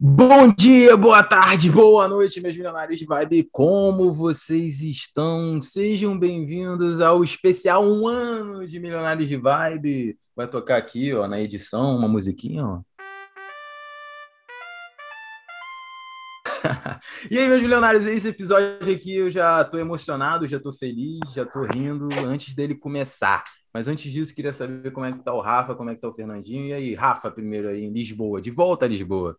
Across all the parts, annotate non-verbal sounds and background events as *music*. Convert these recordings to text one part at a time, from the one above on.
Bom dia, boa tarde, boa noite, meus milionários de vibe. Como vocês estão? Sejam bem-vindos ao especial um ano de milionários de vibe. Vai tocar aqui, ó, na edição, uma musiquinha, ó. *laughs* e aí, meus milionários, esse episódio aqui eu já tô emocionado, já tô feliz, já tô rindo antes dele começar. Mas antes disso, queria saber como é que tá o Rafa, como é que tá o Fernandinho. E aí, Rafa, primeiro aí em Lisboa, de volta a Lisboa.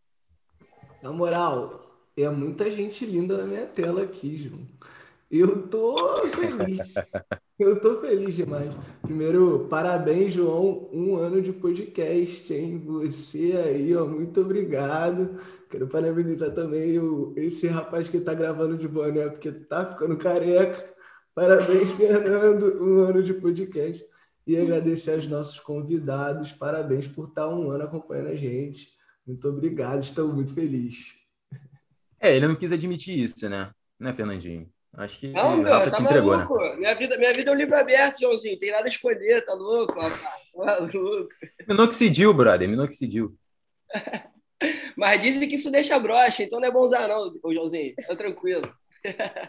Na moral, é muita gente linda na minha tela aqui, João. Eu tô feliz. *laughs* Eu tô feliz demais. Primeiro, parabéns, João. Um ano de podcast, hein? Você aí, ó, muito obrigado. Quero parabenizar também o, esse rapaz que tá gravando de boné, porque tá ficando careca. Parabéns, Fernando. Um ano de podcast. E agradecer aos nossos convidados. Parabéns por estar um ano acompanhando a gente. Muito obrigado, estou muito feliz. É, ele não quis admitir isso, né? Né, Fernandinho? Acho que não, meu, tá te entregou, né? maluco. Né? Minha vida, minha vida é um livro aberto, Joãozinho. Tem nada a escolher, tá louco? Tá maluco. Minoxidil, brother, minoxidil. *laughs* Mas dizem que isso deixa broxa, então não é bom usar, não, Joãozinho. Tá tranquilo.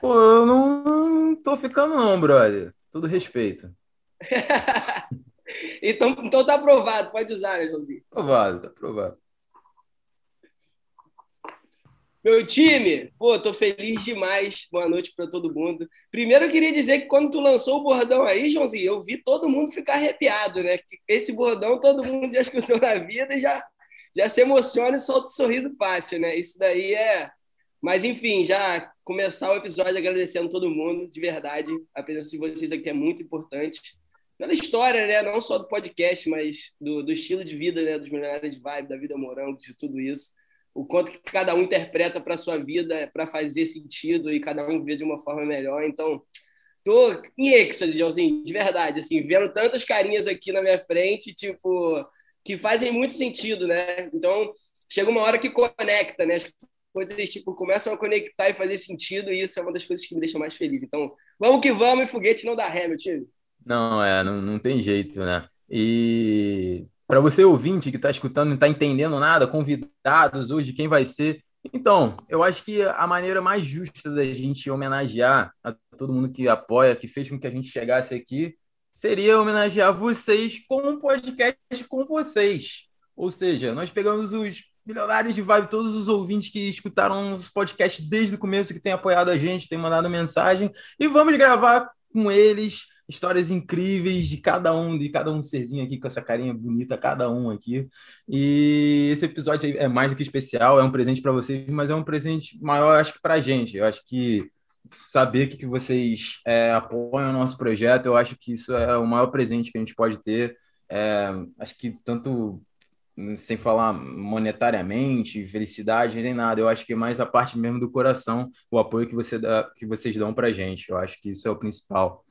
Pô, eu não, tô ficando, não, brother. Todo respeito. *laughs* então, então tá aprovado, pode usar, né, Joãozinho? Aprovado, tá aprovado. Meu time, pô, tô feliz demais. Boa noite para todo mundo. Primeiro eu queria dizer que quando tu lançou o bordão aí, Joãozinho, eu vi todo mundo ficar arrepiado, né? Esse bordão todo mundo já *laughs* escutou na vida e já, já se emociona e solta um sorriso fácil, né? Isso daí é. Mas enfim, já começar o episódio agradecendo todo mundo, de verdade. A presença de vocês aqui é muito importante. Pela história, né? Não só do podcast, mas do, do estilo de vida, né? Dos milionários de vibe, da vida morango, de tudo isso o quanto que cada um interpreta para sua vida para fazer sentido e cada um vê de uma forma melhor. Então, tô em êxtase, assim, de verdade, assim, vendo tantas carinhas aqui na minha frente, tipo, que fazem muito sentido, né? Então, chega uma hora que conecta, né? As coisas tipo começam a conectar e fazer sentido, e isso é uma das coisas que me deixa mais feliz. Então, vamos que vamos, e foguete não dá ré, meu time. Não, é, não, não tem jeito, né? E para você ouvinte que está escutando e não está entendendo nada, convidados hoje, quem vai ser. Então, eu acho que a maneira mais justa da gente homenagear a todo mundo que apoia, que fez com que a gente chegasse aqui, seria homenagear vocês com um podcast com vocês. Ou seja, nós pegamos os milionários de vibe, todos os ouvintes que escutaram os podcasts desde o começo, que têm apoiado a gente, têm mandado mensagem, e vamos gravar com eles histórias incríveis de cada um, de cada um serzinho aqui com essa carinha bonita, cada um aqui. E esse episódio é mais do que especial, é um presente para vocês, mas é um presente maior, acho que para a gente. Eu acho que saber que vocês é, apoiam o nosso projeto, eu acho que isso é o maior presente que a gente pode ter. É, acho que tanto sem falar monetariamente, felicidade, nem nada. Eu acho que é mais a parte mesmo do coração, o apoio que, você dá, que vocês dão para gente. Eu acho que isso é o principal.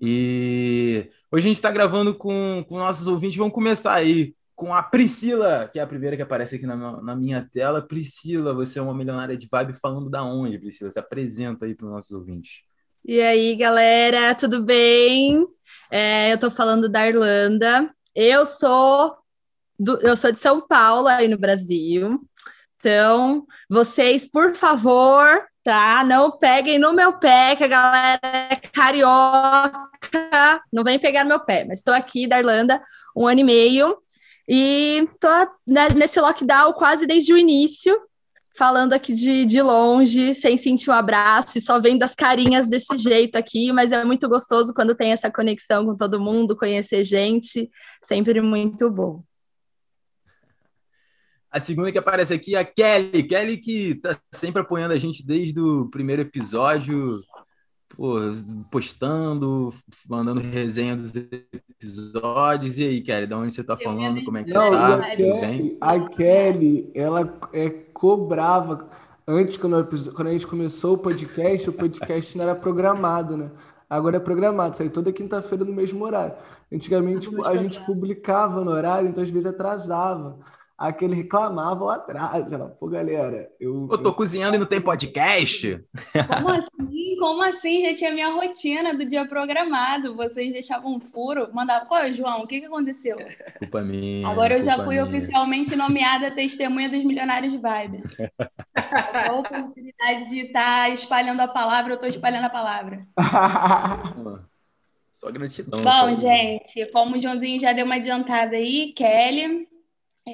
E hoje a gente está gravando com, com nossos ouvintes. Vamos começar aí com a Priscila, que é a primeira que aparece aqui na, na minha tela. Priscila, você é uma milionária de vibe falando da onde, Priscila? Se apresenta aí para os nossos ouvintes. E aí, galera, tudo bem? É, eu estou falando da Irlanda. Eu sou do, eu sou de São Paulo, aí no Brasil. Então, vocês, por favor, tá? Não peguem no meu pé, que a galera é carioca. Não vem pegar no meu pé, mas estou aqui da Irlanda um ano e meio e estou nesse lockdown quase desde o início, falando aqui de, de longe, sem sentir um abraço e só vendo as carinhas desse jeito aqui, mas é muito gostoso quando tem essa conexão com todo mundo, conhecer gente, sempre muito bom. A segunda que aparece aqui é a Kelly. Kelly que tá sempre apoiando a gente desde o primeiro episódio, pô, postando, mandando resenha dos episódios. E aí, Kelly, de onde você tá falando? Como é que Não, você tá? A Kelly, a Kelly, ela é cobrava. Antes, quando, quando a gente começou o podcast, o podcast não era programado, né? Agora é programado, sai toda quinta-feira no mesmo horário. Antigamente a gente publicava no horário, então às vezes atrasava. Aquele reclamava lá atrás. Ela, pô, galera, eu. Eu tô cozinhando e não tem podcast? Como assim? Como assim? Já tinha minha rotina do dia programado. Vocês deixavam um furo, mandavam. Pô, João, o que, que aconteceu? Culpa minha. Agora eu já fui minha. oficialmente nomeada testemunha dos milionários de vibe. *laughs* a oportunidade de estar espalhando a palavra, eu tô espalhando a palavra. Só gratidão. Bom, só- gente, como o Joãozinho já deu uma adiantada aí, Kelly,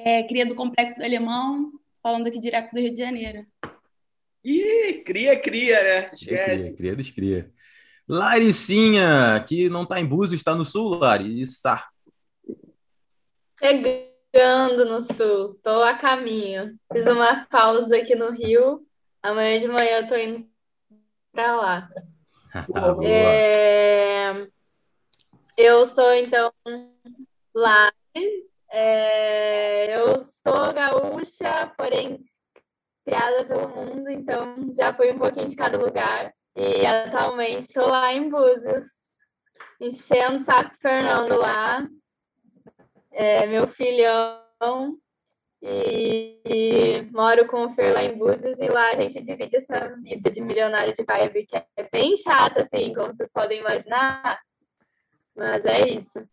é, cria do Complexo do Alemão, falando aqui direto do Rio de Janeiro. Ih, cria, cria, né? Cria, Esquece. cria, cria dos cria. Laricinha, que não tá em Búzios, está no sul, Larissa. Chegando no sul, tô a caminho. Fiz uma pausa aqui no Rio. Amanhã de manhã eu tô indo pra lá. *laughs* Boa. É, Eu sou, então, lá. É, Eu sou gaúcha, porém criada pelo mundo, então já fui um pouquinho de cada lugar. E atualmente estou lá em Búzios, enchendo o saco do Fernando lá. É meu filhão. E, e moro com o Fer lá em Búzios e lá a gente divide essa vida de milionário de vibe que é bem chata, assim, como vocês podem imaginar. Mas é isso.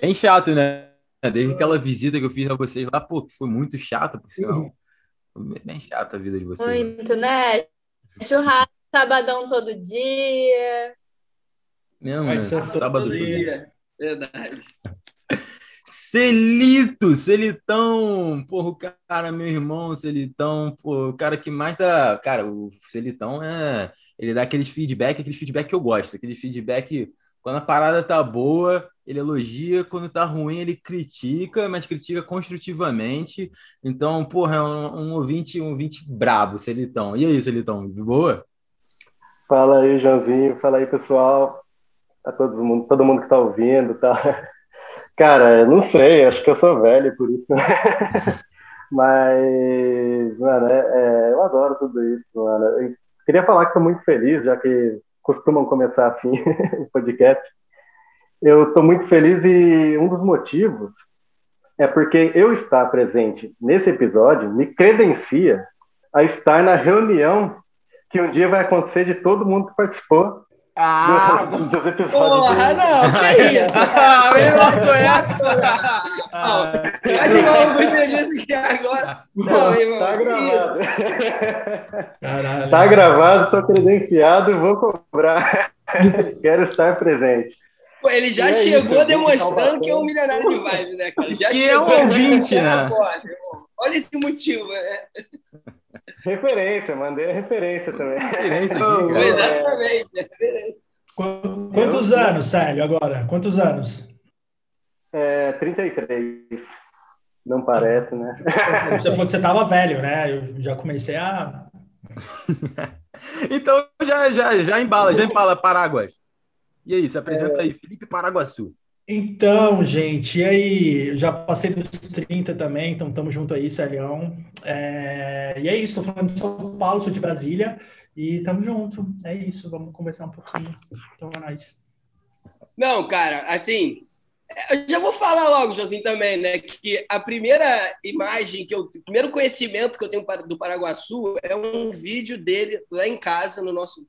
Bem chato, né? Desde aquela visita que eu fiz a vocês lá, pô, que foi muito chata, por sinal. Foi bem chata a vida de vocês. Muito, né? Churrasco, sabadão todo dia. Mesmo, Vai né? ser todo Sábado dia. todo. Dia. Verdade. Celito, Celitão, porra, o cara, meu irmão, Celitão, pô, o cara que mais dá, cara, o Celitão é, ele dá aqueles feedback, aqueles feedback que eu gosto, aqueles feedback, quando a parada tá boa, ele elogia, quando tá ruim, ele critica, mas critica construtivamente, então, porra, é um, um ouvinte, um ouvinte brabo, Celitão, e aí, Celitão, de boa? Fala aí, Joãozinho. Fala aí, pessoal. A todo mundo, todo mundo que tá ouvindo, tá? *laughs* Cara, não sei, acho que eu sou velho por isso. *laughs* Mas, mano, é- é, eu adoro tudo isso, mano. Eu queria falar que tô muito feliz, já que costumam começar assim *laughs* o podcast. Eu tô muito feliz e um dos motivos é porque eu estar presente nesse episódio me credencia a estar na reunião que um dia vai acontecer de todo mundo que participou Ah, dos, dos episódios. Porra, não, que isso? Ah, meu nosso Não, vai levar o Budelino aqui agora. Não, irmão, Tá que isso? gravado. Caralho. Tá gravado, tô credenciado, vou cobrar. *laughs* Quero estar presente. Pô, ele já é isso, chegou eu vou demonstrando que é um milionário de vibe, né, cara? Já Que é chegou um ouvinte, né? Olha esse motivo, né? Referência, mandei a referência também. Referência aqui, *laughs* cara. Exatamente. Qu- Quantos anos, Célio, agora? Quantos anos? É, 33. Não parece, né? Você *laughs* falou que você tava velho, né? Eu já comecei a. *laughs* Então já, já, já embala, já embala Paraguas. E aí, se apresenta aí, Felipe Paraguaçu. Então, gente, e aí? Já passei dos 30 também, então estamos junto aí, Celião. É, E é isso, estou falando de São Paulo, sou de Brasília, e estamos junto. É isso, vamos conversar um pouquinho. Então é nóis. Não, cara, assim, eu já vou falar logo, Joãozinho, também, né? Que a primeira imagem que eu. O primeiro conhecimento que eu tenho do Paraguaçu é um vídeo dele lá em casa, no nosso.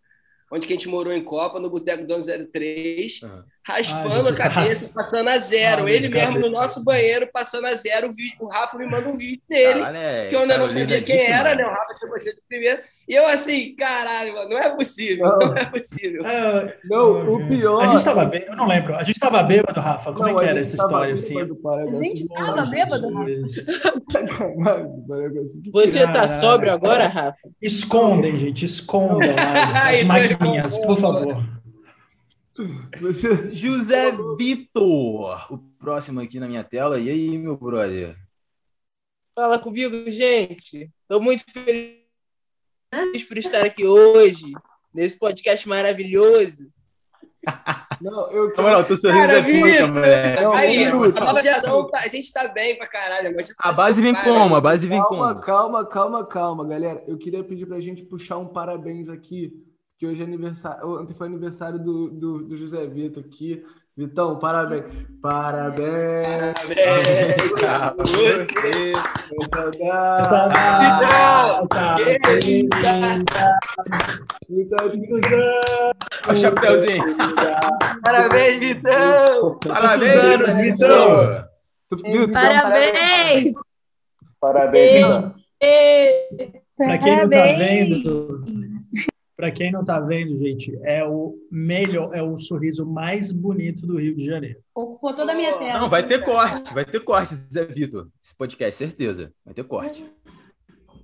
Onde que a gente morou em Copa, no Boteco do 03, Uhum. Raspando Ah, a cabeça, passando a zero. Ah, Ele mesmo no cabeça. nosso banheiro, passando a zero. O, vídeo, o Rafa me manda um vídeo dele. Caralho, é que eu ainda não sabia quem Dickmann. era, né? O Rafa tinha conhecido primeiro. E eu assim, caralho, mano, não é possível, Não. não, é possível. É, não, o pior. A gente tava bêbado, eu não lembro. A gente tava bêbado, Rafa. Como Não, é que era essa tava história assim? Paraguaçu. A gente tava Nossa, bêbado, Rafa? *laughs* Você tá sóbrio agora, Rafa? Escondem, gente, escondam as, Ai, as maquininhas, por favor. Você... José Vitor, o próximo aqui na minha tela. E aí, meu brother? Fala comigo, gente. Tô muito feliz por estar aqui hoje, nesse podcast maravilhoso. *laughs* Não, eu quero. não, teu sorriso Cara, é pica, Vitor, moleque. Não, Aí, um a nova geração, tá- a gente tá bem pra caralho, mas A base vem Para, como? A base vem Calma, como? calma, calma, calma, galera. Eu queria pedir pra gente puxar um parabéns aqui, que hoje é aniversário. Ontem foi aniversário do, do, do José Vitor aqui. Vitão, parabéns. Parabéns. Parabéns pra você. Saudade, tá, Olha o chapéuzinho. Parabéns, Vitão. Parabéns, Vitor. Vitão, Parabéns! Parabéns, Vitão. Para quem não tá Parabéns. vendo, para quem não tá vendo, gente, é o melhor, é o sorriso mais bonito do Rio de Janeiro. Ocupou toda a minha tela. Não, vai ter corte, vai ter corte, Zé Vitor. Esse podcast, certeza. Vai ter corte.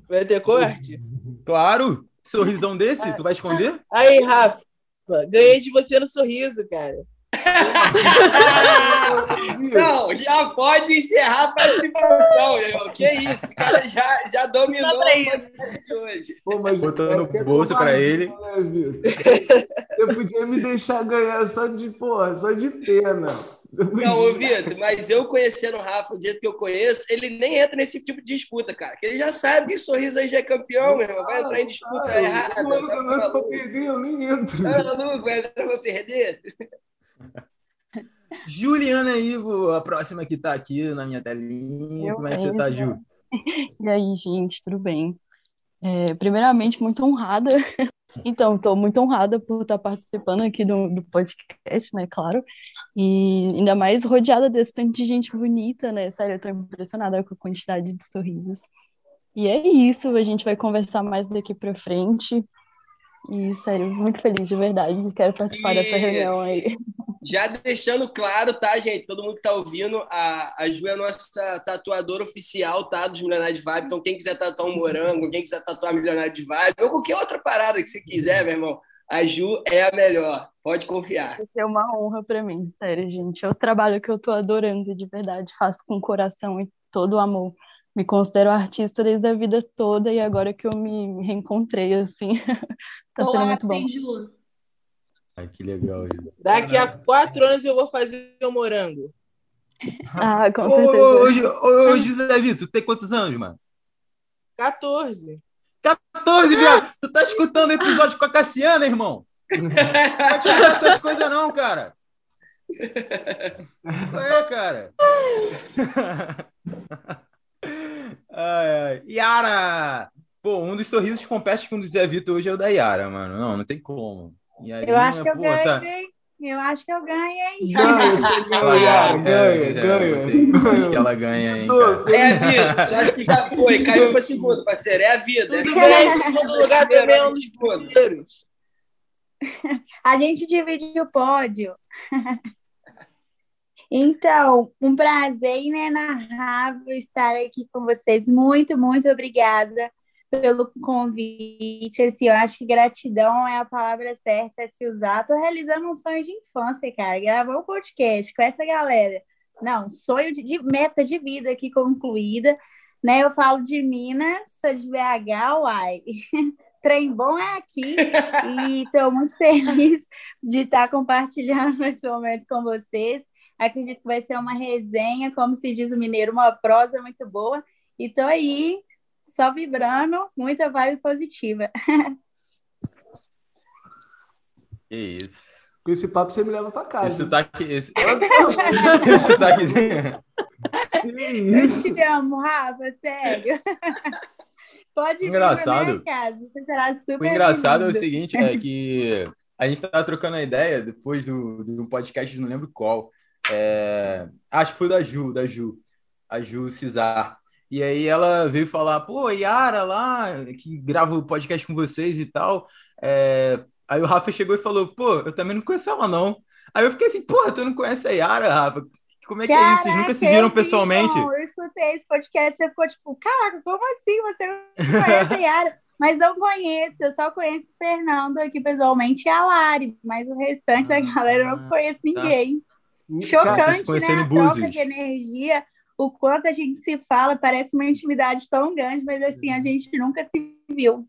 Vai ter corte? Claro! Sorrisão desse, tu vai esconder? Aí, Rafa, ganhei de você no sorriso, cara. *laughs* Não, já pode encerrar a participação, meu. Que isso? O cara já, já dominou o podcast de hoje. Pô, mas Botando bolso tomar pra ele. né? Você podia me deixar ganhar só de, porra, só de pena. Não, ô Vitor, mas eu conhecendo o Rafa, o jeito que eu conheço, ele nem entra nesse tipo de disputa, cara. Que ele já sabe que sorriso aí já é campeão, meu irmão. Vai entrar em disputa Ah, errada. Tá eu não é pra maluco? perder, eu nem entro. Tá maluco? Vai entrar pra perder? *laughs* Juliana Ivo, a próxima que tá aqui na minha telinha. Eu Como é que você tá, mesma. Ju? *laughs* E aí, gente, tudo bem? É, primeiramente, muito honrada. *laughs* Então, estou muito honrada por estar participando aqui do, do podcast, né? Claro. E ainda mais rodeada desse tanto de gente bonita, né? Sério, eu tô impressionada com a quantidade de sorrisos. E é isso, a gente vai conversar mais daqui pra frente. E, sério, muito feliz de verdade. Quero participar dessa E- reunião aí. Já deixando claro, tá, gente? Todo mundo que tá ouvindo, a, a Ju é a nossa tatuadora oficial, tá? Dos Milionários de Vibe. Então, quem quiser tatuar um morango, quem quiser tatuar Milionário de Vibe, ou qualquer outra parada que você quiser, meu irmão, a Ju é a melhor. Pode confiar. Vai ser uma honra pra mim, sério, gente. É o trabalho que eu tô adorando de verdade, faço com coração e todo o amor. Me considero artista desde a vida toda e agora que eu me reencontrei, assim, *laughs* tá sendo Olá, muito bom. Ju. Ai, que legal, Ju. Daqui a quatro anos eu vou fazer o morango. Ah, com Ô, certeza. ô, ô, ô, ô, José Vitor, tu tem quantos anos, mano? 14. 14, viado! Tu tá escutando o episódio com a Cassiana, irmão? Não pode falar essas coisas, não, cara. *laughs* É, cara? *laughs* Ai, ai. Yara! Pô, um dos sorrisos que compete com o do Zé Vitor hoje é o da Yara, mano. Não, não tem como. Yarinha, Eu acho que eu pô, ganho, tá- hein? Eu acho que eu ganho, hein? Ganha, você ganha, Ela Yara, é, ganha. eu Acho que ela ganha, hein, cara. É a vida. Eu acho que já foi. Caiu pra segundo, parceiro. É a vida. É Tudo só- bem, em segundo lugar também é um dos primeiros. A gente divide o pódio. *laughs* Então, um prazer inenarrável estar aqui com vocês. Muito, muito obrigada pelo convite. Assim, eu acho que gratidão é a palavra certa a se usar. Estou realizando um sonho de infância, cara. Gravar um podcast com essa galera. Não, sonho de, de meta de vida aqui concluída. Né? Eu falo de Minas, sou de BH, uai. *laughs* Trem bom é aqui. E estou muito feliz de estar compartilhando esse momento com vocês. Acredito que vai ser uma resenha, como se diz o mineiro, uma prosa muito boa. E estou aí, só vibrando, muita vibe positiva. *laughs* Isso. Com esse papo você me leva pra casa. Esse sotaque. Esse, *laughs* esse sotaquezinho. Que Eu te amo, Rafa, sério. *laughs* Pode vir Engraçado. pra minha casa, você será super O engraçado é o seguinte, é que a gente tava trocando a ideia depois do, do podcast, não lembro qual. É, acho que foi da Ju, da Ju, a Ju Cesar. E aí ela veio falar, pô, Yara lá, que grava o podcast com vocês e tal. É, aí o Rafa chegou e falou, pô, eu também não conheço ela, não. Aí eu fiquei assim, porra, tu não conhece a Yara, Rafa? Como é que é isso? Vocês nunca se Caraca, viram vi, pessoalmente? eu escutei esse podcast, você ficou tipo, caraca, como assim? Você não conhece a Yara? *laughs* Mas não conheço, eu só conheço o Fernando aqui pessoalmente e a Lari, mas o restante da galera eu não conheço ninguém. Se Chocante, né? conheceram em A troca de energia, o quanto a gente se fala, parece uma intimidade tão grande, mas assim, a gente nunca se viu.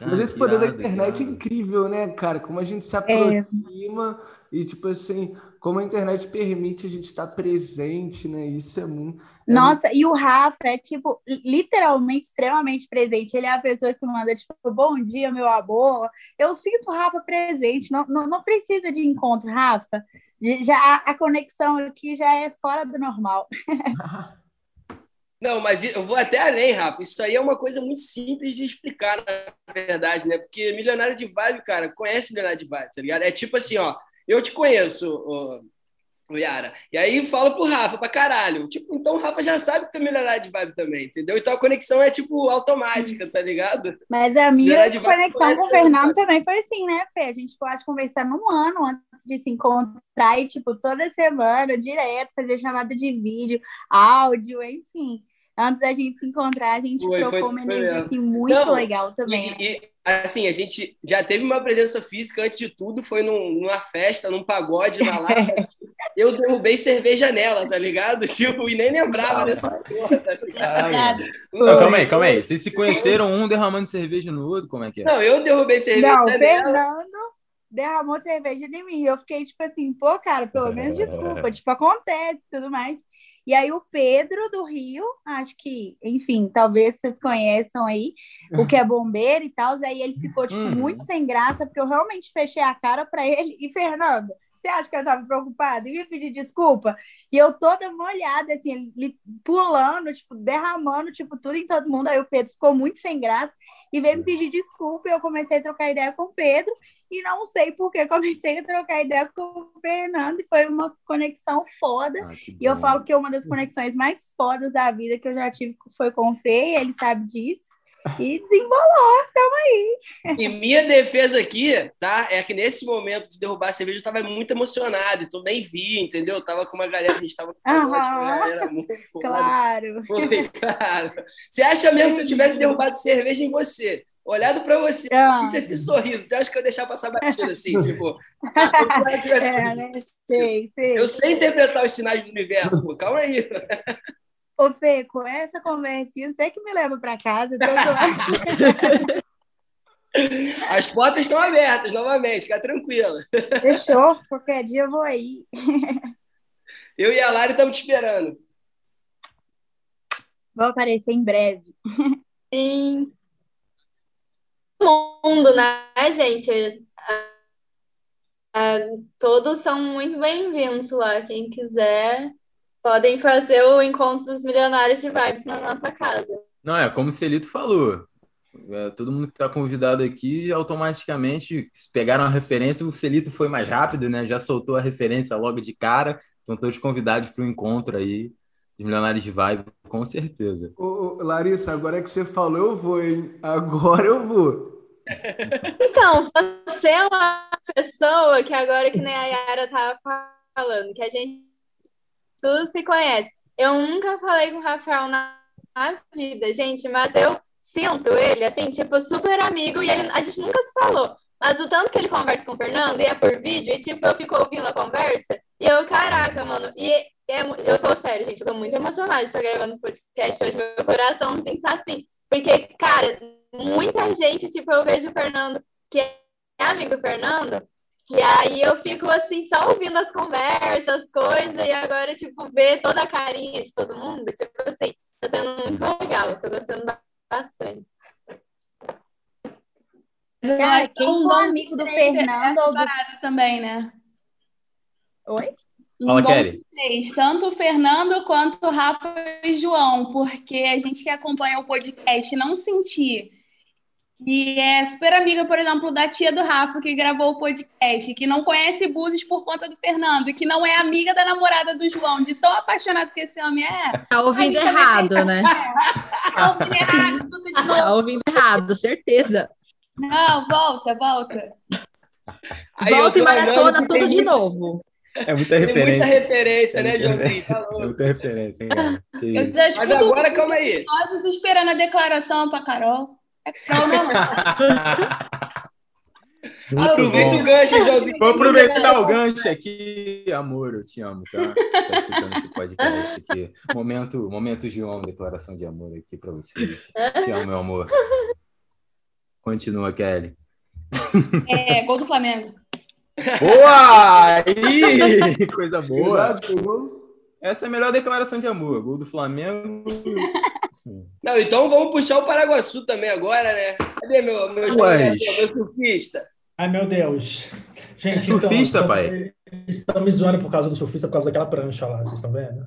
Mas esse Ah, poder da irado, internet é irado. incrível, né, cara? Como a gente se É. aproxima e, tipo assim, como a internet permite a gente estar presente, né? Isso é muito. é Nossa, e o Rafa é, tipo, literalmente extremamente presente. Ele é a pessoa que manda, tipo, bom dia, meu amor. Eu sinto o Rafa presente. Não, não, não precisa de encontro, Rafa. Já, a- conexão aqui já é fora do normal. *laughs* Não, mas eu vou até além, Rafa. Isso aí é uma coisa muito simples de explicar, na verdade, né? Porque milionário de vibe, cara, conhece milionário de vibe, tá ligado? É tipo assim, ó, eu te conheço, Yara, e aí falo pro Rafa pra caralho. Tipo, então o Rafa já sabe que tu é milionário de vibe também, entendeu? Então a conexão é, tipo, automática, tá ligado? Mas a minha conexão conhece com o Fernando também foi assim, né, Fê? A gente ficou, acho, conversando um ano antes de se encontrar e, tipo, toda semana, direto, fazer chamada de vídeo, áudio, enfim. Antes da gente se encontrar, a gente Foi, trocou foi- uma foi energia, assim, muito Não, legal também. E, e, assim, a gente já teve uma presença física antes de tudo, foi num- numa festa, num pagode na Lapa. *laughs* Eu derrubei cerveja nela, tá ligado? *laughs* Tipo, e nem lembrava dessa porra, tá ligado? Não, calma aí, calma aí. Vocês se *laughs* conheceram um derramando cerveja no outro? Como é que é? Não, eu derrubei cerveja Não, o nela. Fernando eu cerveja em mim. Eu fiquei, tipo assim, pô, cara, pelo menos desculpa. tipo, acontece e tudo mais. E aí o Pedro do Rio, acho que, enfim, talvez vocês conheçam aí, o que é bombeiro e tal. Aí ele ficou, tipo, Uhum. muito sem graça, porque eu realmente fechei a cara pra ele. E, Fernando, você acha que eu tava preocupada? E ia pedir desculpa? E eu toda molhada, assim, ele pulando, tipo, derramando, tipo, tudo em todo mundo. Aí o Pedro ficou muito sem graça e veio me pedir desculpa. E eu comecei a trocar ideia com o Pedro. E não sei por que comecei a trocar ideia com o Fernando. E foi uma conexão foda. e eu falo que é uma das conexões mais fodas da vida que eu já tive foi com o Fê. E ele sabe disso. E desembolou, tamo aí. E minha defesa aqui, tá? É que nesse momento de derrubar a cerveja eu tava muito emocionado, então nem vi, entendeu? Eu tava com uma galera, a gente tava com uma galera muito foda. Claro. Foi, *laughs* claro. Você acha mesmo que se eu tivesse derrubado cerveja em você, olhado pra você, Ah. esse sorriso, tu acha que eu ia deixar passar batida assim, *laughs* tipo... ah, eu tivesse- É, né? Sei, sei. Eu sei interpretar os sinais do universo, pô, calma aí. *laughs* Ô, Fê, com essa conversinha, você que me leva pra casa. Então, tô... *laughs* As portas estão abertas novamente, fica tranquila. Fechou? Qualquer dia eu vou aí. Eu e a Lari estamos te esperando. Vou aparecer em breve. Sim. Mundo, né, gente? Ah, ah, todos são muito bem-vindos lá. Quem quiser, podem fazer o encontro dos milionários de vibes na nossa casa. Não, é como o Celito falou. É, todo mundo que está convidado aqui, automaticamente se pegaram a referência. O Celito foi mais rápido, né? Já soltou a referência logo de cara. Estão todos convidados para o encontro aí dos Milionários de Vibe, com certeza. Ô, ô, Larissa, agora que você falou, eu vou, hein? Agora eu vou. Então, você é uma pessoa que agora que nem a Yara tava falando, que a gente tudo se conhece. Eu nunca falei com o Rafael na, na vida, gente, mas eu sinto ele, assim, tipo, super amigo, e ele- a gente nunca se falou. Mas o tanto que ele conversa com o Fernando, e é por vídeo, e tipo, eu fico ouvindo a conversa, e eu, caraca, mano, e é eu tô sério, gente, eu tô muito emocionada de estar gravando podcast hoje, meu coraçãozinho tá assim, porque, cara, muita gente, tipo, eu vejo o Fernando, que é amigo do Fernando, e aí eu fico assim, só ouvindo as conversas, as coisas, e agora, tipo, ver toda a carinha de todo mundo, tipo assim, tá sendo muito legal, tô gostando bastante. Eu Cara, quem bom amigo do vocês Fernando essa ou do- parada também, né? Oi? Fala, Kelly. vocês, tanto o Fernando quanto o Rafa e o João, porque a gente que acompanha o podcast não sentir que é super amiga, por exemplo, da tia do Rafa que gravou o podcast, que não conhece Búzios por conta do Fernando e que não é amiga da namorada do João, de tão apaixonado que esse homem é. Tá ouvindo também errado, tem- né? *laughs* Tá ouvindo errado, tudo de Tá novo. ouvindo errado, certeza. Não, volta, volta. Aí Volta e maratona tudo de novo. É muita Tem referência. muita referência, né, É muita- Joãozinho? Tá É muita referência, hein, cara? *laughs* Que Mas agora, calma aí. episódios esperando a declaração pra Carol. É Carol, não, não. Muito Aproveita bom. o gancho, Joãozinho. Vou aproveitar o gancho aqui. Amor, eu te amo, tá? Tá escutando esse podcast aqui. Momento, momento João, declaração de amor aqui pra vocês. Te amo, meu amor. Continua, Kelly. É, gol do Flamengo. Boa! Aí! Coisa boa. Essa é a melhor declaração de amor. Gol do Flamengo. Não, então vamos puxar o Paraguaçu também agora, né? Cadê meu, meu, meu surfista? Ai, meu Deus. Gente, Surfista, então, pai? eles estão me zoando por causa do surfista, por causa daquela prancha lá, vocês estão vendo?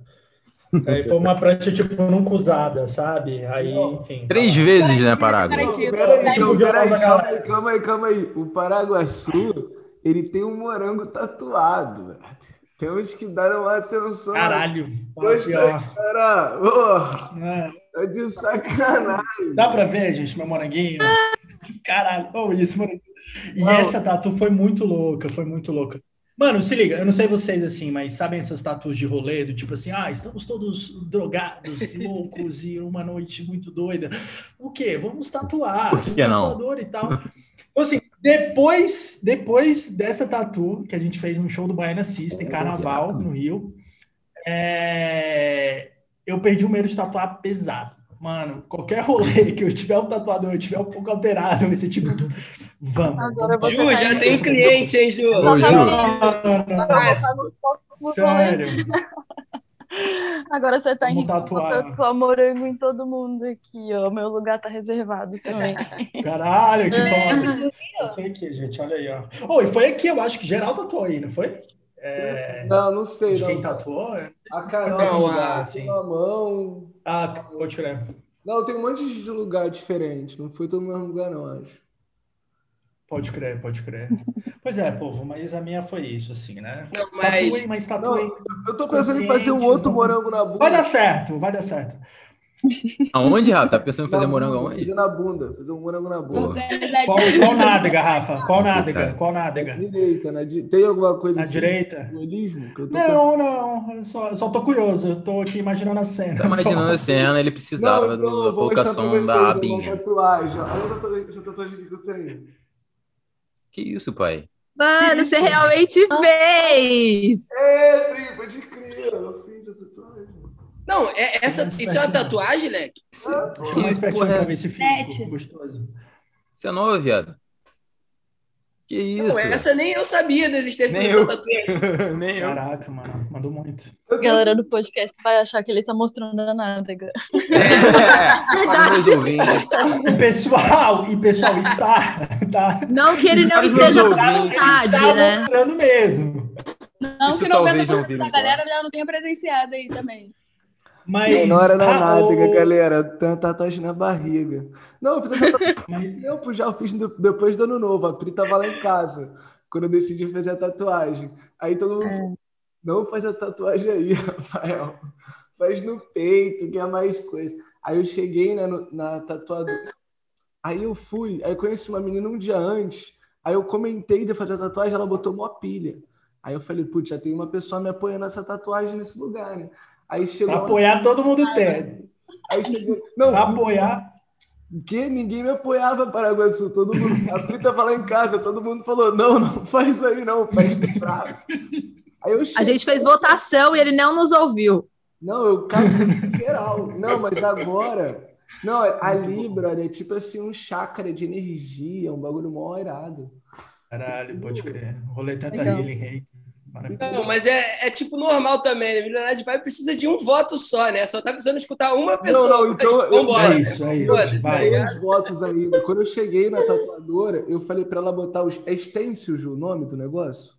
Aí foi uma prancha, tipo, nunca usada, sabe? Aí, enfim. Três vezes, né, Paraguai? Tipo, peraí, tá então, aí. peraí, Calma aí, calma aí, calma aí. O Paraguaçu, ele tem um morango tatuado, velho. Temos que dar uma atenção. Caralho. Gostei, pior. cara. Ô, É. tá de sacanagem. Dá pra ver, gente, meu moranguinho? Caralho, oh, isso, moranguinho. E Não. essa tatu foi muito louca, foi muito louca. Mano, se liga, eu não sei vocês assim, mas sabem essas tatus de rolê, do tipo assim, ah, estamos todos drogados, *laughs* loucos e uma noite muito doida. O quê? Vamos tatuar. Por que tem um não? tatuador e tal. Então, assim, depois, depois dessa tatu, que a gente fez um show do Baiana System, Carnaval, no Rio, é, eu perdi o medo de tatuar pesado. Mano, qualquer rolê *laughs* que eu tiver um tatuador, eu tiver um pouco alterado, vai ser tipo, vamos. Ju, tá já tem um cliente, hein, Ju? Ô, Ju, sério. Agora você tá Vamos indo tatuar. tatuar morango em todo mundo aqui, ó. Meu lugar tá reservado também. *laughs* Caralho, que foda. Isso aqui, gente, olha aí, ó. Oh, e foi aqui, eu acho que geral tatuou aí, não foi? É, Não, não sei, de quem não. tatuou? é? A Carol Não, tem a- assim. na mão. Ah, pode crer. Não, tem um monte de lugar diferente. Não foi todo no mesmo lugar, não, acho. Pode crer, pode crer. *laughs* Pois é, povo, mas a minha foi isso, assim, né? Não, mas- Tatuem, mas tatuem. Eu tô pensando em fazer um outro não- morango na bunda. Vai dar certo, vai dar certo. Aonde, Rafa? Tá pensando em fazer Na morango bunda, aonde? Fazer na bunda. Fazer um morango na bunda. Qual, qual nádega, Rafa? Qual nádega? Qual nádega? Direita, na di... Tem alguma coisa Na assim? direita? Dualismo? Que eu tô Não, não, eu só, só tô curioso, eu tô aqui imaginando a cena. Tá imaginando a cena, ele precisava Não, então da colocação da uma abinha. tatuagem. ó. Olha a tatuagem, tatuagem que eu tenho. Que isso, pai? Mano, você realmente fez! É, Pri, pode crer. Eu fiz a tatuagem. Não, é, essa, isso é uma tatuagem, Leque? Chama mais pertinho porra é- pra ver esse Sete. fica gostoso. Você é novo, viado? Que isso? Não, essa nem eu sabia da existência Nem eu. tatuagem. *laughs* Nem eu. Caraca, mano, mandou muito. A galera do podcast vai achar que ele tá mostrando a nádega. É. E pessoal, e pessoal, está, tá, Não que ele não esteja ouvintes. vontade, está né? mostrando mesmo. Não Isso que talvez 90% não viram da galera já não tenha presenciado aí também. Mas. Não era na ah, nádega, o- galera. Tem uma tatuagem na barriga. Não, eu fiz essa tatuagem há *laughs* tempo já. Eu fiz depois do ano novo. A Pri tava lá em casa. Quando eu decidi fazer a tatuagem. Aí todo mundo falou, não faz a tatuagem aí, *laughs* Rafael. Faz no peito, que é mais coisa. Aí eu cheguei né, no- na tatuadora. Aí eu fui. Aí eu conheci uma menina um dia antes. Aí eu comentei de fazer a tatuagem, ela botou uma pilha. Aí eu falei, putz, já tem uma pessoa me apoiando nessa tatuagem nesse lugar, né? Aí chegou. Pra apoiar, todo mundo tem. Aí chegou. Não, Pra apoiar. que ninguém me apoiava Paraguaçu, todo mundo, a Pri tava lá em casa, todo mundo falou, não, não faz aí não, faz de prazo. Aí eu A cheguei, gente fez votação e ele não nos ouviu. não, eu caí geral, não, mas agora, não, ali, brother, é tipo assim, um chácara de energia, um bagulho mó irado. Caralho, pode crer. Rolê tenta Legal. healing, rei. Maravilhoso. Não, mas é, é tipo normal também, né? Milionário de Vai precisa de um voto só, né? Só tá precisando escutar uma pessoa. não, então Mas *laughs* eu- vambora. É isso, é isso. Vai. tá votos ainda. Quando eu cheguei na tatuadora, eu falei pra ela botar os. É Ju, o nome do negócio?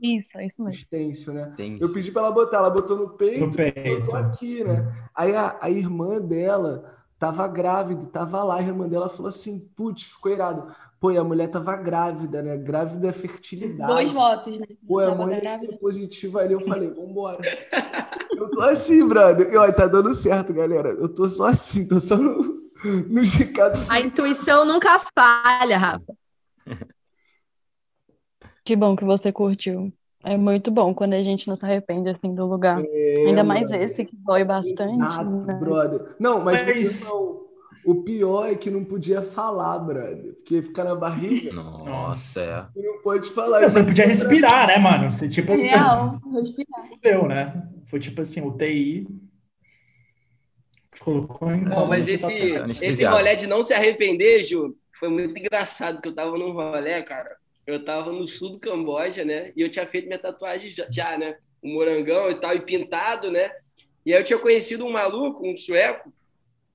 Isso, é isso mesmo. Né? Eu pedi pra ela botar, ela botou no peito, No peito. botou aqui, né? Aí a, a irmã dela tava grávida, tava lá, a irmã dela falou assim, putz, ficou irado. Pô, e a mulher tava grávida, né? Grávida é fertilidade. Dois votos, né? Pô, a Tava mãe grávida. positiva ali, eu *laughs* falei, vambora. Eu tô assim, brother. E, ó, tá dando certo, galera. Eu tô só assim, tô só no, no gicado. A intuição nunca falha, Rafa. *laughs* Que bom que você curtiu. É muito bom quando a gente não se arrepende assim do lugar. É, Ainda mais brother. esse que dói bastante. Exato, né? brother. Não, mas, Mas- não, o pior é que não podia falar, brother. Porque fica na barriga Nossa, é. não pode falar. Não, você não podia respirar, né, mano? Você, tipo assim, Real, respirar. fudeu, né? Foi tipo assim, UTI. Te colocou em Não, mas no esse, esse rolê de não se arrepender, Ju, foi muito engraçado, que eu tava num rolê, cara. Eu tava no sul do Camboja, né? E eu tinha feito minha tatuagem já, já, né? Um morangão e tal, e pintado, né? E aí eu tinha conhecido um maluco, um sueco,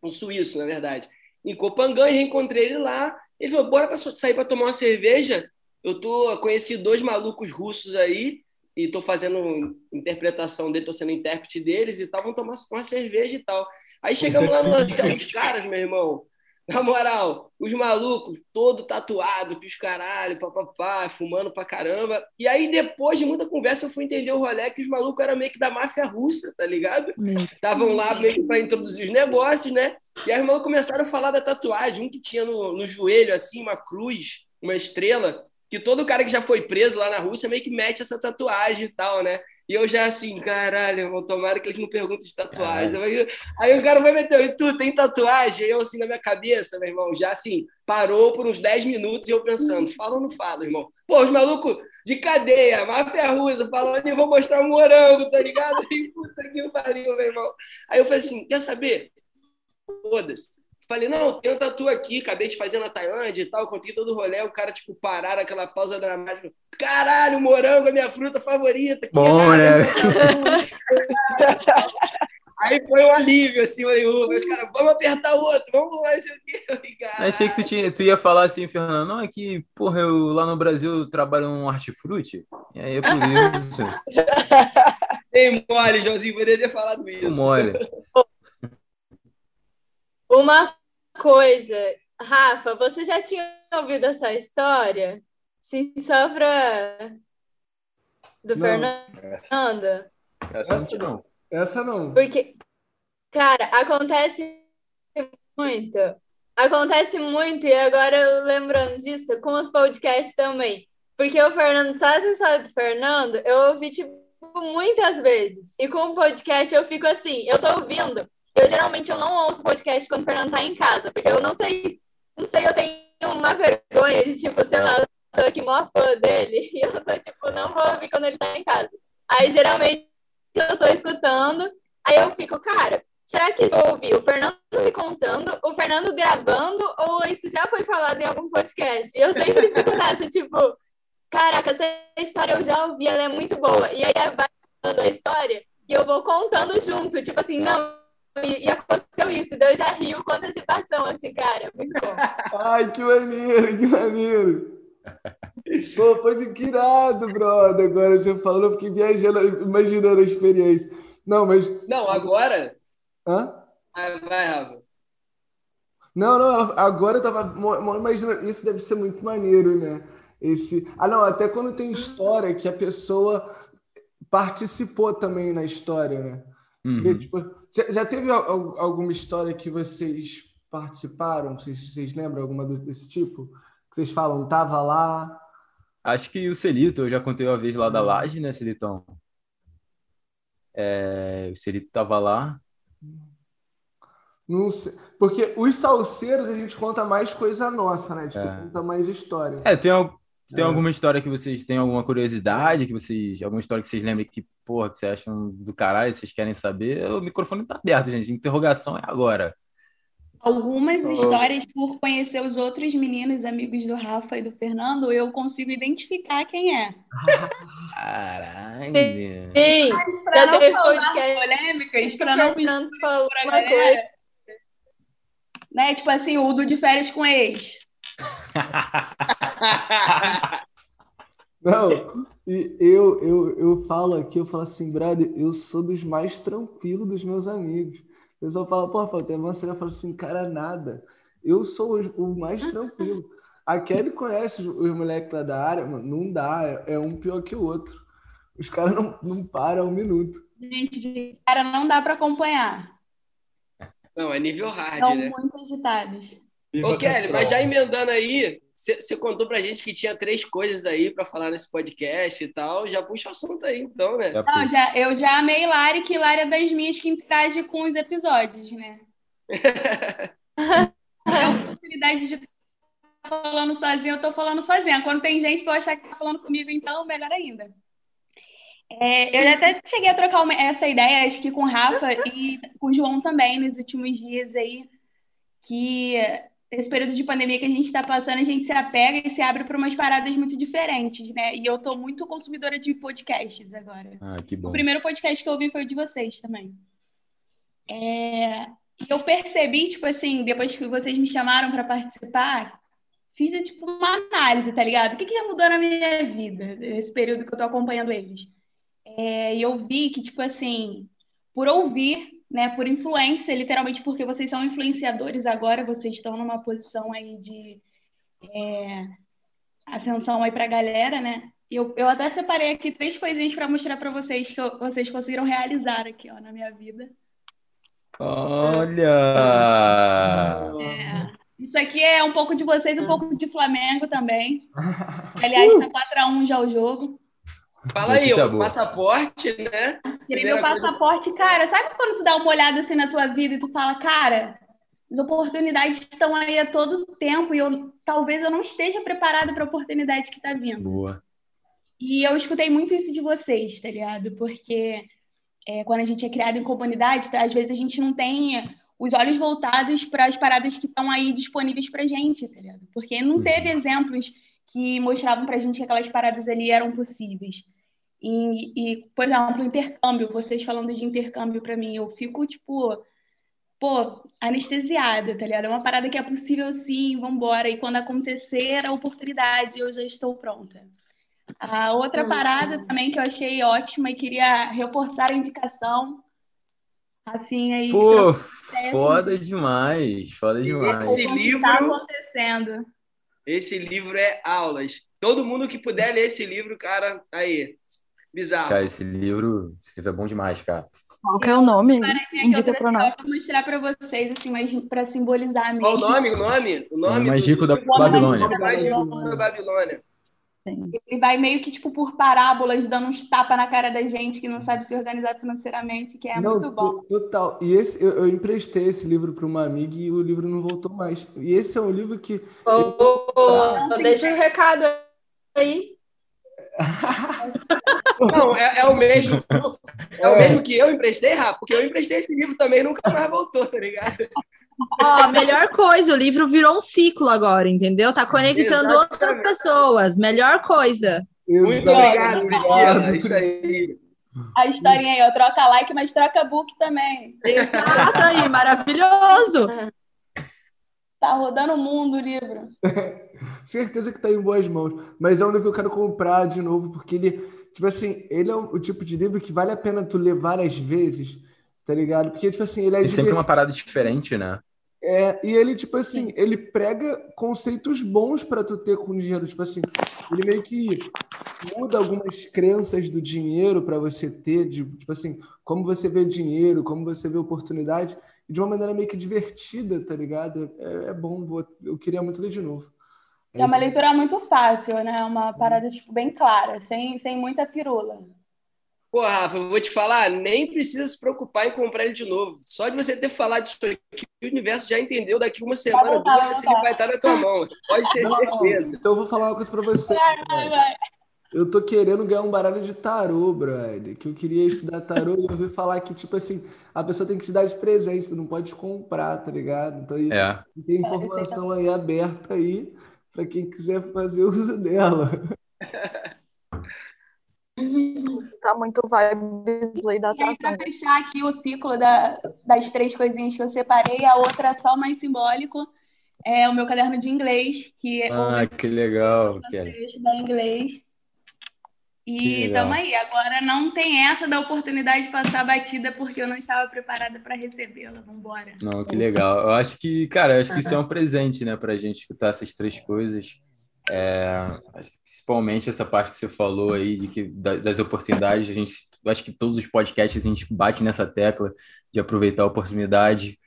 um suíço, na verdade, em Copangan, e reencontrei ele lá. Ele falou, bora pra sair pra tomar uma cerveja? Eu tô conheci dois malucos russos aí, e tô fazendo interpretação dele, tô sendo intérprete deles e tal, vamos tomar uma cerveja e tal. Aí chegamos lá no *laughs* hotel, os caras, meu irmão, na moral, os malucos, todo tatuado, os caralho, papapá, fumando pra caramba. E aí, depois de muita conversa, eu fui entender o rolê que os malucos eram meio que da máfia russa, tá ligado? Estavam lá meio que pra introduzir os negócios, né? E aí os malucos começaram a falar da tatuagem. Um que tinha no, no joelho, assim, uma cruz, uma estrela, que todo cara que já foi preso lá na Rússia meio que mete essa tatuagem e tal, né? E eu já assim, caralho, irmão, tomara que eles não perguntem de tatuagem. Aí, aí, o cara vai meter, e tu tem tatuagem? Eu assim na minha cabeça, meu irmão, já assim, parou por uns 10 minutos e eu pensando, fala ou não fala, irmão? Pô, os malucos de cadeia, máfia russa, falando, eu vou mostrar um morango, tá ligado? Aí, *laughs* puta que pariu, meu irmão. Aí eu falei assim, quer saber? Foda-se. Falei, não, tem um tatu aqui, acabei de fazer na Tailândia e tal, contei todo o rolê, o cara, tipo, parar aquela pausa dramática. Caralho, morango é minha fruta favorita. Bom, né? Aí foi um alívio, assim, o os caras, vamos apertar o outro, vamos mais o quê? Achei que tu, tinha, tu ia falar assim, Fernando, não, é que, porra, eu lá no Brasil trabalho um hortifruti, e aí é por isso. *laughs* Tem mole, Joãozinho, poderia ter falado isso. Mole. Uma coisa, Rafa, você já tinha ouvido essa história? Sim, só pra. Do Não. Fernando? Essa não, não. Essa não. Porque, cara, acontece muito. Acontece muito, e agora eu lembrando disso, com os podcasts também. Porque o Fernando, só essa história do Fernando, eu ouvi, tipo, muitas vezes. E com o podcast eu fico assim, eu tô ouvindo. Eu geralmente eu não ouço podcast quando o Fernando tá em casa, porque eu não sei, não sei, eu tenho uma vergonha de, tipo, sei lá, eu tô aqui mó fã dele, *laughs* e eu tô, tipo, não vou ouvir quando ele tá em casa. Aí geralmente eu tô escutando, aí eu fico, cara, será que eu ouvi o Fernando me contando, o Fernando gravando, ou isso já foi falado em algum podcast? E eu sempre fico nessa, *laughs* tipo, caraca, essa história eu já ouvi, ela é muito boa. E aí vai contando a história e eu vou contando junto, tipo assim, não, e, e aconteceu isso, daí eu já rio com antecipação, assim, cara, muito bom. *laughs* Ai, que maneiro, que maneiro. Pô, foi que irado, brother. Agora você falou, eu fiquei viajando, imaginando a experiência. Não, mas. Não, agora. Hã? Vai, vai, Rafa. Não, não, agora eu tava imaginando. Isso deve ser muito maneiro, né? Esse... Ah, não, até quando tem história que a pessoa participou também na história, né? Uhum. tipo, já, já teve al- al- alguma história que vocês participaram? Vocês, vocês lembram alguma desse tipo? Que vocês falam, tava lá. Acho que o Celito, eu já contei uma vez lá da laje, né, Celitão? É, o Celito tava lá. Não sei. Porque os salseiros a gente conta mais coisa nossa, né? Tipo, É. conta mais história. É, tem, tem É. alguma história que vocês têm alguma curiosidade, que vocês, alguma história que vocês lembram que, porra, que vocês acham do caralho, vocês querem saber? O microfone tá aberto, gente. Interrogação é agora. Algumas Oh. histórias, por conhecer os outros meninos amigos do Rafa e do Fernando, eu consigo identificar quem é. Caralho. Sim, Mas pra já não teve podcast polêmicas, que pra não Fernando falou pra uma galera, coisa. né? Tipo assim, o do de férias com ex. *laughs* Não, e eu, eu, eu falo aqui, eu falo assim, brother, eu sou dos mais tranquilos dos meus amigos. O pessoal fala, pô, Rafael, tem uma cena, eu falo assim, cara, nada. Eu sou o, o mais tranquilo. A Kelly conhece os, os moleques lá da área, mano, não dá, é, é um pior que o outro. Os caras não, não param um minuto. Gente, de cara, não dá pra acompanhar. Não, é nível hard, São né? muito agitados. Ô, Kelly, mas já emendando aí, você contou pra gente que tinha três coisas aí pra falar nesse podcast e tal. Já puxa o assunto aí, então, né? Já Não, já, eu já amei Lari, que Lari é das minhas que interage com os episódios, né? *laughs* É a oportunidade de estar falando sozinha, eu tô falando sozinha. Quando tem gente que eu achar que tá falando comigo, então, melhor ainda. É, eu já até cheguei a trocar uma- essa ideia, acho que com o Rafa e com o João também, nos últimos dias aí, que esse período de pandemia que a gente está passando, a gente se apega e se abre para umas paradas muito diferentes, né? E eu tô muito consumidora de podcasts agora. Ah, que bom. O primeiro podcast que eu ouvi foi o de vocês também. É, E eu percebi, tipo assim, depois que vocês me chamaram para participar, fiz tipo uma análise, tá ligado? O que que já mudou na minha vida nesse período que eu tô acompanhando eles? É, e eu vi que, tipo assim, por ouvir, né, por influência, literalmente porque vocês são influenciadores agora, vocês estão numa posição aí de é, ascensão aí pra galera, né? Eu, eu até separei aqui três coisinhas para mostrar para vocês que eu, vocês conseguiram realizar aqui, ó, na minha vida. Olha! É, isso aqui é um pouco de vocês, um pouco de Flamengo também. *laughs* Aliás, tá 4x1 já o jogo. Fala aí, o passaporte, né? Tirei meu coisa- passaporte, cara. Sabe quando tu dá uma olhada assim na tua vida e tu fala, cara, as oportunidades estão aí a todo tempo e eu talvez eu não esteja preparada para a oportunidade que tá vindo. Boa. E eu escutei muito isso de vocês, tá ligado? Porque é, quando a gente é criado em comunidade, tá, às vezes a gente não tem os olhos voltados para as paradas que estão aí disponíveis pra gente, tá ligado? Porque não teve exemplos que mostravam pra gente que aquelas paradas ali eram possíveis. E, e, por exemplo, intercâmbio, vocês falando de intercâmbio pra mim, eu fico, tipo, pô, anestesiada, tá ligado? É uma parada que é possível sim, vambora. E quando acontecer a oportunidade, eu já estou pronta. A outra Hum. parada também que eu achei ótima e queria reforçar a indicação. Rafinha aí. Pô, foda demais, foda demais. Esse o que livro- tá acontecendo. Esse livro é aulas. Todo mundo que puder ler esse livro, cara, aí. Bizarro. Cara, esse livro, esse livro é bom demais, cara. Qual que é o nome? Indica pra nós. só pra mostrar pra vocês, assim, mas pra simbolizar mesmo. Qual o nome? O nome? O nome mais do- rico da do- O Babilônia. mais rico da Babilônia. Ele vai meio que, tipo, por parábolas, dando uns tapas na cara da gente que não sabe se organizar financeiramente, que é Não, muito bom. to- total. E esse, eu, eu emprestei esse livro para uma amiga e o livro não voltou mais. E esse é um livro que. Ô, ô, deixa um recado aí. Não, é, é o mesmo. É o mesmo que eu emprestei, Rafa, porque eu emprestei esse livro também e nunca mais voltou, tá ligado? Ó, melhor coisa, o livro virou um ciclo agora, entendeu? Tá conectando Exatamente. outras pessoas. Melhor coisa. Muito obrigado, Priscila. Isso aí. A historinha aí, ó, troca like, mas troca book também. Exato aí, maravilhoso. Tá rodando o mundo o livro. *laughs* Certeza que tá em boas mãos. Mas é um livro que eu quero comprar de novo, porque ele, tipo assim, ele é o, tipo de livro que vale a pena tu ler várias vezes, tá ligado? Porque, tipo assim, ele é E sempre uma parada diferente, né? É, e ele, tipo assim, ele prega conceitos bons pra tu ter com dinheiro. Tipo assim, ele meio que muda algumas crenças do dinheiro pra você ter, de, tipo assim, como você vê dinheiro, como você vê oportunidade, de uma maneira meio que divertida, tá ligado? É, é bom, vou- eu queria muito ler de novo. É uma isso. leitura muito fácil, né? Uma parada, tipo, bem clara, sem, sem muita firula. Pô, Rafa, eu vou te falar, nem precisa se preocupar em comprar ele de novo. Só de você ter falado isso aqui, o universo já entendeu. Daqui uma semana, voltar, vai duas, voltar. livro vai estar na tua mão. Pode *laughs* ter Não, certeza. Então eu vou falar uma coisa pra você. Vai, vai. Eu tô querendo ganhar um baralho de tarô, brother. Que eu queria estudar tarô e eu ouvi falar que, tipo assim, a pessoa tem que te dar de presente, tu não pode comprar, tá ligado? Então aí É. tem informação aí aberta aí pra quem quiser fazer uso dela. *laughs* Tá muito vibes lei da E aí, atração. pra fechar aqui o ciclo da- das três coisinhas que eu separei, a outra é só mais simbólico, é o meu caderno de inglês, que é Ah, que legal, Kelly. eu estudar inglês. E tamo aí. Agora não tem essa da oportunidade de passar batida porque eu não estava preparada para recebê-la. Vambora. Não, que legal. Eu acho que, cara, eu acho que isso é um *laughs* presente, né, pra gente escutar essas três coisas. É, principalmente essa parte que você falou aí de que da- das oportunidades, a gente, acho que todos os podcasts a gente bate nessa tecla de aproveitar a oportunidade.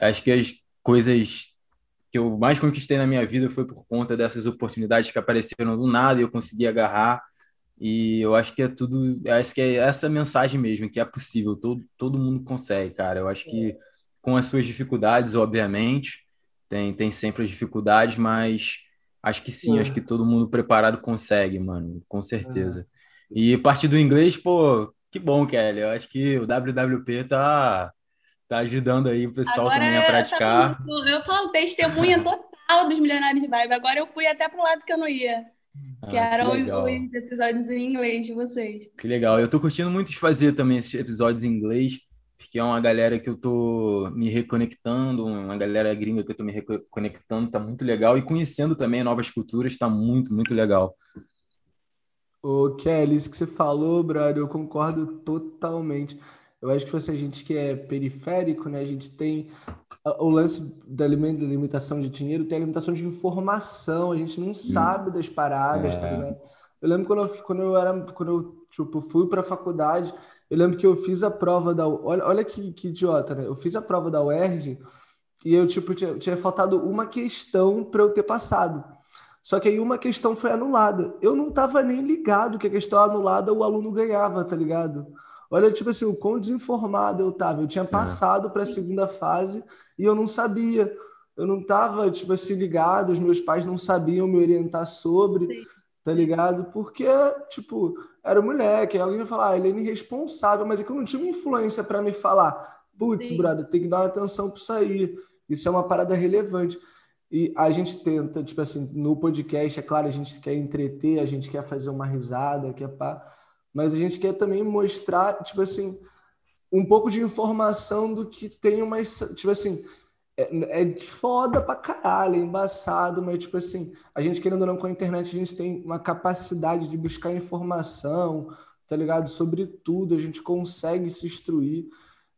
Acho que as coisas que eu mais conquistei na minha vida foi por conta dessas oportunidades que apareceram do nada e eu consegui agarrar. E eu acho que é tudo, eu acho que é essa mensagem mesmo, que é possível, todo, todo mundo consegue, cara. Eu acho que com as suas dificuldades, obviamente, tem, tem sempre as dificuldades, mas acho que sim, É. acho que todo mundo preparado consegue, mano, com certeza. E partir do inglês, pô, que bom, Kelly. Eu acho que o WWP tá, tá ajudando aí o pessoal Agora também a eu, praticar. tava- eu falo testemunha total dos Milionários de Vibe. Agora eu fui até pro lado que eu não ia. Que Ah, eram os, episódios em inglês de vocês. Que legal. Eu tô curtindo muito de fazer também esses episódios em inglês, porque é uma galera que eu tô me reconectando, uma galera gringa que eu tô me reconectando, tá muito legal. E conhecendo também novas culturas, tá muito, muito legal. Ô, Kelly, isso que você falou, brother, eu concordo totalmente. Eu acho que se a gente que é periférico, né, a gente tem o lance da limitação de dinheiro, tem a limitação de informação, a gente não sabe das paradas, tá É. ligado? Eu lembro quando eu, quando eu era, quando eu, tipo, fui para a faculdade, eu lembro que eu fiz a prova da, olha, olha que, que idiota, né? Eu fiz a prova da UERJ e eu, tipo, tinha, tinha faltado uma questão para eu ter passado. Só que aí uma questão foi anulada. Eu não tava nem ligado que a questão anulada o aluno ganhava, tá ligado? Olha, tipo assim, o quão desinformado eu tava. Eu tinha passado para a segunda fase e eu não sabia. Eu não tava, tipo assim, ligado, os meus pais não sabiam me orientar sobre, tá ligado? Porque, tipo, era moleque, alguém vai falar, ah, ele é irresponsável, mas é que eu não tinha uma influência para me falar, putz, Sim. brother, tem que dar uma atenção para isso aí. Isso é uma parada relevante. E a gente tenta, tipo assim, no podcast, é claro, a gente quer entreter, a gente quer fazer uma risada, quer pá, mas a gente quer também mostrar, tipo assim, um pouco de informação do que tem umas, tipo assim, é, é foda pra caralho, é embaçado, mas tipo assim, a gente querendo ou não com a internet, a gente tem uma capacidade de buscar informação, tá ligado? Sobre tudo, a gente consegue se instruir.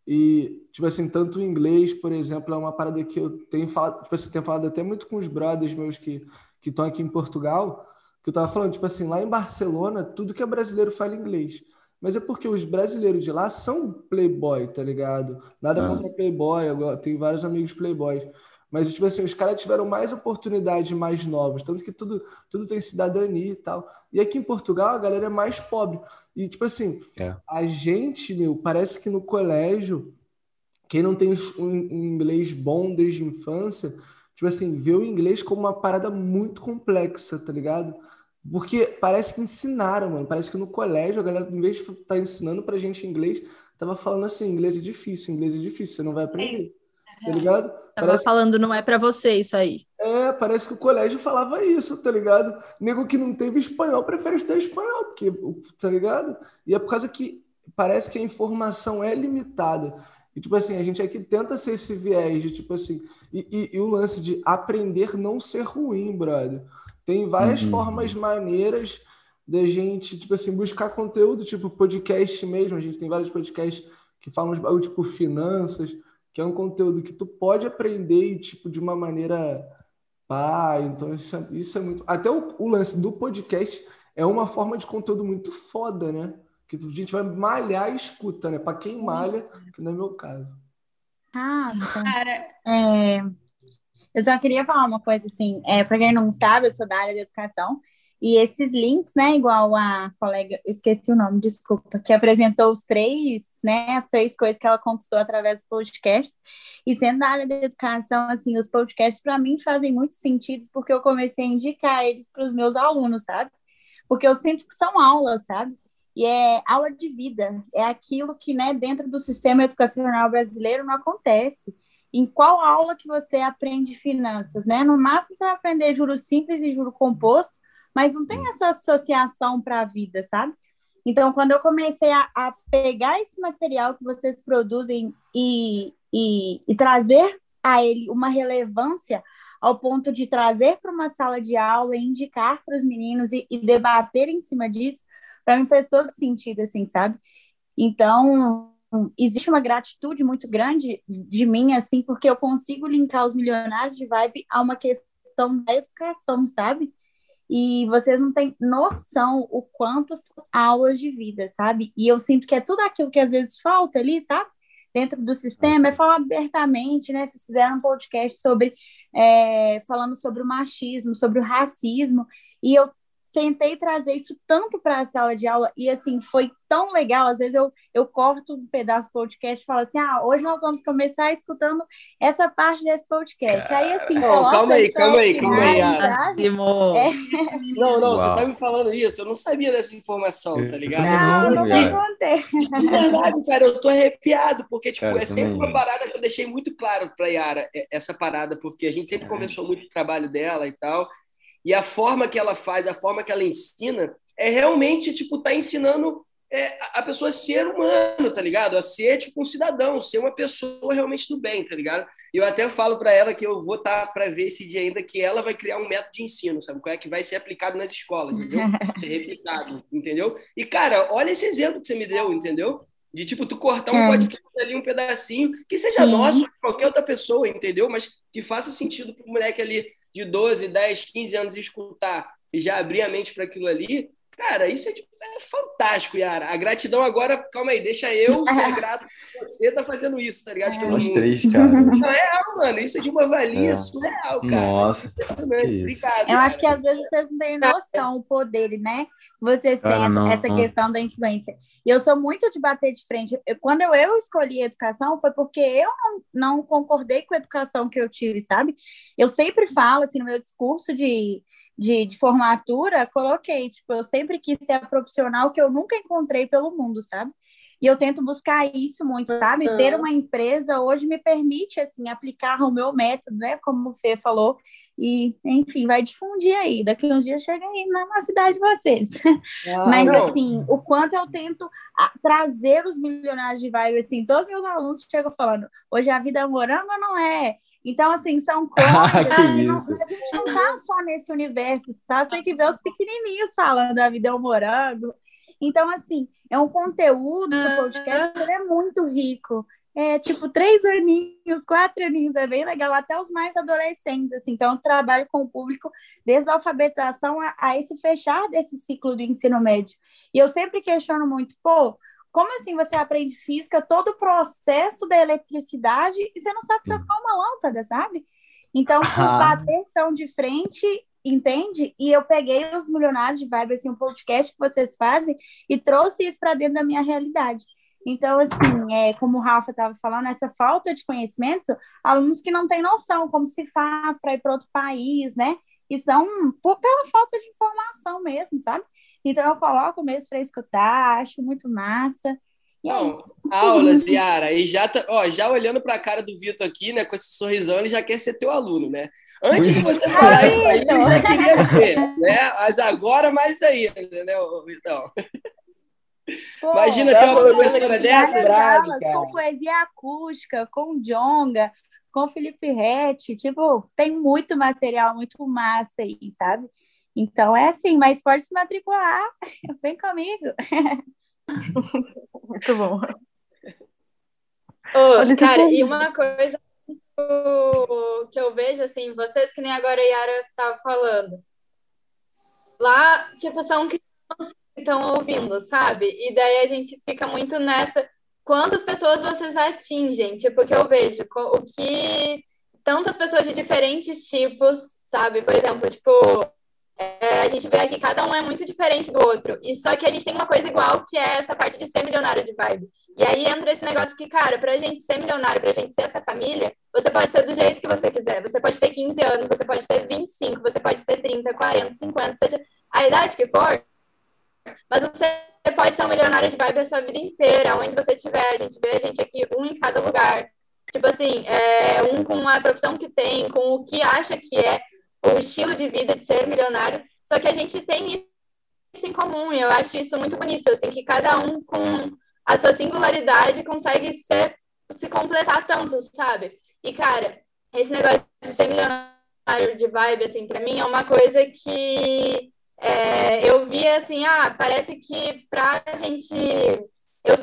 E, tipo assim, tanto o inglês, por exemplo, é uma parada que eu tenho falado, tipo assim, tenho falado até muito com os brothers meus que estão aqui em Portugal, que eu tava falando, tipo assim, lá em Barcelona, tudo que é brasileiro fala inglês. Mas é porque os brasileiros de lá são playboy, tá ligado? Nada Ah. contra playboy, eu tenho vários amigos playboys. Mas, tipo assim, os caras tiveram mais oportunidades mais novas, tanto que tudo, tudo tem cidadania e tal. E aqui em Portugal, a galera é mais pobre. E, tipo assim, É. a gente, meu, parece que no colégio, quem não tem um, um inglês bom desde a infância, tipo assim, vê o inglês como uma parada muito complexa, tá ligado? Porque parece que ensinaram, mano. Parece que no colégio a galera, em vez de estar ensinando pra gente inglês, tava falando assim: inglês é difícil, inglês é difícil, você não vai aprender. Tá ligado? Tava Parece, falando, não é pra você isso aí. é, parece que o colégio falava isso, tá ligado? Nego que não teve espanhol prefere estudar espanhol, porque, tá ligado? E é por causa que parece que a informação é limitada. E, tipo assim, a gente aqui tenta ser esse viés de, tipo assim, e, e- e o lance de aprender não ser ruim, brother. Tem várias Uhum. formas maneiras da gente, tipo assim, buscar conteúdo, tipo podcast mesmo. A gente tem vários podcasts que falam de bagulho, tipo finanças, que é um conteúdo que tu pode aprender e, tipo, de uma maneira pá, então isso é, isso é muito. Até o, o lance do podcast é uma forma de conteúdo muito foda, né? Que a gente vai malhar e escuta, né? Pra quem malha, que não é meu caso. Ah, tá. Cara, É, eu só queria falar uma coisa assim, é, para quem não sabe, eu sou da área de educação, e esses links, né, igual a colega, esqueci o nome, desculpa, que apresentou os três, né, as três coisas que ela conquistou através dos podcasts, e sendo da área de educação, assim, os podcasts para mim fazem muito sentido, porque eu comecei a indicar eles para os meus alunos, sabe? Porque eu sinto que são aulas, sabe? E é aula de vida, é aquilo que, né, dentro do sistema educacional brasileiro não acontece em qual aula que você aprende finanças, né? No máximo você vai aprender juros simples e juro composto, mas não tem essa associação para a vida, sabe? Então, quando eu comecei a, a pegar esse material que vocês produzem e, e, e trazer a ele uma relevância ao ponto de trazer para uma sala de aula e indicar para os meninos e, e debater em cima disso, para mim fez todo sentido, assim, sabe? Então, existe uma gratitude muito grande de mim, assim, porque eu consigo linkar os milionários de vibe a uma questão da educação, sabe? E vocês não têm noção o quanto são aulas de vida, sabe? E eu sinto que é tudo aquilo que às vezes falta ali, sabe? Dentro do sistema, é falar abertamente, né? Vocês fizeram um podcast sobre, é, falando sobre o machismo, sobre o racismo, e eu tentei trazer isso tanto para a sala de aula e assim foi tão legal. Às vezes eu, eu corto um pedaço do podcast e falo assim: ah, hoje nós vamos começar escutando essa parte desse podcast. Aí assim, Não, coloca calma aí, calma aí, calma aí. É. Não, não, Uau. você tá me falando isso. Eu não sabia dessa informação, tá ligado? Não, não me contei. De verdade, cara, eu tô arrepiado, porque, tipo, Cara, é sempre também. uma parada que eu deixei muito claro pra Yara, é- essa parada, porque a gente sempre conversou muito do trabalho dela e tal, e a forma que ela faz, a forma que ela ensina, é realmente, tipo, tá ensinando é, a pessoa ser humano, tá ligado? A ser tipo um cidadão, ser uma pessoa realmente do bem, tá ligado? E eu até falo para ela que eu vou estar tá, para ver esse dia ainda que ela vai criar um método de ensino, sabe? Qual é que vai ser aplicado nas escolas, entendeu? *laughs* ser replicado, entendeu? E cara, olha esse exemplo que você me deu, entendeu? De tipo, tu cortar um é. podcast ali, um pedacinho, que seja Sim. nosso, de qualquer outra pessoa, entendeu? Mas que faça sentido pro moleque ali de 12, 10, 15 anos escutar e já abrir a mente para aquilo ali, Cara, isso é, tipo, é, fantástico, Yara. A gratidão agora, calma aí, deixa eu ser *laughs* grato por você tá fazendo isso, tá ligado? É. Nós três, cara. Não é real, mano. Isso é de uma valia é. surreal, cara. Nossa. Obrigado. Eu acho que às vezes vocês não têm noção o poder, né? Vocês têm ah, não, essa não. questão da influência. E eu sou muito de bater de frente. Eu, quando eu, eu escolhi educação, foi porque eu não, não concordei com a educação que eu tive, sabe? Eu sempre falo, assim, no meu discurso de de, de formatura, coloquei, tipo, eu sempre quis ser a profissional que eu nunca encontrei pelo mundo, sabe? E eu tento buscar isso muito, sabe? Uhum. Ter uma empresa hoje me permite, assim, aplicar o meu método, né? Como o Fê falou. E, enfim, vai difundir aí. Daqui uns dias chega aí na, na cidade de vocês. Ah, *laughs* Mas, assim, o quanto eu tento trazer os milionários de vibe, assim, todos os meus alunos chegam falando, hoje a vida é morango não é? Então, assim, são *laughs* coisas ah, que não, a gente não tá só nesse universo, tá? Você tem que ver os pequenininhos falando da vida é um morango. Então, assim, é um conteúdo do podcast que é muito rico. É tipo três aninhos, quatro aninhos, é bem legal, até os mais adolescentes. Assim. Então, eu trabalho com o público desde a alfabetização a, a esse fechar desse ciclo do ensino médio. E eu sempre questiono muito, pô, como assim você aprende física, todo o processo da eletricidade e você não sabe trocar uma lâmpada, sabe? Então, ah. *laughs* bater tão de frente, entende? E eu peguei os Milionários de Vibe, assim, um podcast que vocês fazem, e trouxe isso para dentro da minha realidade. Então, assim, é, como o Rafa estava falando, essa falta de conhecimento, alunos que não têm noção como se faz para ir para outro país, né? E são por, pela falta de informação mesmo, sabe? Então eu coloco mesmo para escutar, acho muito massa. E é aulas, *laughs* Yara, e já, tá, ó, já olhando para a cara do Vitor aqui, né, com esse sorrisão, ele já quer ser teu aluno, né? Antes de você falar isso aí, ele já queria ser, né? Mas agora mais ainda, entendeu, Vitão? Pô, Imagina ter uma professora dessa, brava, Com poesia acústica, com jonga, com Felipe Rett, tipo, tem muito material, muito massa aí, sabe? Então é assim, mas pode se matricular, *laughs* vem comigo. Muito bom. Oh, cara, e uma coisa que eu vejo, assim, vocês que nem agora a Yara estava falando, lá, tipo, são crianças que estão ouvindo, sabe? E daí a gente fica muito nessa, quantas pessoas vocês atingem? Tipo, que eu vejo, o que tantas pessoas de diferentes tipos, sabe? Por exemplo, tipo, é, a gente vê que cada um é muito diferente do outro. E só que a gente tem uma coisa igual, que é essa parte de ser milionário de vibe. E aí entra esse negócio que, cara, pra gente ser milionário, pra gente ser essa família, você pode ser do jeito que você quiser. Você pode ter 15 anos, você pode ter 25, você pode ter 30, 40, 50, seja a idade que for. Mas você pode ser um milionário de vibe a sua vida inteira, onde você estiver. A gente vê a gente aqui, um em cada lugar. Tipo assim, é, um com a profissão que tem, com o que acha que é, o estilo de vida de ser milionário, só que a gente tem isso em comum, eu acho isso muito bonito, assim, que cada um com a sua singularidade consegue ser, se completar tanto, sabe? E, cara, esse negócio de ser milionário de vibe, assim, pra mim é uma coisa que é, eu vi, assim, ah, parece que pra gente, eu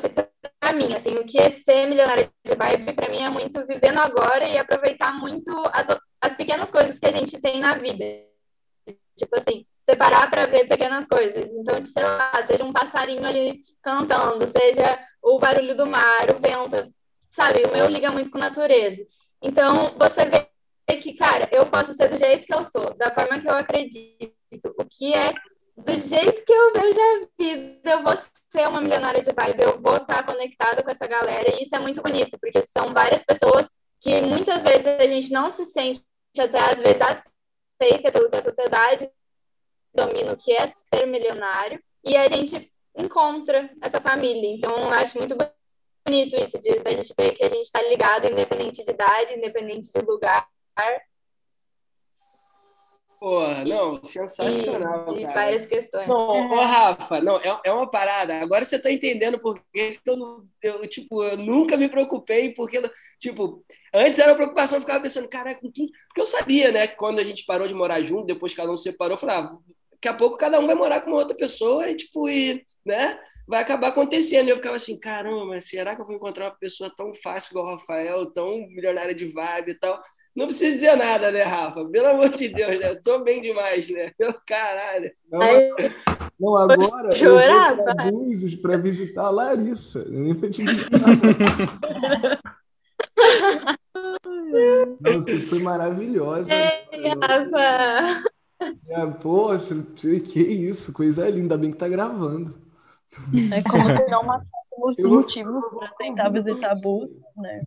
pra mim, assim, o que é ser milionário de vibe, pra mim é muito vivendo agora e aproveitar muito as as pequenas coisas que a gente tem na vida. Tipo assim, separar para ver pequenas coisas. Então, sei lá, seja um passarinho ali cantando, seja o barulho do mar, o vento, sabe? O meu liga muito com natureza. Então, você vê que, cara, eu posso ser do jeito que eu sou, da forma que eu acredito, o que é do jeito que eu vejo a vida, eu vou ser uma milionária de vibe, eu vou estar conectada com essa galera, e isso é muito bonito, porque são várias pessoas que muitas vezes a gente não se sente até às vezes aceita pelo que a sociedade domina o que é ser milionário e a gente encontra essa família. Então, eu acho muito bonito isso, de a gente ver que a gente está ligado, independente de idade, independente de lugar. Porra, não, sensacional. de cara. várias questões. Não, ô, Rafa, não, é, é uma parada. Agora você tá entendendo por que eu, não- eu, tipo, eu nunca me preocupei, porque, tipo, antes era uma preocupação, eu ficava pensando, caraca, com quem? Porque eu sabia, né, que quando a gente parou de morar junto, depois que cada um se separou, eu falei, ah, daqui a pouco cada um vai morar com uma outra pessoa e, tipo, e, né, vai acabar acontecendo. E eu ficava assim, caramba, mas será que eu vou encontrar uma pessoa tão fácil igual o Rafael, tão milionária de vibe e tal? Não precisa dizer nada, né, Rafa? Pelo amor de Deus, né? Eu tô bem demais, né? Meu *laughs* caralho. Não, não, agora *laughs* eu chorar, vou para. Búzios para visitar a Larissa. Eu nem pra te você *laughs* foi maravilhosa. Ei, Rafa! É, pô, você- que isso, coisa linda, ainda bem que tá gravando. É como se não Eu- motivos para tentar visitar Búzios, né?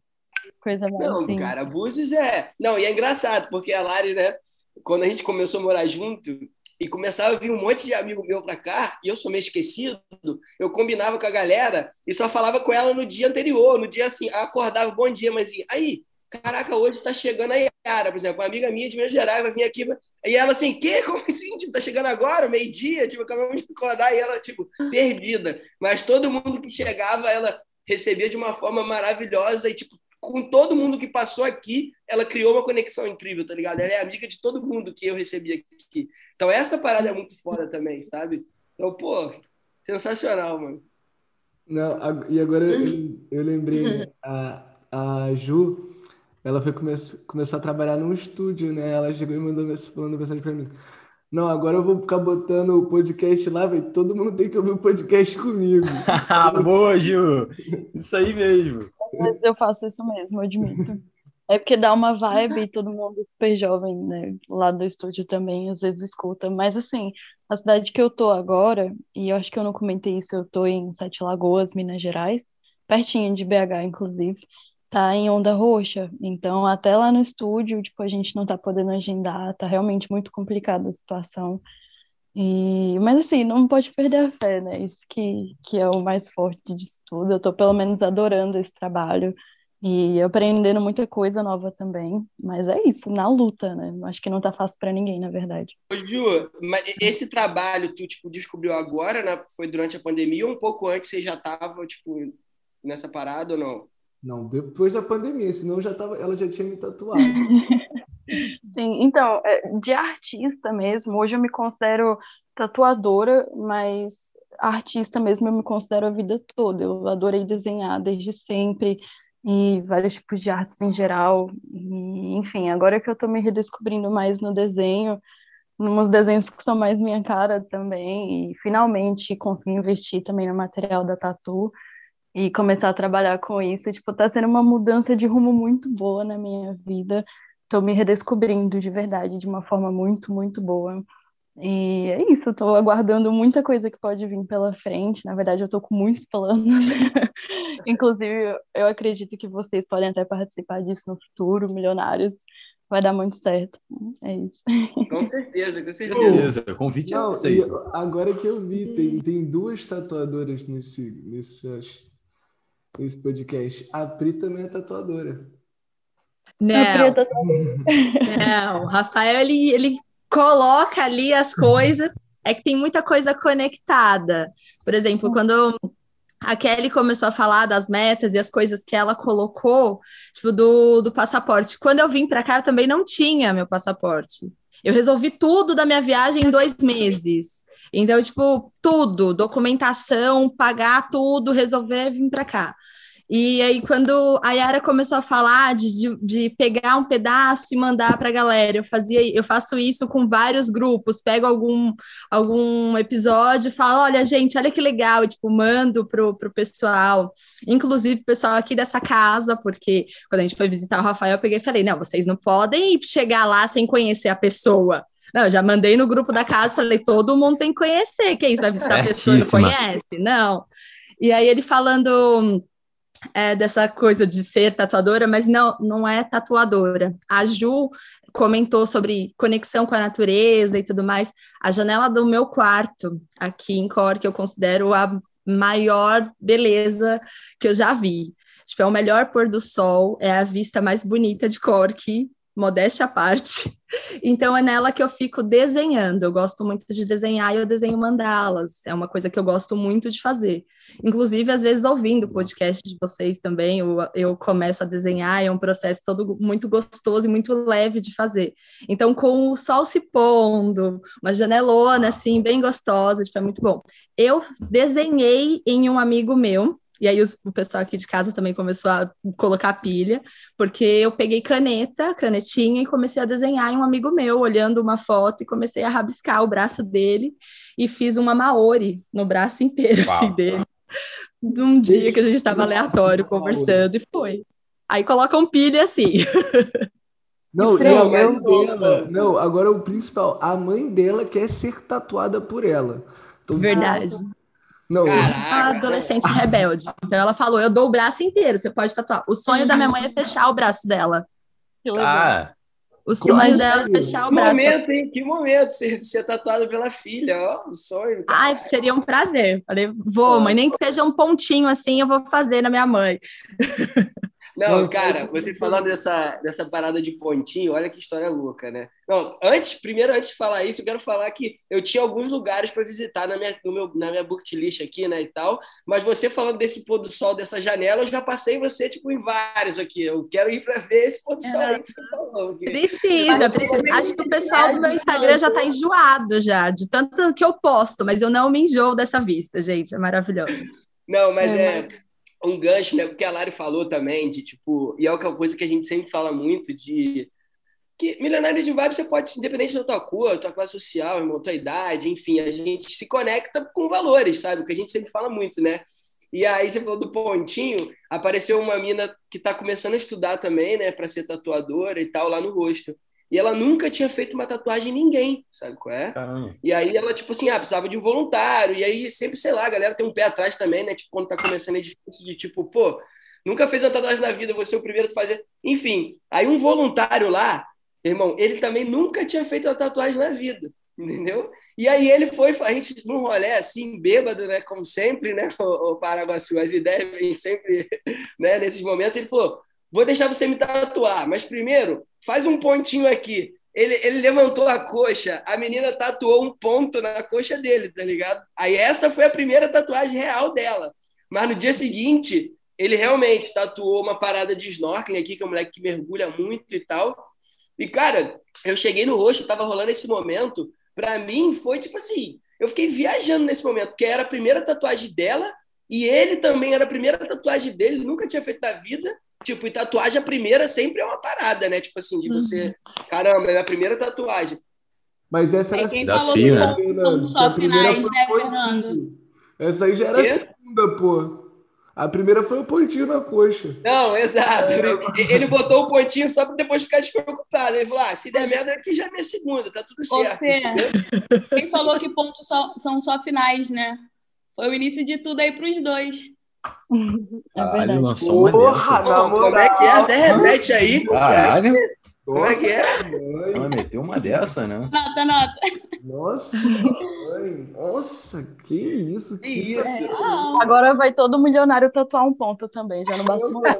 Coisa mais Não, assim. cara, Búzios é. Não, e é engraçado, porque a Lari, né, quando a gente começou a morar junto e começava a vir um monte de amigo meu pra cá, e eu sou meio esquecido, eu combinava com a galera e só falava com ela no dia anterior, no dia assim, acordava, bom dia, mas e aí, caraca, hoje tá chegando a Yara, por exemplo, uma amiga minha de Minas Gerais vai vir aqui, e ela assim, que? Como assim? Tipo, tá chegando agora, meio-dia, tipo, acabamos de acordar, e ela, tipo, perdida. Mas todo mundo que chegava, ela recebia de uma forma maravilhosa e, tipo, com todo mundo que passou aqui, ela criou uma conexão incrível, tá ligado? Ela é amiga de todo mundo que eu recebi aqui. Então essa parada é muito foda também, sabe? Então, pô, sensacional, mano. Não, a- e agora eu, eu lembrei, né, *laughs* a, a Ju, ela foi come, começou a trabalhar num estúdio, né? Ela chegou e mandou falando mensagem pra mim. Não, agora eu vou ficar botando o podcast lá, velho. Todo mundo tem que ouvir o podcast comigo. *laughs* Boa, Ju! Isso aí mesmo. Mas eu faço isso mesmo, admito. É porque dá uma vibe e todo mundo super jovem, né? Lá do estúdio também, às vezes escuta. Mas assim, a cidade que eu tô agora, e eu acho que eu não comentei isso, eu tô em Sete Lagoas, Minas Gerais, pertinho de BH, inclusive, tá em onda roxa. Então, até lá no estúdio, tipo, a gente não tá podendo agendar, tá realmente muito complicada a situação. E, mas assim, não pode perder a fé, né? Isso que, que é o mais forte disso tudo. Eu tô pelo menos adorando esse trabalho e aprendendo muita coisa nova também. Mas é isso, na luta, né? Acho que não tá fácil pra ninguém, na verdade. Ô, Ju, mas esse trabalho tu, tipo, descobriu agora, né? Foi durante a pandemia ou um pouco antes você já tava, tipo, nessa parada ou não? Não, depois da pandemia, senão já tava, ela já tinha me tatuado. *laughs* Sim, então, é, de artista mesmo, hoje eu me considero tatuadora, mas artista mesmo eu me considero a vida toda. Eu adorei desenhar desde sempre e vários tipos de artes em geral. E, enfim, agora que eu tô me redescobrindo mais no desenho, nos desenhos que são mais minha cara também, e finalmente consegui investir também no material da tatu e começar a trabalhar com isso, tipo, tá sendo uma mudança de rumo muito boa na minha vida. Tô me redescobrindo de verdade, de uma forma muito, muito boa. E é isso, tô aguardando muita coisa que pode vir pela frente. Na verdade, eu tô com muitos planos. *laughs* Inclusive, eu acredito que vocês podem até participar disso no futuro, milionários. Vai dar muito certo. É isso. Com certeza, com certeza. Beleza, convite é Não, aceito. agora que eu vi, tem, tem duas tatuadoras nesse, nesse, nesse podcast. A Pri também é tatuadora. Não, Preta não. O Rafael, ele, ele coloca ali as coisas. É que tem muita coisa conectada. Por exemplo, quando a Kelly começou a falar das metas e as coisas que ela colocou, tipo, do, do passaporte. Quando eu vim para cá, eu também não tinha meu passaporte. Eu resolvi tudo da minha viagem em dois meses. Então, tipo, tudo, documentação, pagar tudo, resolver vir para cá. E aí, quando a Yara começou a falar de, de, de pegar um pedaço e mandar para a galera, eu fazia, eu faço isso com vários grupos, pego algum, algum episódio e falo, olha, gente, olha que legal, e, tipo, mando pro, pro pessoal, inclusive o pessoal aqui dessa casa, porque quando a gente foi visitar o Rafael, eu peguei e falei, não, vocês não podem chegar lá sem conhecer a pessoa. Não, eu já mandei no grupo da casa, falei, todo mundo tem que conhecer, que isso, vai visitar a pessoa não conhece? Não. E aí ele falando é, dessa coisa de ser tatuadora, mas não, não é tatuadora. A Ju comentou sobre conexão com a natureza e tudo mais. A janela do meu quarto, aqui em Cork, eu considero a maior beleza que eu já vi. Tipo, é o melhor pôr do sol, é a vista mais bonita de Cork. Modéstia à parte. Então é nela que eu fico desenhando. Eu gosto muito de desenhar e eu desenho mandalas. É uma coisa que eu gosto muito de fazer. Inclusive, às vezes, ouvindo o podcast de vocês também, eu, eu começo a desenhar, é um processo todo muito gostoso e muito leve de fazer. Então, com o sol se pondo, uma janelona assim, bem gostosa, tipo, é muito bom. Eu desenhei em um amigo meu, e aí os, o pessoal aqui de casa também começou a colocar pilha, porque eu peguei caneta, canetinha, e comecei a desenhar em um amigo meu, olhando uma foto, e comecei a rabiscar o braço dele, e fiz uma Maori no braço inteiro, *laughs* Uau. assim, dele. Num dia que a gente estava aleatório conversando, e foi. Aí colocam pilha assim. *laughs* Não, não, mas dela, não, agora o principal, a mãe dela quer ser tatuada por ela. Tô Verdade. Não. Adolescente rebelde. Então ela falou: Eu dou o braço inteiro, você pode tatuar. O sonho da minha mãe é fechar o braço dela. Ah. O sonho dela é fechar o braço. Que momento, hein? Que momento ser, ser tatuado pela filha, ó, o sonho. Cara. Ai, seria um prazer. Falei, vou, mãe, nem que seja um pontinho assim, eu vou fazer na minha mãe. *laughs* Não, cara, você falando dessa, dessa parada de pontinho, olha que história louca, né? Não, antes, primeiro, antes de falar isso, eu quero falar que eu tinha alguns lugares para visitar na minha, no meu, na minha bucket list aqui, né, e tal, mas você falando desse pôr do sol, dessa janela, eu já passei você, tipo, em vários aqui. Eu quero ir para ver esse pôr do sol aí que você falou. Porque... Precisa, precisa. Acho que o pessoal do meu Instagram já está enjoado já, de tanto que eu posto, mas eu não me enjoo dessa vista, gente, é maravilhoso. Não, mas é... é um gancho, né? O que a Lari falou também, de tipo, e é uma coisa que a gente sempre fala muito, de que milionário de vibe você pode, independente da tua cor, tua classe social, irmão, tua idade, enfim, a gente se conecta com valores, sabe? O que a gente sempre fala muito, né? E aí você falou do pontinho, apareceu uma mina que está começando a estudar também, né, para ser tatuadora e tal, lá no rosto. E ela nunca tinha feito uma tatuagem em ninguém, sabe qual é? Caramba. E aí ela, tipo assim, ah, precisava de um voluntário. E aí sempre, sei lá, a galera tem um pé atrás também, né? Tipo, quando tá começando é difícil de tipo, pô, nunca fez uma tatuagem na vida, você é o primeiro a fazer. Enfim, aí um voluntário lá, irmão, ele também nunca tinha feito uma tatuagem na vida, entendeu? E aí ele foi, a gente num rolê assim, bêbado, né? Como sempre, né? *laughs* O, o Paraguaçu, as ideias vêm sempre, *laughs* né? Nesses momentos, ele falou: vou deixar você me tatuar, mas primeiro faz um pontinho aqui. Ele, ele levantou a coxa, a menina tatuou um ponto na coxa dele, tá ligado? Aí essa foi a primeira tatuagem real dela. Mas no dia seguinte, ele realmente tatuou uma parada de snorkeling aqui, que é um moleque que mergulha muito e tal. E, cara, eu cheguei no rosto, tava rolando esse momento. Pra mim, foi tipo assim: eu fiquei viajando nesse momento, porque era a primeira tatuagem dela e ele também era a primeira tatuagem dele, nunca tinha feito na vida. Tipo, e tatuagem a primeira sempre é uma parada, né? Tipo assim, de você. Uhum. Caramba, é a primeira tatuagem. Mas essa era a Desafio, né? Só finais, né, Fernando? Essa aí já era a segunda, pô. A primeira foi o pontinho na coxa. Não, exato. Ele, ele botou o pontinho só para depois ficar despreocupado. Ele falou: ah, se der merda aqui já é minha segunda, tá tudo certo. Você, quem falou que pontos são só finais, né? Foi o início de tudo aí para os dois. É Caralho, lançou uma Porra, dessa. Como é que é? Até repete aí. Caralho. Como é que é? Ela meteu uma dessa, né? Nota, nota. Nossa, mãe. Nossa, que isso? Que, isso? É. Agora vai todo milionário tatuar um ponto também, já não basta mais. *laughs*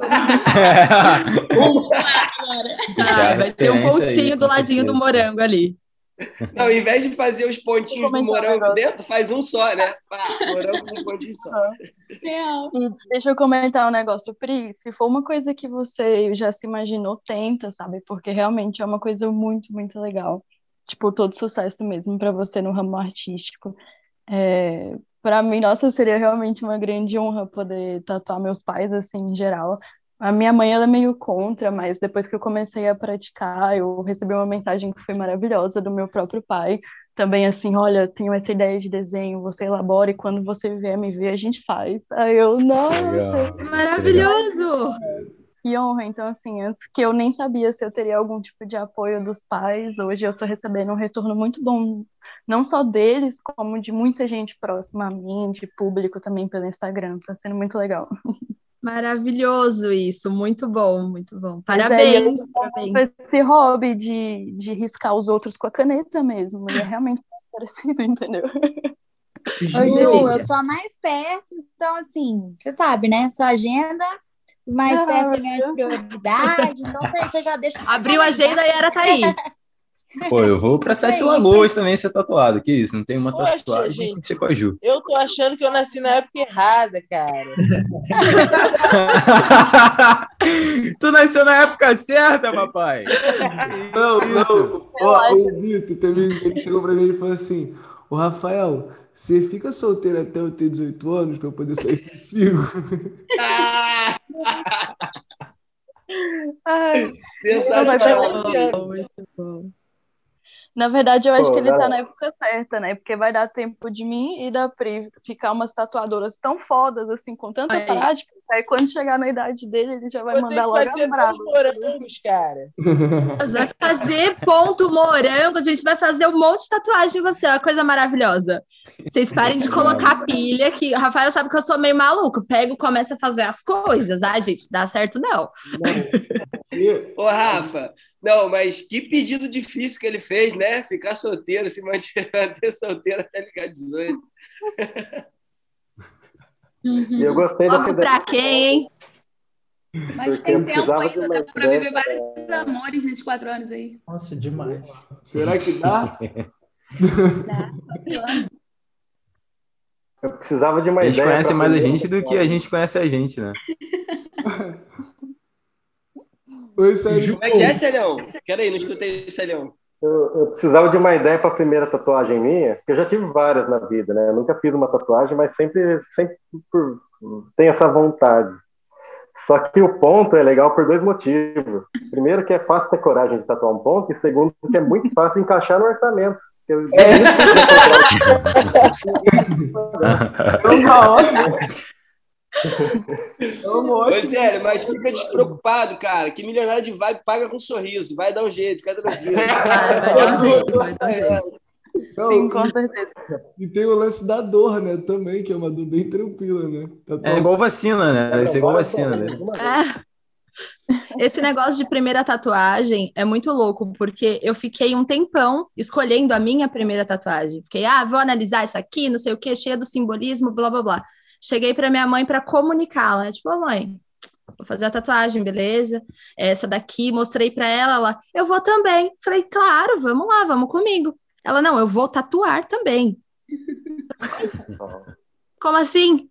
ah, vai ter um pontinho aí, do ladinho do morango ali. Não, ao invés de fazer os pontinhos do morango dentro, faz um só, né? Pá, morango com um pontinho só. Real. E deixa eu comentar um negócio, Pri. Se for uma coisa que você já se imaginou, tenta, sabe? Porque realmente é uma coisa muito, muito legal. Tipo, todo sucesso mesmo para você no ramo artístico. É, para mim, nossa, seria realmente uma grande honra poder tatuar meus pais, assim, em geral. A minha mãe, ela é meio contra, mas depois que eu comecei a praticar, eu recebi uma mensagem que foi maravilhosa do meu próprio pai. Também assim, olha, tenho essa ideia de desenho, você elabora e quando você vier me ver, a gente faz. Aí eu, nossa, Legal. maravilhoso! Que honra. Então, assim, antes que eu nem sabia se eu teria algum tipo de apoio dos pais, hoje eu tô recebendo um retorno muito bom, não só deles, como de muita gente próxima a mim, de público também pelo Instagram. Tá sendo muito legal. *laughs* Maravilhoso isso, muito bom, muito bom. Parabéns, é, parabéns. Esse hobby de, de riscar os outros com a caneta mesmo, é realmente *laughs* parecido, entendeu? Ô, Ju, eu sou a mais perto, então assim, você sabe, né? Sua agenda Os mais Ah, perto têm mais prioridade. Então você, você já deixa. Abriu a agenda e era tá aí. *laughs* Pô, eu vou pra *laughs* Sete Isso aí, Lagoas também ser tatuado. Que isso? Não tem uma Poxa, tatuagem, gente. tem que ser com a Ju. Eu tô achando que eu nasci na época errada, cara. *laughs* tu nasceu na época certa, papai. Não, Isso. não. Ó, o Vitor também ele chegou pra mim e falou assim: Ô Rafael, você fica solteiro até eu ter 18 anos pra eu poder sair contigo? Ah, Ai, *laughs* sensacional. muito bom. Na verdade, eu acho Pô, que ele tá na época certa, né? Porque vai dar tempo de mim e da Pri ficar umas tatuadoras tão fodas, assim, com tanta prática. Aí quando chegar na idade dele, ele já vai Eu mandar logo fazer as bravas. dois morangos, cara. *laughs* Nós vai fazer ponto morango, a gente vai fazer um monte de tatuagem em você, é uma coisa maravilhosa. Vocês parem de colocar pilha, que o Rafael sabe que eu sou meio maluco. Pego, começa a fazer as coisas. Ah, gente, dá certo não. E- *laughs* Ô, Rafa, não, mas que pedido difícil que ele fez, né? Ficar solteiro, se manter *laughs* manter solteiro até ligar 18. E eu gostei dessa ideia. pra quem, hein? Mas tem tempo ainda, dá pra viver ideia. vários amores nesses quatro anos aí. Nossa, demais. Será que dá? *laughs* Eu precisava de uma Eles ideia. conhecem pra mais a gente do que a gente conhece a gente, né? Oi, Sérgio. Como é que é, Celhão? Peraí, não escutei, Celhão. Eu, eu precisava de uma ideia para a primeira tatuagem minha, porque eu já tive várias na vida, né? Eu nunca fiz uma tatuagem, mas sempre, sempre por, tenho essa vontade. Só que o ponto é legal por dois motivos. Primeiro, que é fácil ter coragem de tatuar um ponto, e segundo, que é muito fácil encaixar no orçamento. Eu- É *laughs* *laughs* ótima. É. Zélio, mas fica despreocupado, cara. Que milionário de vibe paga com sorriso. Vai dar um jeito, fica tranquilo. Vai, vai dar um jeito, vai dar um jeito. Não, Sim, com certeza. e tem o lance da dor, né? Também, que é uma dor bem tranquila, né? Tatuar É igual vacina, né? Deve ser igual vacina, né? É. Esse negócio de primeira tatuagem é muito louco, porque eu fiquei um tempão escolhendo a minha primeira tatuagem. Fiquei, ah, vou analisar isso aqui, não sei o que, cheia do simbolismo, blá blá blá. Cheguei para minha mãe para comunicá-la, né? Tipo, "Ô, mãe, vou fazer a tatuagem, beleza? Essa daqui, mostrei para ela, ela, eu vou também. Falei, claro, vamos lá, vamos comigo. Ela, não, eu vou tatuar também. *laughs* Como assim?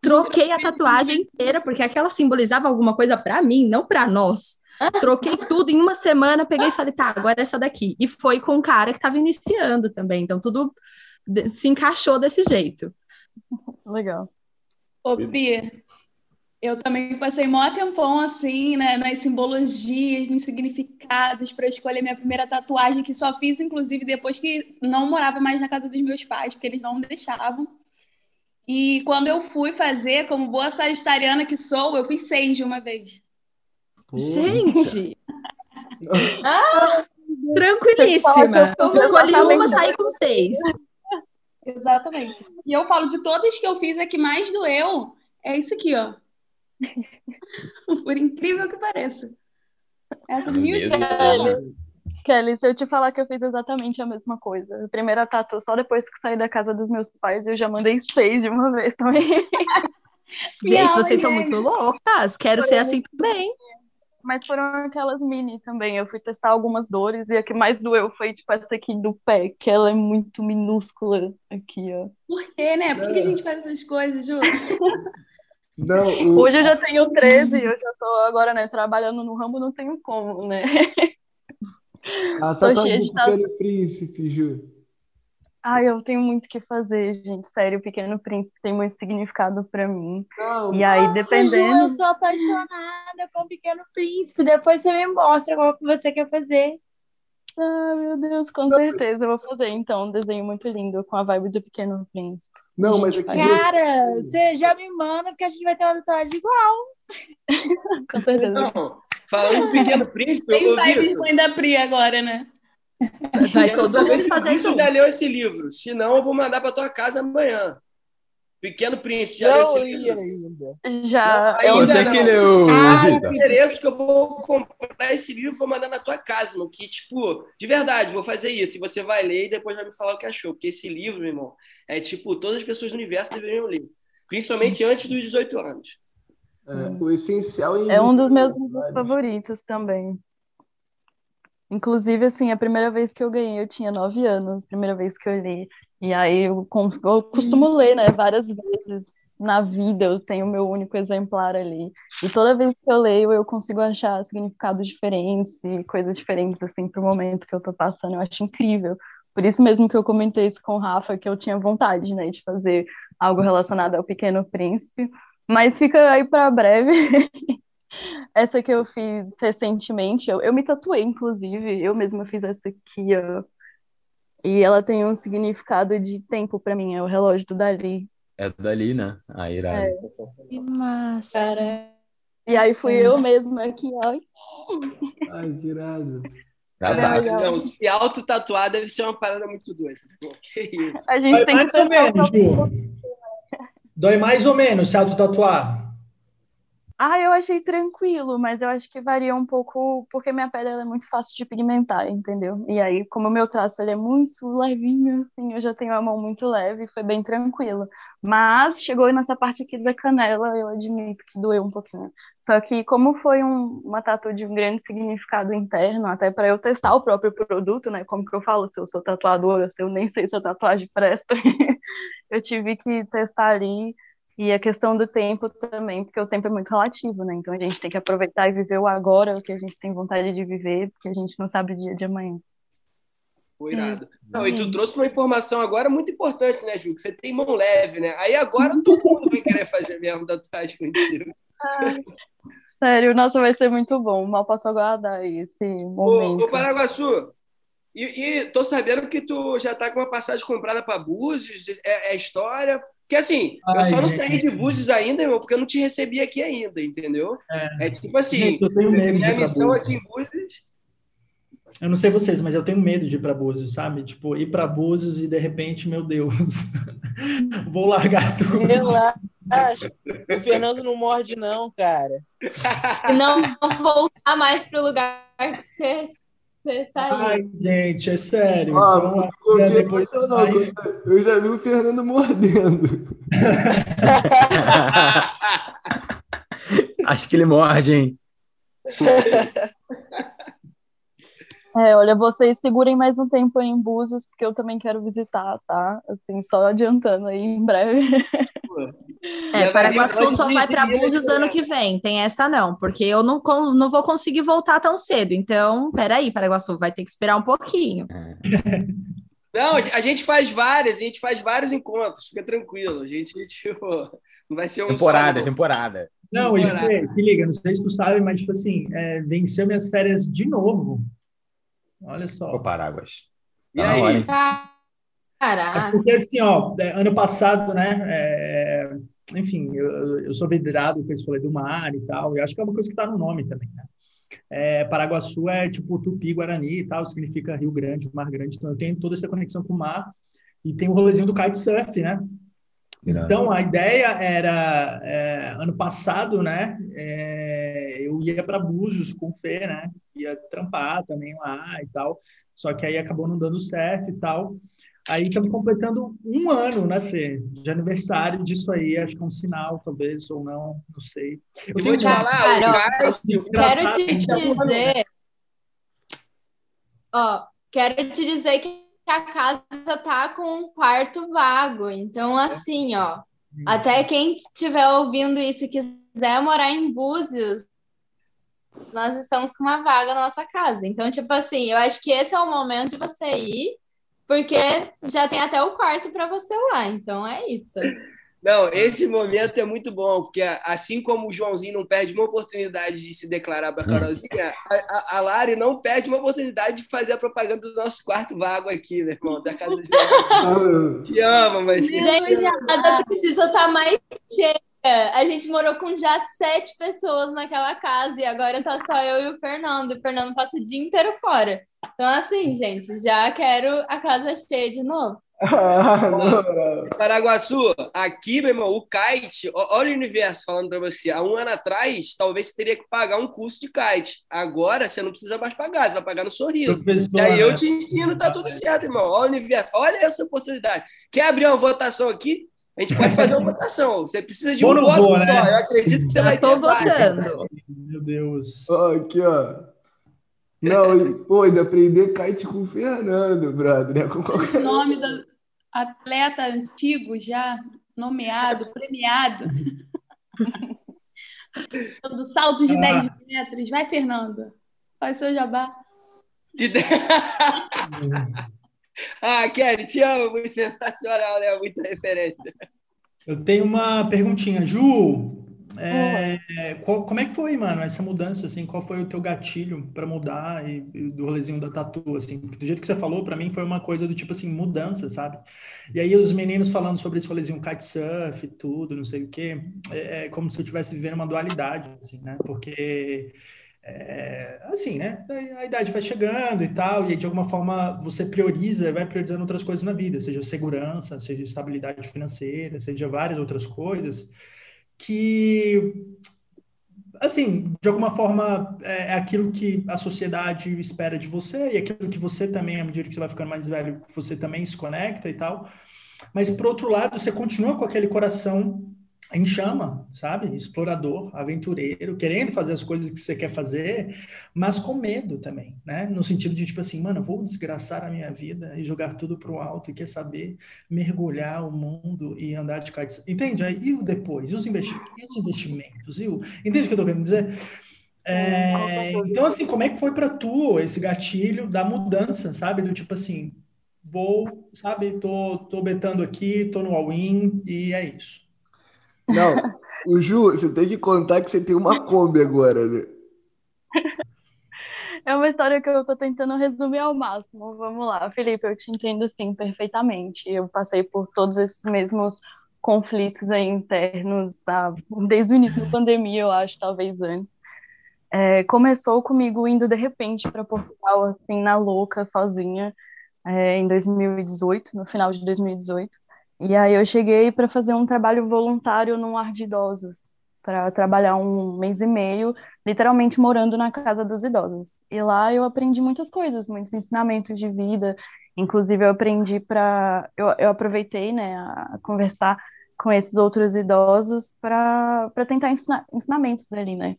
Troquei a tatuagem inteira, porque aquela simbolizava alguma coisa para mim, não para nós. Troquei tudo em uma semana, peguei e falei, tá, agora é essa daqui. E foi com um cara que estava iniciando também, então tudo se encaixou desse jeito. Legal. Ô, Pri, eu também passei mó tempão assim, né, nas simbologias, nos significados, para escolher minha primeira tatuagem, que só fiz, inclusive, depois que não morava mais na casa dos meus pais, porque eles não me deixavam. E quando eu fui fazer, como boa sagitariana que sou, eu fiz seis de uma vez. Gente! Ah, Tranquilíssima. Eu Escolhi uma, saí com seis. Exatamente. E eu falo de todas que eu fiz, a que mais doeu é isso aqui, ó. *laughs* Por incrível que pareça. Essa mil Meu. Kelly, Kelly, se eu te falar que eu fiz exatamente a mesma coisa. A primeira tatu, só depois que saí da casa dos meus pais, eu já mandei seis de uma vez também. Gente, vocês são muito loucas. Quero ser assim também. Mas foram aquelas mini também. Eu fui testar algumas dores e a que mais doeu foi, tipo, essa aqui do pé, que ela é muito minúscula aqui, ó. Por quê, né? Por que que a gente faz essas coisas, Ju? *laughs* Não, o- Hoje eu já tenho 13, eu já tô agora, né, trabalhando no ramo, não tenho como, né? a tô cheia tatuagem de Pequeno Príncipe, Ju. Ai, eu tenho muito o que fazer, gente. Sério, o Pequeno Príncipe tem muito significado pra mim. Não, E aí, Nossa, Ju, dependendo. eu sou apaixonada com o Pequeno Príncipe. Depois você me mostra qual que você quer fazer. Ah, meu Deus, com certeza eu vou fazer então um desenho muito lindo com a vibe do Pequeno Príncipe. não, mas aqui. Cara, você já me manda, porque a gente vai ter uma tatuagem igual. *laughs* Com certeza. Não, falando do Pequeno Príncipe, Tem vibes Vitor, mãe da Pri agora, né? Vai todo mundo se o fazer junto. já leu esse livro. Se não, eu vou mandar para tua casa amanhã. Pequeno Príncipe, já leu Não esse li livro? ainda. Já. Não, eu- ainda não. que ler o Ah, Eu Vitor. endereço que eu vou comprar esse livro e vou mandar na tua casa, no que, tipo, de verdade, vou fazer isso. E você vai ler e depois vai me falar o que achou. Porque esse livro, meu irmão, é tipo, todas as pessoas do universo deveriam ler. Principalmente antes dos 18 anos. É, o essencial em É um dos meus livros, vários. favoritos também. Inclusive, assim, a primeira vez que eu ganhei, eu tinha nove anos, primeira vez que eu li. E aí eu, eu costumo ler, né, várias vezes na vida, eu tenho o meu único exemplar ali. E toda vez que eu leio, eu consigo achar significados diferentes e coisas diferentes, assim, pro momento que eu tô passando. Eu acho incrível. Por isso mesmo que eu comentei isso com o Rafa, que eu tinha vontade, né, de fazer algo relacionado ao Pequeno Príncipe. Mas fica aí para breve. *laughs* Essa que eu fiz recentemente, eu, eu me tatuei, inclusive, eu mesma fiz essa aqui, ó. E ela tem um significado de tempo pra mim, é o relógio do Dali. É dali, né? Ah, irado. É. Que massa. Cara, E aí fui eu mesma aqui, ó. Ai, que irado. Legal. Não, se auto-tatuar deve ser uma parada muito doida. Pô, que isso? A gente Dói tem que mais ou testar o menos, Ju. Dói mais ou menos se auto-tatuar. Ah, eu achei tranquilo, mas eu acho que varia um pouco, porque minha pele é muito fácil de pigmentar, entendeu? E aí, como o meu traço ele é muito levinho, assim, eu já tenho a mão muito leve, foi bem tranquilo. Mas chegou nessa parte aqui da canela, eu admito que doeu um pouquinho. Só que como foi um- uma tatu de um grande significado interno, até para eu testar o próprio produto, né? Como que eu falo, se eu sou tatuadora, se eu nem sei se a tatuagem presta, *laughs* eu tive que testar ali. E a questão do tempo também, porque o tempo é muito relativo, né? Então a gente tem que aproveitar e viver o agora, o que a gente tem vontade de viver, porque a gente não sabe o dia de amanhã. Foi irado. Não, e tu trouxe uma informação agora muito importante, né, Ju? Que você tem mão leve, né? Aí agora *laughs* todo mundo vai querer fazer mesmo tatuagem *laughs* contigo. Sério, nossa, vai ser muito bom. Mal posso aguardar esse Ô, momento. ô Paraguaçu, e, e tô sabendo que tu já tá com uma passagem comprada para Búzios, é, é história. Porque assim, eu Ai, só não saí de Búzios ainda, irmão, porque eu não te recebi aqui ainda, entendeu? É. É tipo assim, Gente, eu tenho medo de minha ir pra missão Búzios. aqui em Búzios. Eu não sei vocês, mas eu tenho medo de ir para Búzios, sabe? Tipo, ir para Búzios e de repente, meu Deus, *laughs* vou largar tudo. Relaxa. O Fernando não morde, não, cara. e não voltar mais pro lugar que você, você saiu. Ai, gente, é sério. Ó, Então, confia depois sai- eu já vi o Fernando mordendo. *laughs* Acho que ele morde, hein? É, olha, vocês segurem mais um tempo aí em Búzios, porque eu também quero visitar, tá? Assim, só adiantando aí em breve. É, Paraguaçu só vai para 20 Búzios ano né? que vem. Tem essa não, porque eu não, não vou conseguir voltar tão cedo. Então, peraí, Paraguaçu, vai ter que esperar um pouquinho. Não, a gente faz várias, a gente faz vários encontros, fica tranquilo. A gente, *laughs* tipo, não vai ser um Temporada, só, não. temporada. Não, Temporada. Se liga, não sei se tu sabe, mas, tipo assim, é, venceu minhas férias de novo. Olha só. Ô, Paráguas. E Tá aí? hora, hein? É Caraca. porque, assim, ó, é, ano passado, né, é, enfim, eu, eu sou vidrado com esse rolê do mar e tal, e acho que é uma coisa que tá no nome também, né? É, Paraguaçu é tipo Tupi, Guarani e tal, significa Rio Grande, Mar Grande, então eu tenho toda essa conexão com o mar, e tem o rolezinho do kitesurf, né? Irado. Então, a ideia era, é, ano passado, né, é, eu ia para Búzios com o Fê, né, ia trampar também lá e tal, só que aí acabou não dando certo e tal. Aí estamos completando um ano, né, Fê, de aniversário disso aí, acho que é um sinal, talvez, ou não, não sei. Eu Eu vou te falar, Cara, Quero te Engraçado. dizer. Ó, quero te dizer que a casa tá com um quarto vago. Então, assim, ó. Até quem estiver ouvindo isso e quiser morar em Búzios, nós estamos com uma vaga na nossa casa. Então, tipo assim, eu acho que esse é o momento de você ir, porque já tem até o quarto para você lá. Então, é isso. Não, esse momento é muito bom, porque assim como o Joãozinho não perde uma oportunidade de se declarar para a Carolzinha, a, Lari não perde uma oportunidade de fazer a propaganda do nosso quarto vago aqui, meu irmão, da casa de *laughs* Te ama, mas Gente, a casa precisa estar mais cheia. A gente morou com já sete pessoas naquela casa e agora tá só eu e o Fernando. O Fernando passa o dia inteiro fora. Então, assim, gente, já quero a casa cheia de novo. Ah. *laughs* Paraguaçu, aqui, meu irmão, o kite, olha o universo falando para você. Há um ano atrás, talvez você teria que pagar um curso de kite. Agora, você não precisa mais pagar, você vai pagar no sorriso. Professor, E aí eu te ensino, tá tudo certo, irmão. Olha o universo, olha essa oportunidade. Quer abrir uma votação aqui? A gente pode fazer uma votação. Você precisa de um voto vou, só. né? Eu acredito que você Já vai tô ter votando. Meu Deus. Ó, aqui, ó. Não, e- pô, ainda aprender kite com o Fernando, brother. Né? Com O qualquer... nome do atleta antigo já nomeado, premiado. *laughs* do salto de Ah. 10 metros. Vai, Fernando. Faz seu jabá. De- *laughs* ah, Kelly, te amo. Muito sensacional, né? Muita referência. Eu tenho uma perguntinha. Ju, é, qual- como é que foi, mano, essa mudança, assim? Qual foi o teu gatilho para mudar e, e do rolezinho da tatu, assim? Porque do jeito que você falou, para mim foi uma coisa do tipo assim, mudança, sabe? E aí os meninos falando sobre esse rolezinho kitesurf e tudo, não sei o quê, é, é como se eu estivesse vivendo uma dualidade, assim, né? Porque... é, assim, né? A idade vai chegando e tal, e de alguma forma você prioriza, vai priorizando outras coisas na vida, seja segurança, seja estabilidade financeira, seja várias outras coisas, que, assim, de alguma forma é é aquilo que a sociedade espera de você e aquilo que você também, à medida que você vai ficando mais velho, você também se conecta e tal. Mas, por outro lado, você continua com aquele coração em chama, sabe? Explorador, aventureiro, querendo fazer as coisas que você quer fazer, mas com medo também, né? No sentido de, tipo assim, mano, vou desgraçar a minha vida e jogar tudo pro alto e quer saber mergulhar o mundo e andar de kite. Entende? E o depois? E os, investi e os investimentos? E o... Entende o que eu tô querendo dizer? É, então, assim, como é que foi para tu esse gatilho da mudança, sabe? Do tipo assim, vou, sabe, tô, tô betando aqui, tô no all-in e é isso. Não, o Ju, você tem que contar que você tem uma Kombi agora, né? *laughs* É uma história que eu tô tentando resumir ao máximo. Vamos lá, Felipe, eu te entendo sim perfeitamente. Eu passei por todos esses mesmos conflitos internos, tá? desde o início da pandemia, eu acho, talvez antes. É, começou comigo indo de repente para Portugal, assim, na louca, sozinha, é, em 2018, no final de 2018. E aí eu cheguei para fazer um trabalho voluntário num lar de idosos, para trabalhar um mês e meio, literalmente morando na casa dos idosos. E lá eu aprendi muitas coisas, muitos ensinamentos de vida. Inclusive eu aprendi para, eu, eu aproveitei, né, a conversar com esses outros idosos para tentar ensinar ensinamentos ali, né?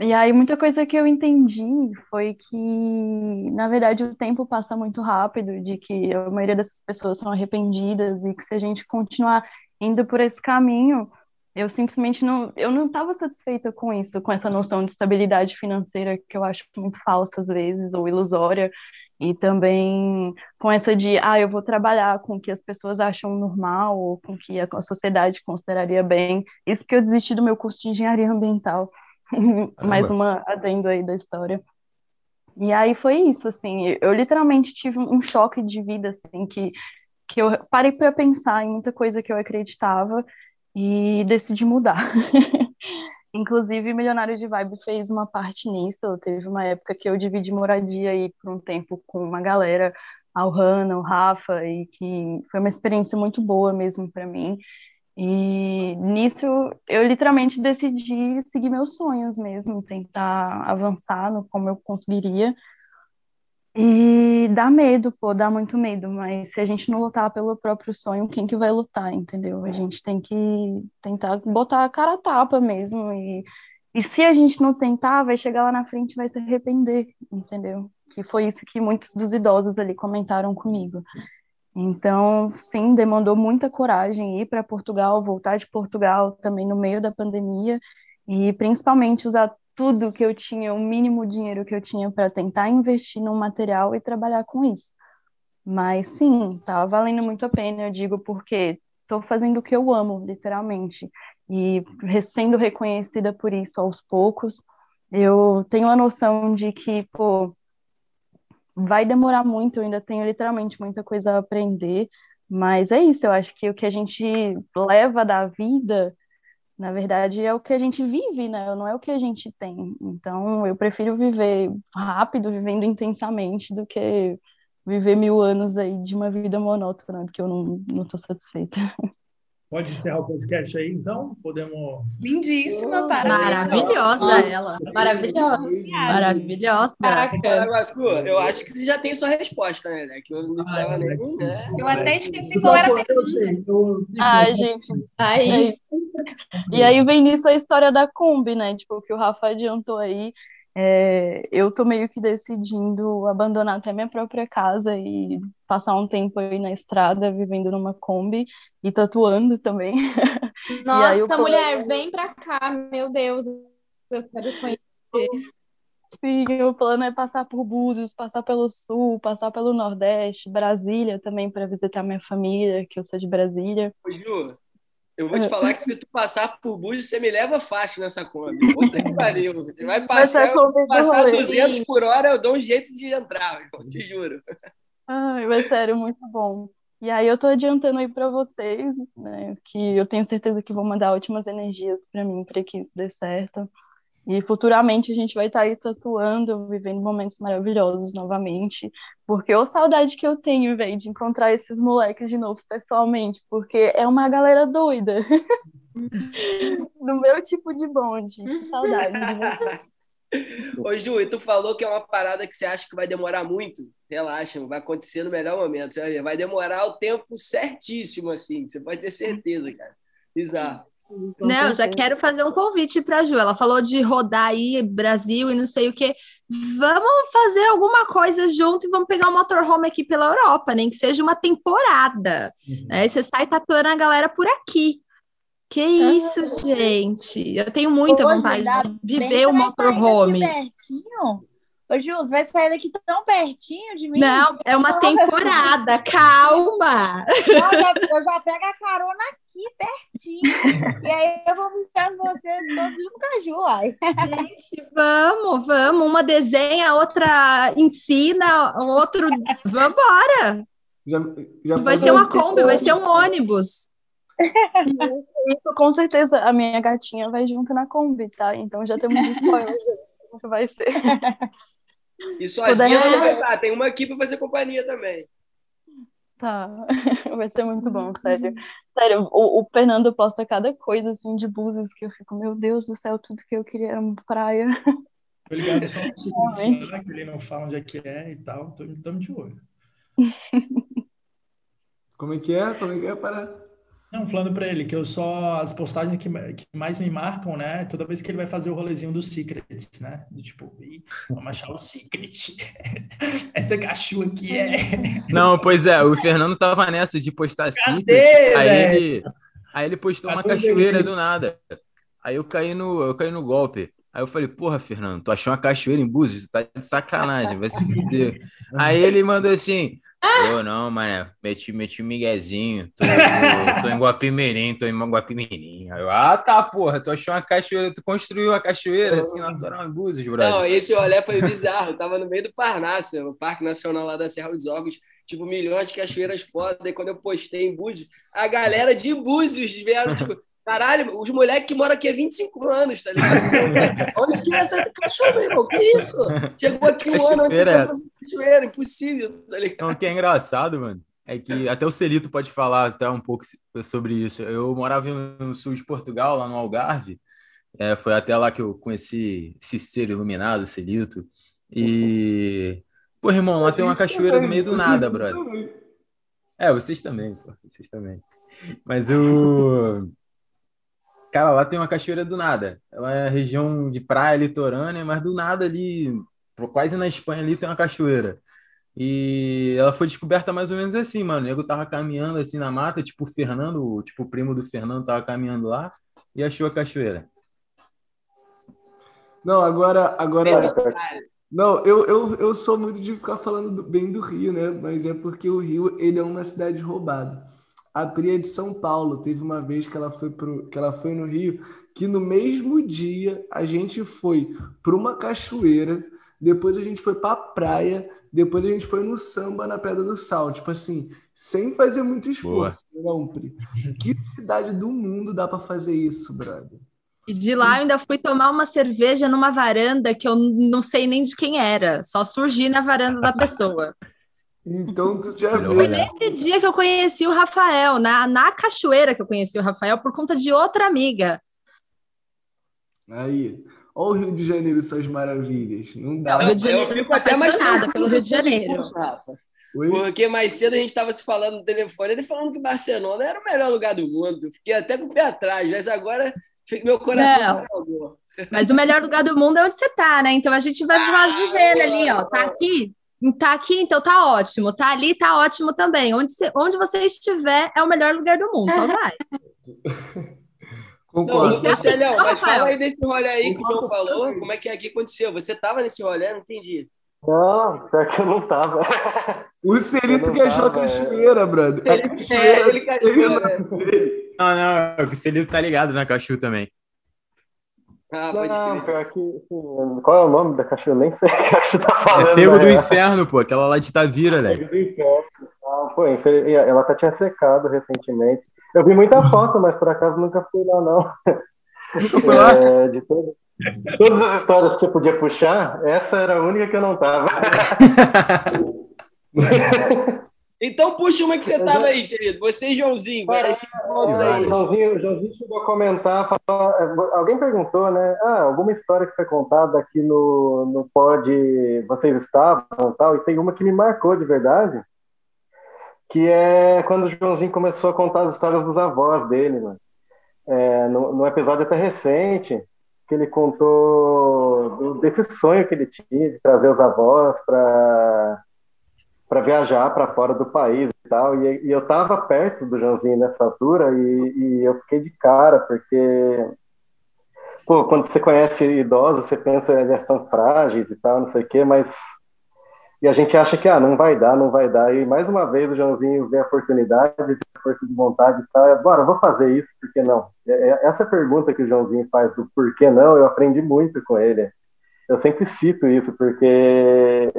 E aí, muita coisa que eu entendi foi que, na verdade, o tempo passa muito rápido, de que a maioria dessas pessoas são arrependidas e que se a gente continuar indo por esse caminho, eu simplesmente não, eu não estava satisfeita com isso, com essa noção de estabilidade financeira que eu acho muito falsa às vezes, ou ilusória, e também com essa de, ah, eu vou trabalhar com o que as pessoas acham normal, ou com o que a sociedade consideraria bem. Isso porque eu desisti do meu curso de engenharia ambiental. *laughs* Mais uma adendo aí da história. E aí foi isso, assim, eu literalmente tive um choque de vida, assim, que, que eu parei para pensar em muita coisa que eu acreditava e decidi mudar. *laughs* Inclusive, Milionários de Vibe fez uma parte nisso. Teve uma época que eu dividi moradia aí por um tempo com uma galera, a Ohana, o Rafa, e que foi uma experiência muito boa mesmo para mim. E nisso eu literalmente decidi seguir meus sonhos mesmo, tentar avançar no como eu conseguiria. E dá medo, pô, dá muito medo, mas se a gente não lutar pelo próprio sonho, quem que vai lutar, entendeu? A gente tem que tentar botar a cara a tapa mesmo. E, e se a gente não tentar, vai chegar lá na frente e vai se arrepender, entendeu? Que foi isso que muitos dos idosos ali comentaram comigo. Então, sim, demandou muita coragem ir para Portugal, voltar de Portugal também no meio da pandemia e principalmente usar tudo que eu tinha, o mínimo dinheiro que eu tinha para tentar investir num material e trabalhar com isso. Mas sim, tá valendo muito a pena, eu digo, porque estou fazendo o que eu amo, literalmente, e sendo reconhecida por isso aos poucos. Eu tenho a noção de que, pô, vai demorar muito, eu ainda tenho literalmente muita coisa a aprender, mas é isso, eu acho que o que a gente leva da vida, na verdade, é o que a gente vive, né? Não é o que a gente tem. Então, eu prefiro viver rápido, vivendo intensamente, do que viver mil anos aí de uma vida monótona, porque eu não, não satisfeita. *laughs* Pode encerrar o podcast aí, então? Podemos. Lindíssima, parabéns. Maravilhosa Nossa, ela. Maravilhosa. Maravilhosa. Caraca. Eu acho que você já tem sua resposta, né? Que eu não precisava Ah, é, nem. né? Eu até esqueci Eu qual era a pergunta. Ai, gente. Aí, E aí vem nisso a história da Kombi, né? Tipo, que o Rafa adiantou aí. É, eu tô meio que decidindo abandonar até minha própria casa e passar um tempo aí na estrada, vivendo numa Kombi e tatuando também. *laughs* nossa, plano- mulher, vem pra cá, meu Deus. Eu quero conhecer. Sim, o plano é passar por Búzios, passar pelo Sul, passar pelo Nordeste, Brasília também para visitar minha família, que eu sou de Brasília. Ô, Ju, eu vou te falar que se tu passar por Búzios, você me leva fácil nessa Kombi. Puta que pariu. Você vai passar, passar rolê. 200 por hora, eu dou um jeito de entrar, te juro. Ai, mas sério, muito bom. E aí eu tô adiantando aí para vocês, né, que eu tenho certeza que vão mandar ótimas energias para mim, para que isso dê certo. E futuramente a gente vai estar aí tatuando, vivendo momentos maravilhosos novamente. Porque ô saudade que eu tenho, velho, de encontrar esses moleques de novo pessoalmente, porque é uma galera doida. *laughs* No meu tipo de bonde. Que saudade. de verdade. *laughs* Ô, Ju, e tu falou que é uma parada que você acha que vai demorar muito? Relaxa, vai acontecer no melhor momento. Vai demorar o tempo certíssimo, assim. Você pode ter certeza, cara. Bizarro. Não, eu já quero fazer um convite para a Ju. Ela falou de rodar aí Brasil e não sei o quê. Vamos fazer alguma coisa junto e vamos pegar um motorhome aqui pela Europa, nem que seja uma temporada. né? Aí você sai tatuando a galera por aqui. Que isso, gente. Eu tenho muita vontade de viver que o daqui motorhome. pertinho. Ô, Jus, vai sair daqui tão pertinho de mim? Não, é uma temporada. Calma. Não, eu, já, pego a carona aqui pertinho. E aí eu vou visitando vocês todos junto com a Ju. Ai. Gente, vamos, vamos. Uma desenha, a outra ensina, o outro. Vambora. Já, já Vai ser uma Kombi, vai ser um ônibus. Isso, com certeza, a minha gatinha vai junto na Kombi, tá? Então já temos um spoiler vai ser. E sozinha Puder- não vai estar. Tem uma aqui pra fazer companhia também. Tá, *laughs* vai ser muito bom, sério. Sério, o, o Fernando posta cada coisa assim de Búzios que eu fico, meu Deus do céu, tudo que eu queria era uma praia. Tô ligado só no Secret lá, que ele não fala onde é que é e tal. Tô, tamo de olho. *laughs* Como é que é? Como é que é? Para... Não, falando pra ele que eu só. As postagens que, que mais me marcam, né? Toda vez que ele vai fazer o rolezinho dos secrets, né? Do tipo, "Ih, vamos achar o secret. *laughs* Essa cachorra aqui é. Não, pois é, o Fernando tava nessa de postar Cadê, secret, aí ele, aí ele postou uma Cadê cachoeira do nada. Aí eu caí no, eu caí no golpe. Aí eu falei, porra, Fernando, tu achou uma cachoeira em Búzios? Tu tá de sacanagem, vai se fuder. *laughs* Aí ele mandou assim, ô não, mano, meti, meti um miguezinho, tô, tô, tô em Guapimirim, tô em Guapimirim. Eu, ah, tá, porra, tu achou uma cachoeira, tu construiu uma cachoeira assim, natural em Búzios, brother. Não, esse olé foi bizarro. Eu tava no meio do Parnaso, no Parque Nacional lá da Serra dos Órgãos, tipo, milhões de cachoeiras foda. E quando eu postei em Búzios, a galera de Búzios vieram, tipo, caralho, os moleques que moram aqui há 25 anos, tá ligado? *laughs* Onde que é essa cachoeira, meu irmão? Que isso? Chegou aqui um ano, é encontrou essa cachoeira? Impossível, tá ligado? Não, o que é engraçado, mano, é que até o Celito pode falar até um pouco sobre isso. Eu morava no sul de Portugal, lá no Algarve. É, foi até lá que eu conheci esse ser iluminado, o Celito. E. Pô, irmão, lá tem uma cachoeira no meio do nada, brother. É, vocês também, pô, vocês também. Mas o. Cara, lá tem uma cachoeira do nada. Ela é região de praia litorânea, mas do nada ali, quase na Espanha ali, tem uma cachoeira. E ela foi descoberta mais ou menos assim, mano. O nego tava caminhando assim na mata, tipo o Fernando, o- tipo o primo do Fernando tava caminhando lá e achou a cachoeira. Não, agora, agora. Caralho. Não, eu, eu, eu sou muito de ficar falando do- bem do Rio, né? Mas é porque o Rio, ele é uma cidade roubada. A Pri é de São Paulo. Teve uma vez que ela foi pro, que ela foi no Rio, que no mesmo dia a gente foi para uma cachoeira, depois a gente foi para praia, depois a gente foi no samba na Pedra do Sal, tipo assim, sem fazer muito esforço, não, Pri. Que cidade do mundo dá para fazer isso, brother? E de lá eu ainda fui tomar uma cerveja numa varanda que eu não sei nem de quem era, só surgi na varanda da pessoa. Então tu já Melhor vê. Foi nesse dia que eu conheci o Rafael, na, na cachoeira que eu conheci o Rafael, por conta de outra amiga. Aí. Olha o Rio de Janeiro e suas maravilhas. Não dá. Não, Rio de Eu Janeiro, eu fico sou até mais apaixonada tranquilo pelo Rio de Janeiro. Oi? Porque mais cedo a gente estava se falando no telefone, ele falando que Barcelona era o melhor lugar do mundo. Fiquei até com o pé atrás, mas agora meu coração Não. Mas o melhor lugar do mundo é onde você tá, né? Então a gente vai Ah, vivendo ali, ó. Tá aqui, tá aqui, então tá ótimo. Tá ali, tá ótimo também. Onde você, onde você estiver é o melhor lugar do mundo. Só vai. Não, *laughs* Concordo. Celhão, Não, mas Rafael. fala aí desse rolê aí que o João falou. Como é que aqui aconteceu? Você tava nesse rolê? Não entendi. Não, pior que eu não tava. O Celito não que achou a é. cachoeira, brother. A Ele, é, cachoeira ele cachoeira. né? Não, não, é que o Celito tá ligado na Cachu também. Ah, pode Não, pior que. assim, qual é o nome da cachoeira? Nem sei *laughs* o que você tá falando. É Pego na do real. inferno, pô. Aquela lá de Tavira, né? Pego do inferno. Ah, pô, ela tá tinha secado recentemente. Eu vi muita foto, mas por acaso nunca fui lá, não. Nunca foi lá? É, de todo- todas as histórias que você podia puxar, essa era a única que eu não tava. *laughs* *laughs* Então puxa uma que você tava aí, querido. Você e Joãozinho, vai esse aí. Joãozinho, Joãozinho chegou a comentar, falou- é, alguém perguntou, né? Ah, alguma história que foi contada aqui no, no pod, vocês estavam e tal, e tem uma que me marcou de verdade, que é quando o Joãozinho começou a contar as histórias dos avós dele, mano. É, no, no episódio até recente, que ele contou desse sonho que ele tinha de trazer os avós para para viajar para fora do país e tal. E, e eu estava perto do Joãozinho nessa altura e, e eu fiquei de cara, porque pô, quando você conhece idosos, você pensa eles são frágeis e tal, não sei o quê, mas e a gente acha que ah, não vai dar, não vai dar. E mais uma vez o Joãozinho vê a oportunidade, vê a força de vontade e tal. Bora, vou fazer isso, por que não? É- é- Essa pergunta que o Joãozinho faz do por que não, eu aprendi muito com ele. Eu sempre cito isso, porque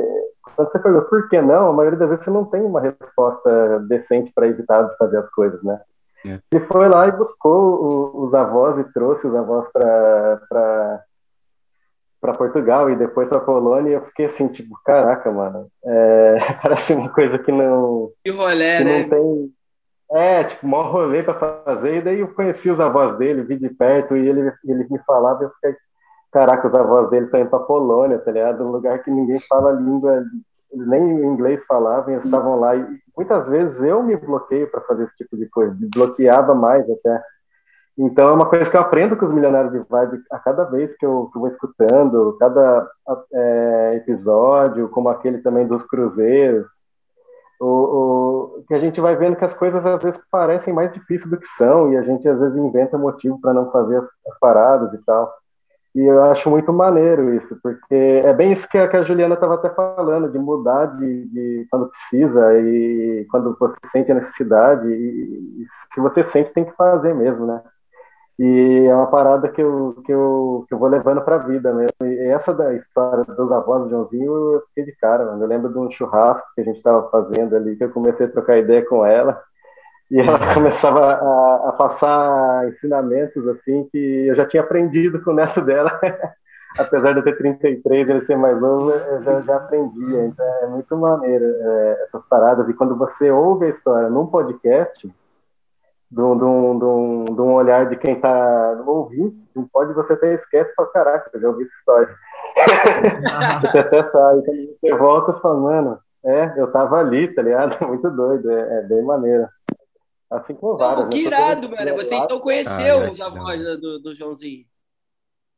quando você pergunta por que não, a maioria das vezes você não tem uma resposta decente para evitar de fazer as coisas, né? É. Ele foi lá e buscou os avós e trouxe os avós para para Portugal e depois para Polônia e eu fiquei assim, tipo, caraca, mano, é, *laughs* parece uma coisa que não, Que rolê, que né? não tem. É, tipo, maior rolê pra fazer. E daí eu conheci os avós dele, vi de perto, e ele, ele me falava, e eu fiquei, caraca, os avós dele estão indo pra Polônia, tá ligado? Um lugar que ninguém fala língua, eles nem inglês falavam, eles estavam lá. E muitas vezes eu me bloqueio para fazer esse tipo de coisa, me bloqueava mais até. Então é uma coisa que eu aprendo com os Milionários de Vibe a cada vez que eu, que eu vou escutando, cada é, episódio, como aquele também dos cruzeiros o, o- que a gente vai vendo que as coisas às vezes parecem mais difíceis do que são e a gente às vezes inventa motivo para não fazer as paradas e tal. E eu acho muito maneiro isso, porque é bem isso que a, que a Juliana estava até falando, de mudar de, de quando precisa e quando você sente a necessidade. E, e se você sente, tem que fazer mesmo, né? E é uma parada que eu, que eu, que eu vou levando para a vida mesmo. E essa da história dos avós do Joãozinho, eu fiquei de cara, mano. Eu lembro de um churrasco que a gente estava fazendo ali, que eu comecei a trocar ideia com ela. E ela começava a, a passar ensinamentos, assim, que eu já tinha aprendido com o neto dela. *laughs* Apesar de eu ter 33 e ele ser mais novo, eu já, já aprendia. Então é muito maneiro é, essas paradas. E quando você ouve a história num podcast, de um, de um, de um, olhar de quem está ouvindo, não pode você até esquece e fala, caraca, eu já ouvi essa história. *laughs* você até sai, você volta, você fala, mano, é, eu tava ali, tá ligado? *laughs* Muito doido, é, é bem maneiro. Assim como várias. Não, que né? irado, Todas- mano. Você então conheceu Ah, os avós do, do Joãozinho.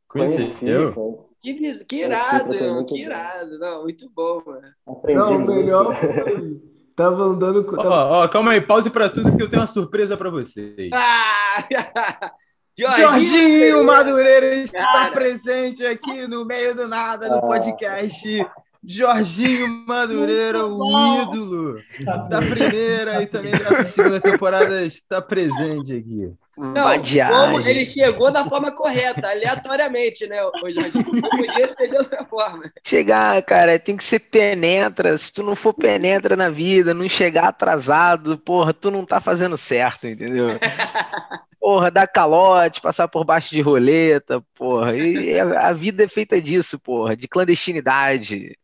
Conheceu? Que, que irado, Que irado. Não, muito bom, mano. Não, o melhor foi. Tava andando com. Ó, Tava... ó, calma aí, pause pra tudo que eu tenho uma surpresa pra vocês. Ah! *laughs* Jorginho Madureira está presente aqui no meio do nada no podcast. Jorginho *laughs* Madureira, o ídolo da primeira e também dessa segunda temporada, está presente aqui. Não, ele chegou da forma correta, aleatoriamente, né, ô Jorginho? Podia ser de outra forma. Chegar, cara, tem que ser penetra. Se tu não for penetra na vida, não chegar atrasado, porra, tu não tá fazendo certo, entendeu? *laughs* Porra, dar calote, passar por baixo de roleta, porra. E a a vida é feita disso, porra, de clandestinidade.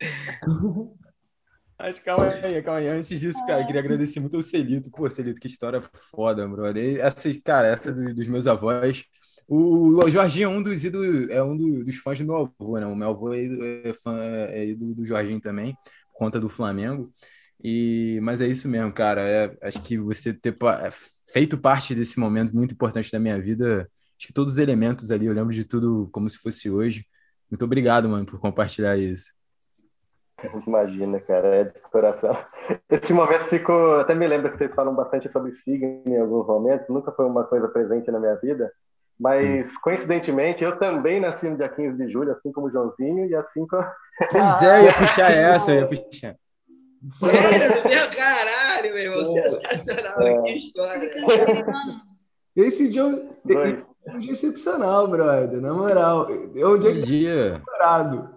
*laughs* Mas calma aí, calma aí. Antes disso, cara, eu queria agradecer muito ao Celito. Pô, Celito, que história foda, brother. Essa, cara, essa do- dos meus avós. O, o Jorginho é um dos ídolos, é um do- dos fãs do meu avô, né? O meu avô é, é fã é ídolo do Jorginho também, por conta do Flamengo. E, mas é isso mesmo, cara. É, acho que você ter é, feito parte desse momento muito importante da minha vida, acho que todos os elementos ali, eu lembro de tudo como se fosse hoje. Muito obrigado, mano, por compartilhar isso. Imagina, cara, é de coração. *laughs* Esse momento ficou. Até me lembro que vocês falam bastante sobre signo em alguns momentos, nunca foi uma coisa presente na minha vida, mas coincidentemente eu também nasci no dia 15 de julho, assim como o Joãozinho, e assim como. Pois é, ia puxar *laughs* essa, eu ia puxar. Sério, *laughs* meu caralho, meu irmão. Sensacional, É. que história. Esse dia, é- esse é um dia excepcional, brother. Na moral. É um dia dia. parado.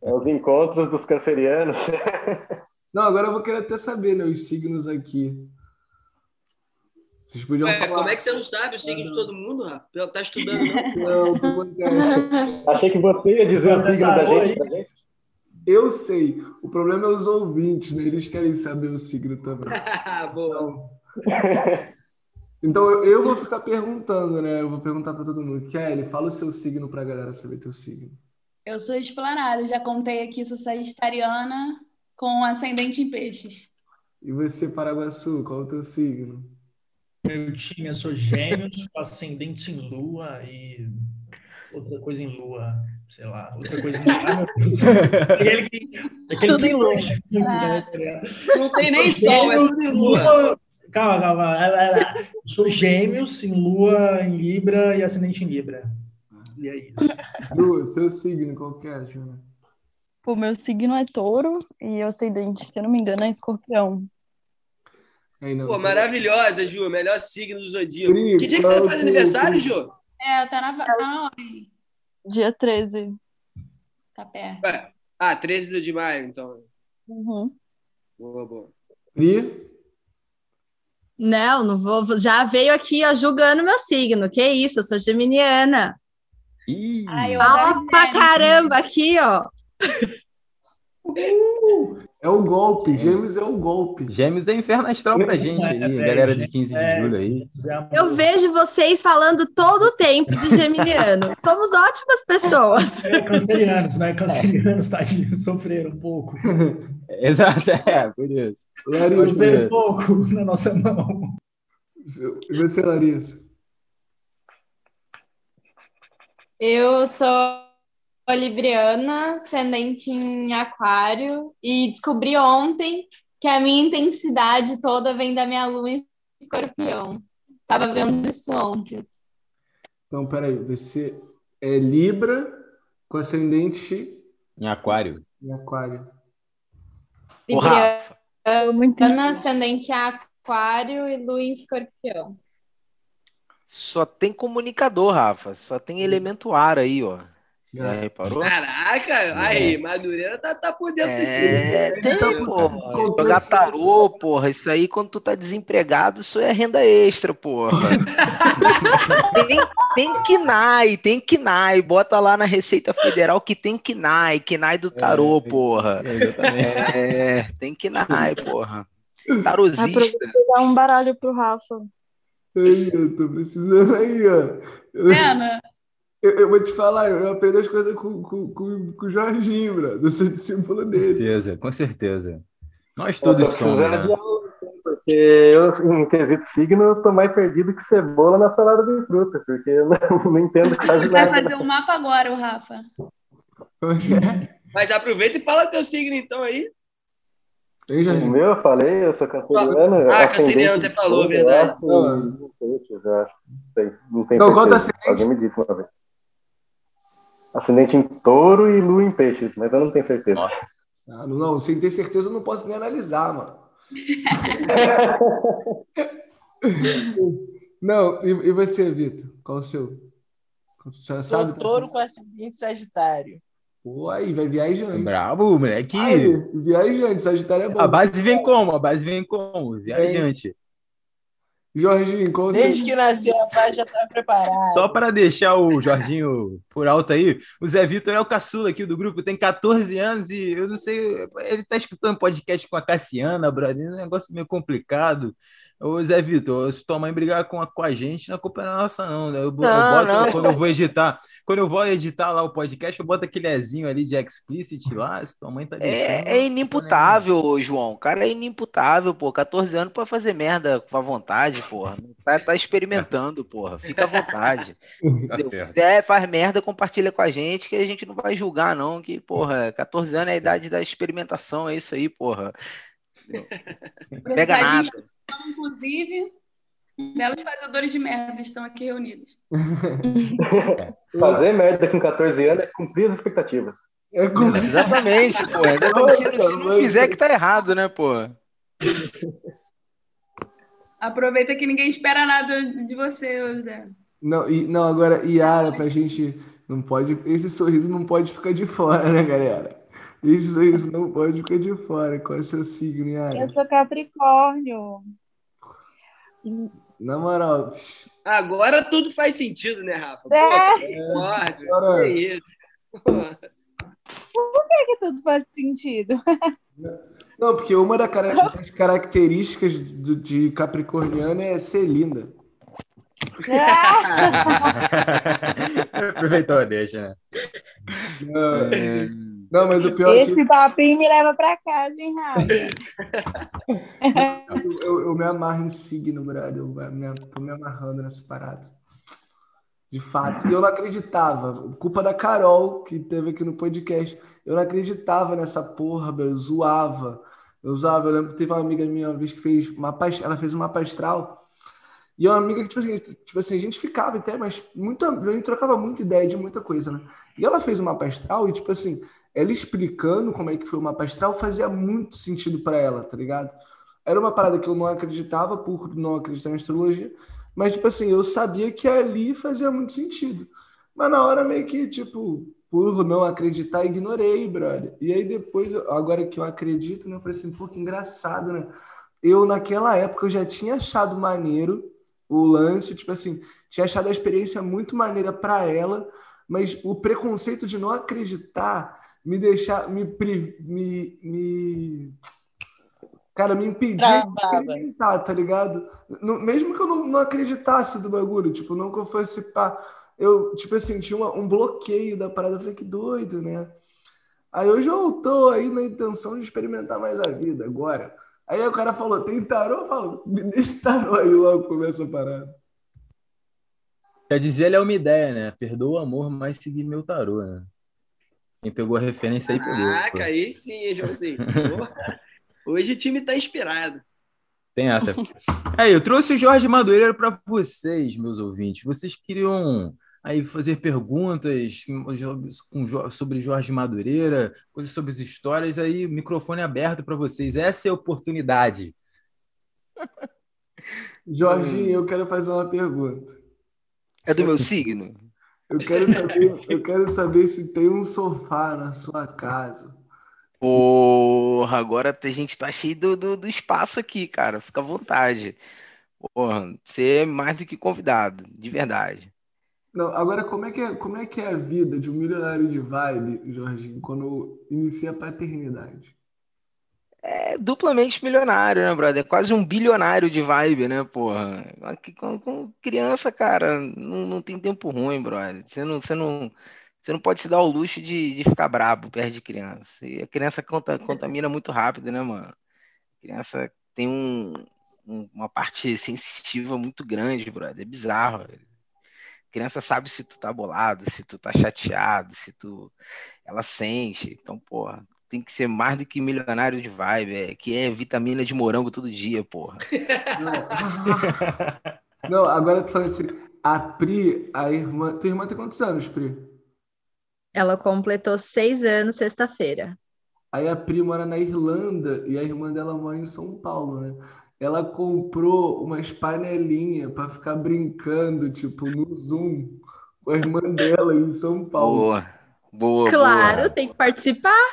É os encontros dos cancerianos. *laughs* Não, agora eu vou querer até saber, né? Os signos aqui. Vocês podiam Ué, falar. como é que você não sabe o signo de todo mundo, Rafa? Não tá estudando, não? Não, o que acontece? Achei que você ia dizer o signo da gente pra gente. Eu sei. O problema é os ouvintes, né? Eles querem saber o signo também. *laughs* Boa. Então eu, eu vou ficar perguntando, né? Eu vou perguntar pra todo mundo. Kelly, fala o seu signo pra galera saber teu signo. Eu sou explanada, já contei aqui, sou sagitariana com ascendente em peixes. E você, Paraguaçu, qual é o teu signo? Eu tinha, sou gêmeos, com ascendente em lua e outra coisa em lua, sei lá, outra coisa em *laughs* Deus. Aquele que, aquele Tudo que lua. manja muito, né? tá? Não tem nem sol, é tudo em lua. Lua- Calma, calma. Ela- ela- Sou gêmeos em lua em Libra e ascendente em Libra. E é isso. Lu, seu signo, qual que é, Juna? O meu signo é touro e o ascendente, se eu não me engano, é escorpião. Aí, não, Pô, maravilhosa, Ju. Melhor signo do Zodíaco. Pri, Que dia que você faz aniversário? Ju? É, tá na, tá na hora. Dia 13. Tá perto. Ah, 13 de maio, então. Uhum. Boa, boa. Pri? Não, não vou. Já veio aqui, ó, julgando meu signo. Que isso, eu sou geminiana. Ih, Ai, eu Fala pra caramba aqui, ó. *laughs* É o golpe. Gêmeos é o golpe. Gêmeos é inferno astral pra gente aí, É, galera de 15 de é. julho aí. Eu vejo vocês falando todo o tempo de geminiano. *laughs* Somos ótimas pessoas. É, cancerianos, né? Cancerianos, tadinhos, sofreram um pouco. *laughs* Exato, é, por isso. Larissa, Sofreram um pouco *laughs* na nossa mão. e você, Larissa? Eu sou libriana, ascendente em aquário, e descobri ontem que a minha intensidade toda vem da minha lua em escorpião. Tava vendo isso ontem. Então, peraí. Você é Libra com ascendente Em aquário. em aquário. Ô, Rafa, Libriana, ascendente em aquário e lua em escorpião. só tem comunicador, Rafa. Só tem elemento ar aí, ó. Já reparou? Caraca, aí, Madureira tá, tá por dentro desse É, tem, porra. Jogar tarô, porra. Isso aí, quando tu tá desempregado, isso é renda extra, porra. *laughs* tem, tem KNAI, tem KNAI. Bota lá na Receita Federal que tem KNAI, KNAI do tarô, porra. É, exatamente. É, tem KNAI, porra. Tarosista. dá um baralho pro Rafa. Aí, eu tô precisando aí, ó. Ana, eu- eu vou te falar, eu aprendo as coisas com, com, com, com o Jorginho, bro. Eu sou discípulo Com dele. certeza, com certeza. Nós todos somos, né? porque eu, em quesito signo, eu tô mais perdido que cebola na salada de fruta, porque eu não, não entendo *laughs* quase vai nada. fazer um mapa agora, o Rafa. *laughs* Mas aproveita e fala teu signo então aí. O meu, eu falei, eu sou canceriano. Ah, canceriano, você falou, verdade. acho. Não sei, não tenho Não, qual certeza. tá ascendente? Alguém me disse uma vez. Ascendente em touro e lua em peixes, mas eu não tenho certeza. Ah, não, não, sem ter certeza eu não posso nem analisar, mano. *laughs* Não, e, e você, Vitor? Qual o seu? Já sabe? Sou touro com ascendente sagitário. Pô, aí, vai viajante. Brabo, moleque. Aí, viajante, Sagitário é bom. A base vem como? A base vem como? Viajante. Jorginho, com Desde que nasceu a paz já tá preparado. Só para deixar o Jorginho por alto aí, o Zé Vitor é o caçula aqui do grupo, tem 14 anos e eu não sei, ele tá escutando podcast com a Cassiana, brother, é um negócio meio complicado. Ô Zé Vitor, se tua mãe brigar com a, com a gente, não é culpa nossa, não. Né? Eu, bo- eu Não, boto, não. quando eu vou editar, quando eu vou editar lá o podcast, eu boto aquele Ezinho ali de explicit lá, se tua mãe tá deixando. É, é inimputável, ô, João. O cara é inimputável, pô. 14 anos pra fazer merda com a vontade, porra. Tá, tá experimentando, porra. Fica à vontade. *laughs* Tá Se certo. quiser, faz merda, compartilha com a gente, que a gente não vai julgar, não. Que, porra, 14 anos é a idade da experimentação, é isso aí, porra. *laughs* Pega nada. Inclusive, belos fazedores de merda estão aqui reunidos. *laughs* Fazer merda com 14 anos é cumprir as expectativas. É Exatamente, porra. Exatamente. Se, não- se não fizer, que tá errado, né, porra? Aproveita que ninguém espera nada de você, Zé. Não, e, não, agora, Yara, pra gente. Não pode. Esse sorriso não pode ficar de fora, né, galera? Esse sorriso não pode ficar de fora. Qual é o seu signo, Yara? Eu sou Capricórnio. Na moral, Agora tudo faz sentido, né, Rafa? Pô, É. Agora- Que isso. Por que, que tudo faz sentido? Não, porque uma das características de Capricorniano é ser linda. *laughs* Aproveitou, deixa, né? Não, não, mas o pior é que Esse papinho me leva pra casa, hein, Rafa? eu, eu me amarro em signo, brother. Eu me, tô me amarrando nessa parada. De fato. E eu não acreditava. Culpa da Carol, que teve aqui no podcast. Eu não acreditava nessa porra, bro. Eu zoava. Eu zoava. Eu lembro que teve uma amiga minha uma vez que fez uma past... ela fez uma pastral. E uma amiga que, tipo assim, tipo assim, a gente ficava até, mas muito, a gente trocava muita ideia de muita coisa, né? E ela fez uma pastral e, tipo assim, ela explicando como é que foi uma pastral fazia muito sentido para ela, tá ligado? Era uma parada que eu não acreditava por não acreditar em astrologia, mas, tipo assim, eu sabia que ali fazia muito sentido. Mas na hora meio que, tipo, por não acreditar, ignorei, brother. E aí depois, agora que eu acredito, né, eu falei assim, pô, que engraçado, né? Eu, naquela época, eu já tinha achado maneiro o lance, tipo assim, tinha achado a experiência muito maneira para ela, mas o preconceito de não acreditar me deixar, me, me, me cara, me impedia de acreditar, tá ligado? No- mesmo que eu não, não acreditasse do bagulho, tipo, não que eu fosse pá, eu, tipo assim, tinha uma- um bloqueio da parada, eu falei, que doido, né? Aí hoje eu tô aí na intenção de experimentar mais a vida agora. Aí o cara falou, tem tarô? Eu falo, me deixa tarô aí logo começa a parada. Quer dizer, ele é uma ideia, né? Perdoa o amor, mas seguir meu tarô, né? Quem pegou a referência aí pegou. Caraca, pô. aí sim, Joãozinho. Porra. Hoje o time tá inspirado. Tem essa. Aí, *laughs* eu trouxe o Jorge Madureira para vocês, meus ouvintes. Vocês queriam aí fazer perguntas sobre Jorge Madureira, coisas sobre as histórias, aí o microfone aberto para vocês. Essa é a oportunidade. *laughs* Jorginho, eu quero fazer uma pergunta. É do meu signo? Eu quero saber, eu quero saber se tem um sofá na sua casa. Porra, agora a gente tá cheio do, do, do espaço aqui, cara. Fica à vontade. Porra, você é mais do que convidado, de verdade. Não, agora como é que é, como é que é a vida de um milionário de vibe, Jorginho, quando inicia a paternidade? É duplamente milionário, né, brother? É quase um bilionário de vibe, né, porra? Com, com criança, cara, não, não tem tempo ruim, brother. Você não, você não, você não pode se dar o luxo de, de ficar brabo perto de criança. E a criança conta- contamina muito rápido, né, mano? A criança tem um, um- uma parte sensitiva muito grande, brother. É bizarro. velho. Criança sabe se tu tá bolado, se tu tá chateado, se tu. Ela sente. Então, porra, tem que ser mais do que milionário de vibe, é, que é vitamina de morango todo dia, porra. *laughs* Não, agora tu falando assim, a Pri, a irmã. Tua irmã tem quantos anos, Pri? Ela completou seis anos sexta-feira. Aí a Pri mora na Irlanda e a irmã dela mora em São Paulo, né? Ela comprou umas panelinhas para ficar brincando, tipo, no Zoom, com a irmã dela em São Paulo. Boa, boa, Claro, tem que participar.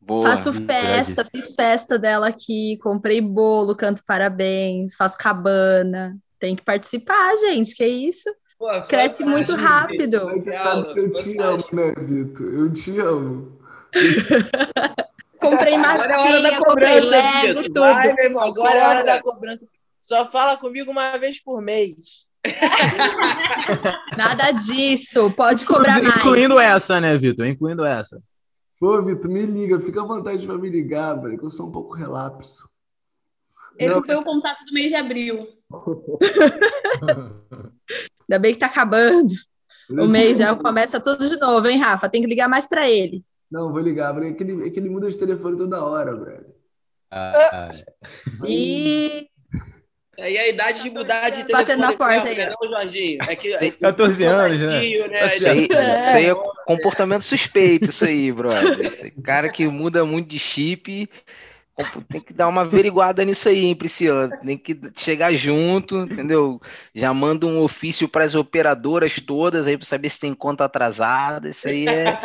boa. Faço Ih, festa, fiz festa dela aqui, comprei bolo, canto parabéns, faço cabana. Tem que participar, gente. Que isso? Pô, Cresce muito rápido. Mas você sabe que eu te amo, né, Vitor? Eu te amo. *laughs* Comprei Agora é a hora da massinha, comprei cobrança, Lego, tudo. Vai, meu irmão, Agora é a hora da cobrança. Só fala comigo uma vez por mês. *laughs* Nada disso. Pode cobrar mais. Incluindo essa, né, Vitor? Incluindo essa. Pô, Vitor, me liga. Fica à vontade pra me ligar, velho, que eu sou um pouco relapso. Esse Não. foi o contato do mês de abril. *laughs* Ainda bem que tá acabando. O mês já começa tudo de novo, hein, Rafa? Tem que ligar mais pra ele. Não, vou ligar, porque é que ele, é que ele muda de telefone toda hora, velho. Ah, E Aí a idade de mudar de telefone. Batendo na porta mesmo, aí, né. Não, Jorginho. É que, Tem 14 anos, né? Né? Isso aí, É. isso aí é comportamento suspeito, isso aí, brother. Esse cara que muda muito de chip, tem que dar uma averiguada nisso aí, hein, Priscila. Tem que chegar junto, entendeu? Já manda um ofício para as operadoras todas aí para saber se tem conta atrasada. Isso aí é,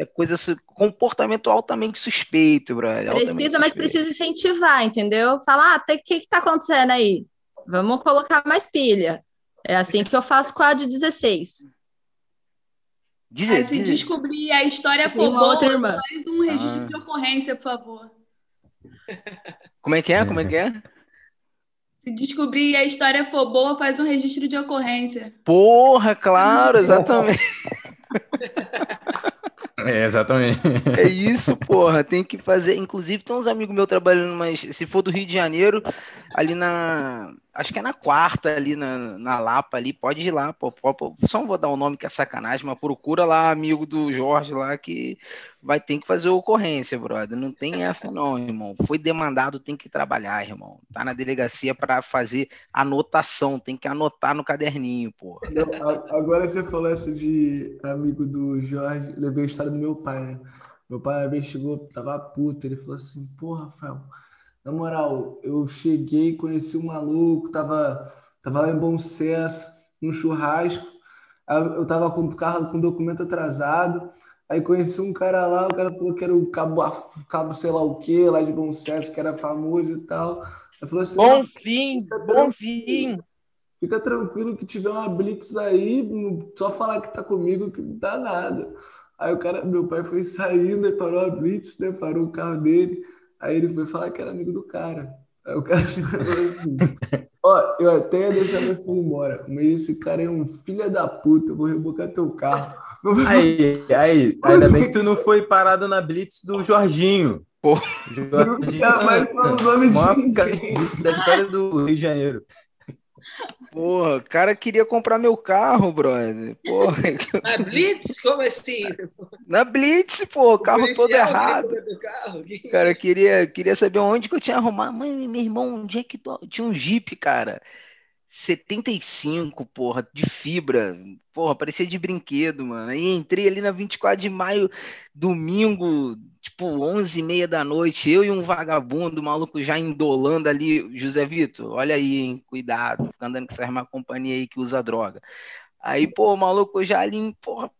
é coisa, comportamento altamente suspeito, brother. altamente precisa, mas suspeito. precisa incentivar, entendeu? Falar, ah, o que que tá acontecendo aí? Vamos colocar mais pilha. É assim que eu faço com a de 16. Diz, Aí, se descobrir a história for outra irmã. faz um registro Ah. de ocorrência, por favor. Como é que é? Como é que é? Se descobrir a história for boa, faz um registro de ocorrência. Porra, claro, exatamente. É, exatamente. É isso, porra. Tem que fazer. Inclusive, tem uns amigos meus trabalhando, mas se for do Rio de Janeiro, ali na. Acho que é na quarta, ali na, na Lapa, ali, pode ir lá, pô, pô, pô. Só não vou dar o nome que é sacanagem, mas procura lá, amigo do Jorge lá, que vai ter que fazer ocorrência, brother. Não tem essa, não, irmão. Foi demandado, tem que trabalhar, irmão. Tá na delegacia para fazer anotação, tem que anotar no caderninho, a- agora você falou essa de amigo do Jorge, lembrei a história do meu pai, né? Meu pai chegou, tava puto, ele falou assim, porra, Rafael, na moral, eu cheguei, conheci um maluco, tava, tava lá em Bom Sucesso, num churrasco, eu tava com o carro com documento atrasado, aí conheci um cara lá, o cara falou que era o cabo, cabo sei lá o que, lá de Bom Sucesso, que era famoso e tal. Aí falou assim, Bom fim, bom fim. Fica tranquilo que tiver uma Blitz aí, só falar que tá comigo que não dá nada. Aí o cara, meu pai foi saindo, parou a Blitz, né? Parou o carro dele. Aí ele foi falar que era amigo do cara. Aí o cara chegou *laughs* e falou assim: Ó, eu até ia deixar você ir embora, mas esse cara é um filho da puta, eu vou rebocar teu carro. Aí, aí, *laughs* ainda bem que tu não foi parado na blitz do Jorginho. Pô. Jorginho, Nunca mais fala o nome de ninguém. blitz da história do Rio de Janeiro. Porra, o cara queria comprar meu carro, brother. Porra. Ah, Blitz? Como assim? Na Blitz, pô, o carro todo errado. carro? Que Cara, isso? queria, queria saber onde que eu tinha arrumado. Mãe, meu irmão, onde é que tu... tinha um Jeep, cara? 75, porra, de fibra. Porra, parecia de brinquedo, mano. Aí entrei ali na 24 de maio, domingo, tipo 11 e meia da noite. Eu e um vagabundo, maluco já indolando ali. José Vitor, olha aí, hein? Cuidado. Fica andando com essa má companhia aí que usa droga. Aí, pô, maluco, já ali, porra,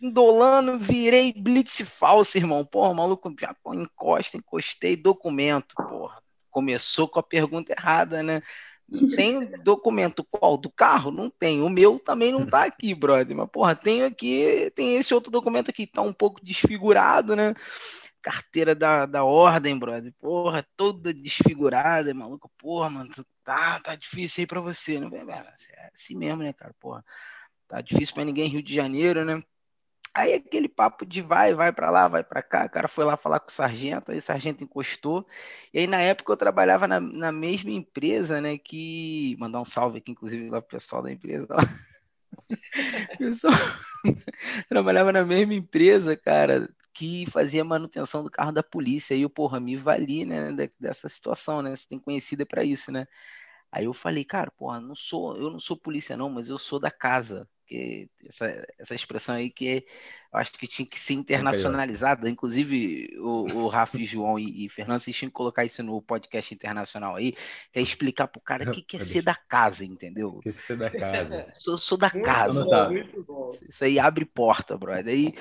indolando, virei blitz falso, irmão. Porra, maluco, já encosta, encostei, documento, porra. Começou com a pergunta errada, né? Não tem documento qual? Do carro? Não tem. O meu também não tá aqui, brother. Mas, porra, tenho aqui, tem esse outro documento aqui, tá um pouco desfigurado, né? Carteira da, da ordem, brother. Porra, toda desfigurada, maluco. Porra, mano, tá, tá difícil aí pra você, né? É assim mesmo, né, cara? Porra, tá difícil pra ninguém em Rio de Janeiro, né? Aí aquele papo de vai, vai para lá, vai para cá, o cara foi lá falar com o sargento, aí o sargento encostou. E aí na época eu trabalhava na, na mesma empresa, né, que mandar um salve aqui inclusive lá pro pessoal da empresa lá. *laughs* Pessoal, *laughs* trabalhava na mesma empresa, cara, que fazia manutenção do carro da polícia. Aí eu, porra, me vali, né, dessa situação, né? Você tem conhecida para isso, né? Aí eu falei, cara, porra, não sou, eu não sou polícia não, mas eu sou da casa que essa, essa expressão aí que é, eu acho que tinha que ser internacionalizada, inclusive o, o Rafa e João e, e Fernando, vocês tinham que colocar isso no podcast internacional aí, que é explicar pro cara o que, *laughs* que é ser da casa, entendeu? Que é ser da casa. Sou, sou da Muito casa. bom, muito bom. Isso aí abre porta, brother. Aí,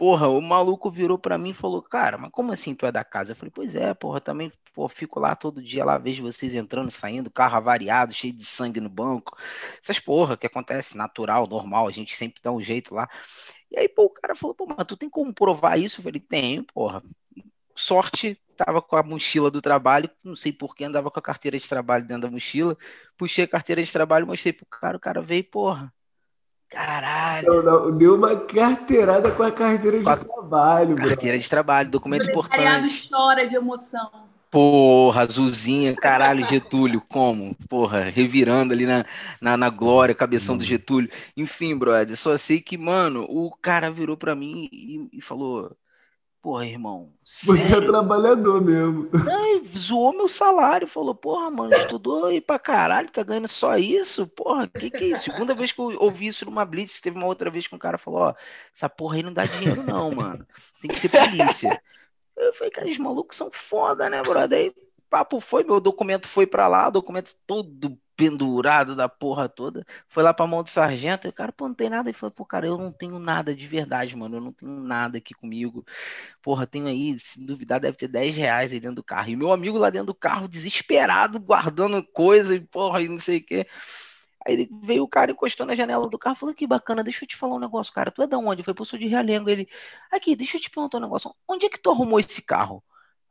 Porra, o maluco virou pra mim e falou, cara, mas como assim tu é da casa? Eu falei, pois é, porra, também pô, fico lá todo dia, lá vejo vocês entrando, saindo, carro avariado, cheio de sangue no banco. Essas porra que acontece, natural, normal, a gente sempre dá um jeito lá. E aí, pô, o cara falou, pô, mas tu tem como provar isso? Eu falei, tenho, porra. Sorte, tava com a mochila do trabalho, não sei porquê, andava com a carteira de trabalho dentro da mochila, puxei a carteira de trabalho, mostrei pro cara, o cara veio, porra, Caralho. Não, não, deu uma carteirada com a carteira de Com a- trabalho, bro. Carteira de trabalho, documento importante. chora de emoção. Porra, azulzinha, caralho, Getúlio, como? Porra, revirando ali na, na, na glória, cabeção do Getúlio. Enfim, brother, só sei que, mano, o cara virou pra mim e, e falou: Porra, irmão, Você é trabalhador mesmo. Ai, zoou meu salário, falou, porra, mano, estudou aí pra caralho, tá ganhando só isso? Porra, que que é isso? Segunda vez que eu ouvi isso numa blitz, teve uma outra vez que um cara falou, ó, essa porra aí não dá dinheiro não, mano, tem que ser polícia. Eu falei, cara, os malucos são foda, né, brother? Aí, papo foi, meu documento foi pra lá, documento todo pendurado da porra toda, foi lá pra mão do sargento, e o cara, pô, não tem nada, ele falou, pô, cara, eu não tenho nada de verdade, mano, eu não tenho nada aqui comigo, porra, tenho aí, se duvidar, deve ter 10 reais aí dentro do carro. E meu amigo lá dentro do carro, desesperado, guardando coisa e porra, e não sei o quê. Aí veio o cara encostou na janela do carro, falou que bacana, deixa eu te falar um negócio, cara. Tu é da onde? Falei, pô, sou de Realengo. Ele, aqui, deixa eu te perguntar um negócio. Onde é que tu arrumou esse carro?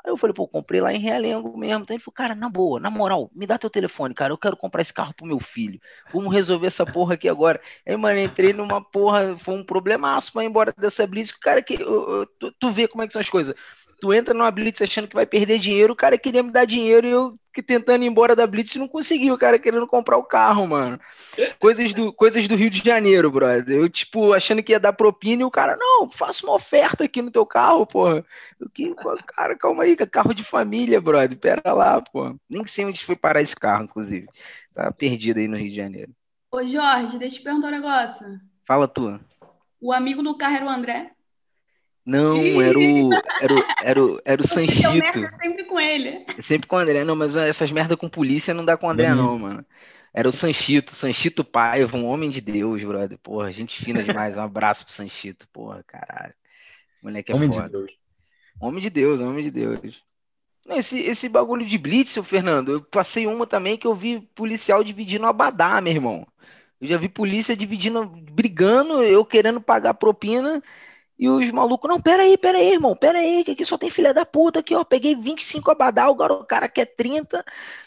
Aí eu falei, pô, comprei lá em Realengo mesmo. Então ele falou, cara, na boa, na moral, me dá teu telefone, cara. Eu quero comprar esse carro pro meu filho. Vamos resolver essa porra aqui agora. Aí, mano, entrei numa porra, foi um problemaço pra ir embora dessa blitz. Cara que. eu- eu- tu, tu vê como é que são as coisas. Tu entra numa blitz achando que vai perder dinheiro, o cara queria me dar dinheiro e eu que tentando ir embora da blitz não consegui, o cara querendo comprar o carro, mano. Coisas do, coisas do Rio de Janeiro, brother. Eu, tipo, achando que ia dar propina e o cara, não, faça uma oferta aqui no teu carro, porra. Eu, que, cara, calma aí, carro de família, brother. Pera lá, pô. Nem sei onde foi parar esse carro, inclusive. Tá perdido aí no Rio de Janeiro. Ô, Jorge, deixa eu te perguntar um negócio. Fala tu. O amigo do carro era o André? Não, era o, era o, era o, era o Sanchito. merda sempre com ele. Sempre com o André, não, mas essas merda com polícia não dá com o André, não, mano. Era o Sanchito, Sanchito Paiva, um homem de Deus, brother. Porra, gente fina demais. Um abraço pro Sanchito, porra, caralho. Moleque é Homem de foda. Deus. Homem de Deus, homem de Deus. Não, Esse, esse bagulho de blitz, ô Fernando, eu passei uma também que eu vi policial dividindo abadá, meu irmão. Eu já vi polícia dividindo, brigando, eu querendo pagar propina, e os malucos, não, pera aí, pera aí, irmão, pera aí, que aqui só tem filha da puta aqui, ó, peguei 25 abadá, agora o cara quer 30,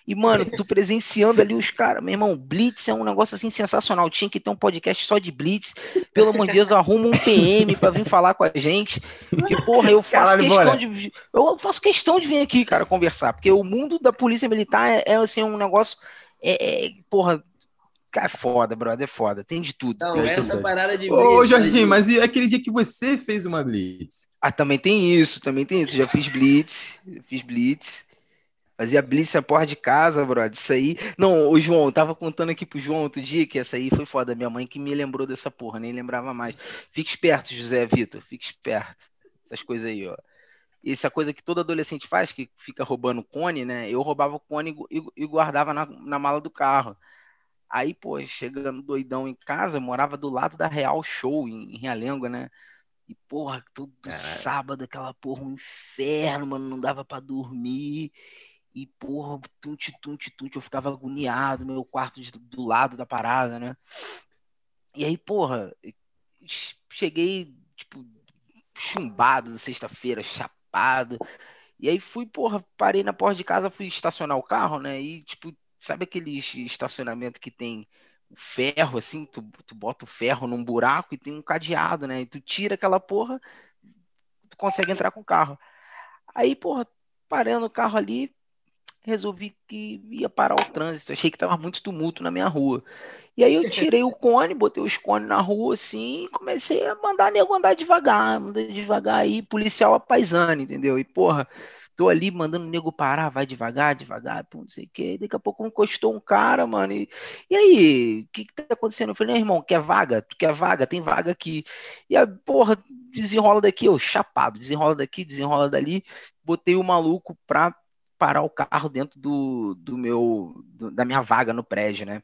e, mano, tu presenciando ali os caras, meu irmão, Blitz é um negócio assim sensacional, tinha que ter um podcast só de Blitz, pelo amor de Deus, arruma um PM pra vir falar com a gente, que, porra, eu faço Caralho, questão bora. de, eu faço questão de vir aqui, cara, conversar, porque o mundo da polícia militar é, é, assim, um negócio, é, é, porra, cara, é foda, brother, é foda, tem de tudo. Não, essa tudo. parada de Ô, blitz, Jorginho, mas e aquele dia que você fez uma blitz? Ah, também tem isso, também tem isso. Já fiz blitz, fiz blitz. Fazia blitz a porra de casa, brother. Isso aí. Não, o João, eu tava contando aqui pro João outro dia que essa aí foi foda. Minha mãe que me lembrou dessa porra, nem lembrava mais. Fique esperto, José Vitor, fique esperto. Essas coisas aí, ó. Essa coisa que todo adolescente faz, que fica roubando cone, né? Eu roubava o cone e guardava na, na mala do carro. Aí, pô, chegando doidão em casa, eu morava do lado da Real Show, em, em Realengo, né? E, porra, todo sábado, aquela porra, um inferno, mano, não dava pra dormir. E, porra, tunte, tunte, tunte, eu ficava agoniado, meu quarto de- do lado da parada, né? E aí, porra, ch- cheguei, tipo, chumbado na sexta-feira, chapado. E aí fui, porra, parei na porta de casa, fui estacionar o carro, né? E, tipo, sabe aquele estacionamento que tem o ferro, assim, tu, tu bota o ferro num buraco e tem um cadeado, né? E tu tira aquela porra, tu consegue entrar com o carro. Aí, porra, parando o carro ali, resolvi que ia parar o trânsito. Achei que tava muito tumulto na minha rua. E aí eu *laughs* tirei o cone, botei os cones na rua assim e comecei a mandar nego andar devagar, mandar devagar aí, policial a paisana, entendeu? E porra, tô ali mandando o nego parar, vai devagar, devagar, pô, não sei o quê. Daqui a pouco encostou um cara, mano. E, e aí, o que que tá acontecendo? Eu falei, "Não, irmão, quer vaga? Tu quer vaga? Tem vaga aqui. E a porra, desenrola daqui, eu chapado, desenrola daqui, desenrola dali. Botei o maluco pra parar o carro dentro do, do meu, do- da minha vaga no prédio, né?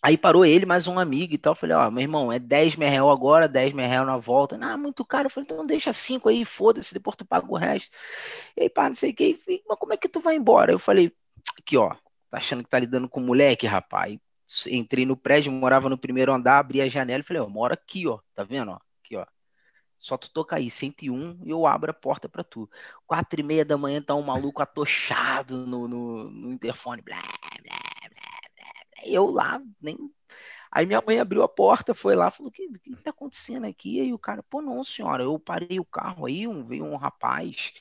Aí parou ele, mais um amigo e tal. Falei, ó, meu irmão, é 10 mil real agora, 10 mil real na volta. Não, muito caro. Eu falei, então deixa 5 aí, foda-se, depois tu paga o resto. E aí, pá, não sei o que. Mas como é que tu vai embora? Eu falei, aqui, ó, tá achando que tá lidando com moleque, rapaz? Entrei no prédio, morava no primeiro andar, abri a janela e falei, ó, mora aqui, ó, tá vendo, ó? Aqui, ó. Só tu toca aí, 101, e eu abro a porta pra tu. Quatro e meia da manhã tá um maluco atochado no, no, no interfone, blá, blá, eu lá, nem. Aí minha mãe abriu a porta, foi lá, falou: o que, que tá acontecendo aqui? Aí o cara, pô, não, senhora, eu parei o carro aí, um, veio um rapaz,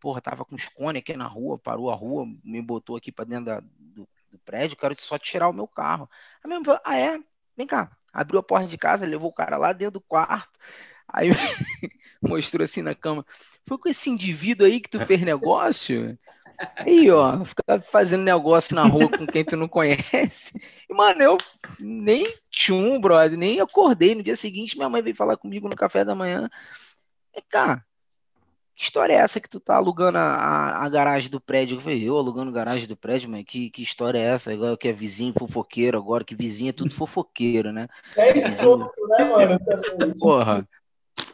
porra, tava com os cones aqui na rua, parou a rua, me botou aqui para dentro da, do, do, prédio, quero só tirar o meu carro. Aí minha mãe falou, ah, é? Vem cá. Abriu a porta de casa, levou o cara lá dentro do quarto. Aí *laughs* mostrou assim na cama. Foi com esse indivíduo aí que tu fez negócio? Aí, ó, ficar fazendo negócio na rua com quem tu não conhece. E, mano, eu nem tchum, brother, nem acordei. No dia seguinte, minha mãe veio falar comigo no café da manhã. E, cara, que história é essa que tu tá alugando a, a, a garagem do prédio? Eu falei, eu alugando a garagem do prédio, mas que, que história é essa? Agora que é vizinho fofoqueiro, agora que vizinho é tudo fofoqueiro, né? É escroto, né, mano? *laughs* Porra.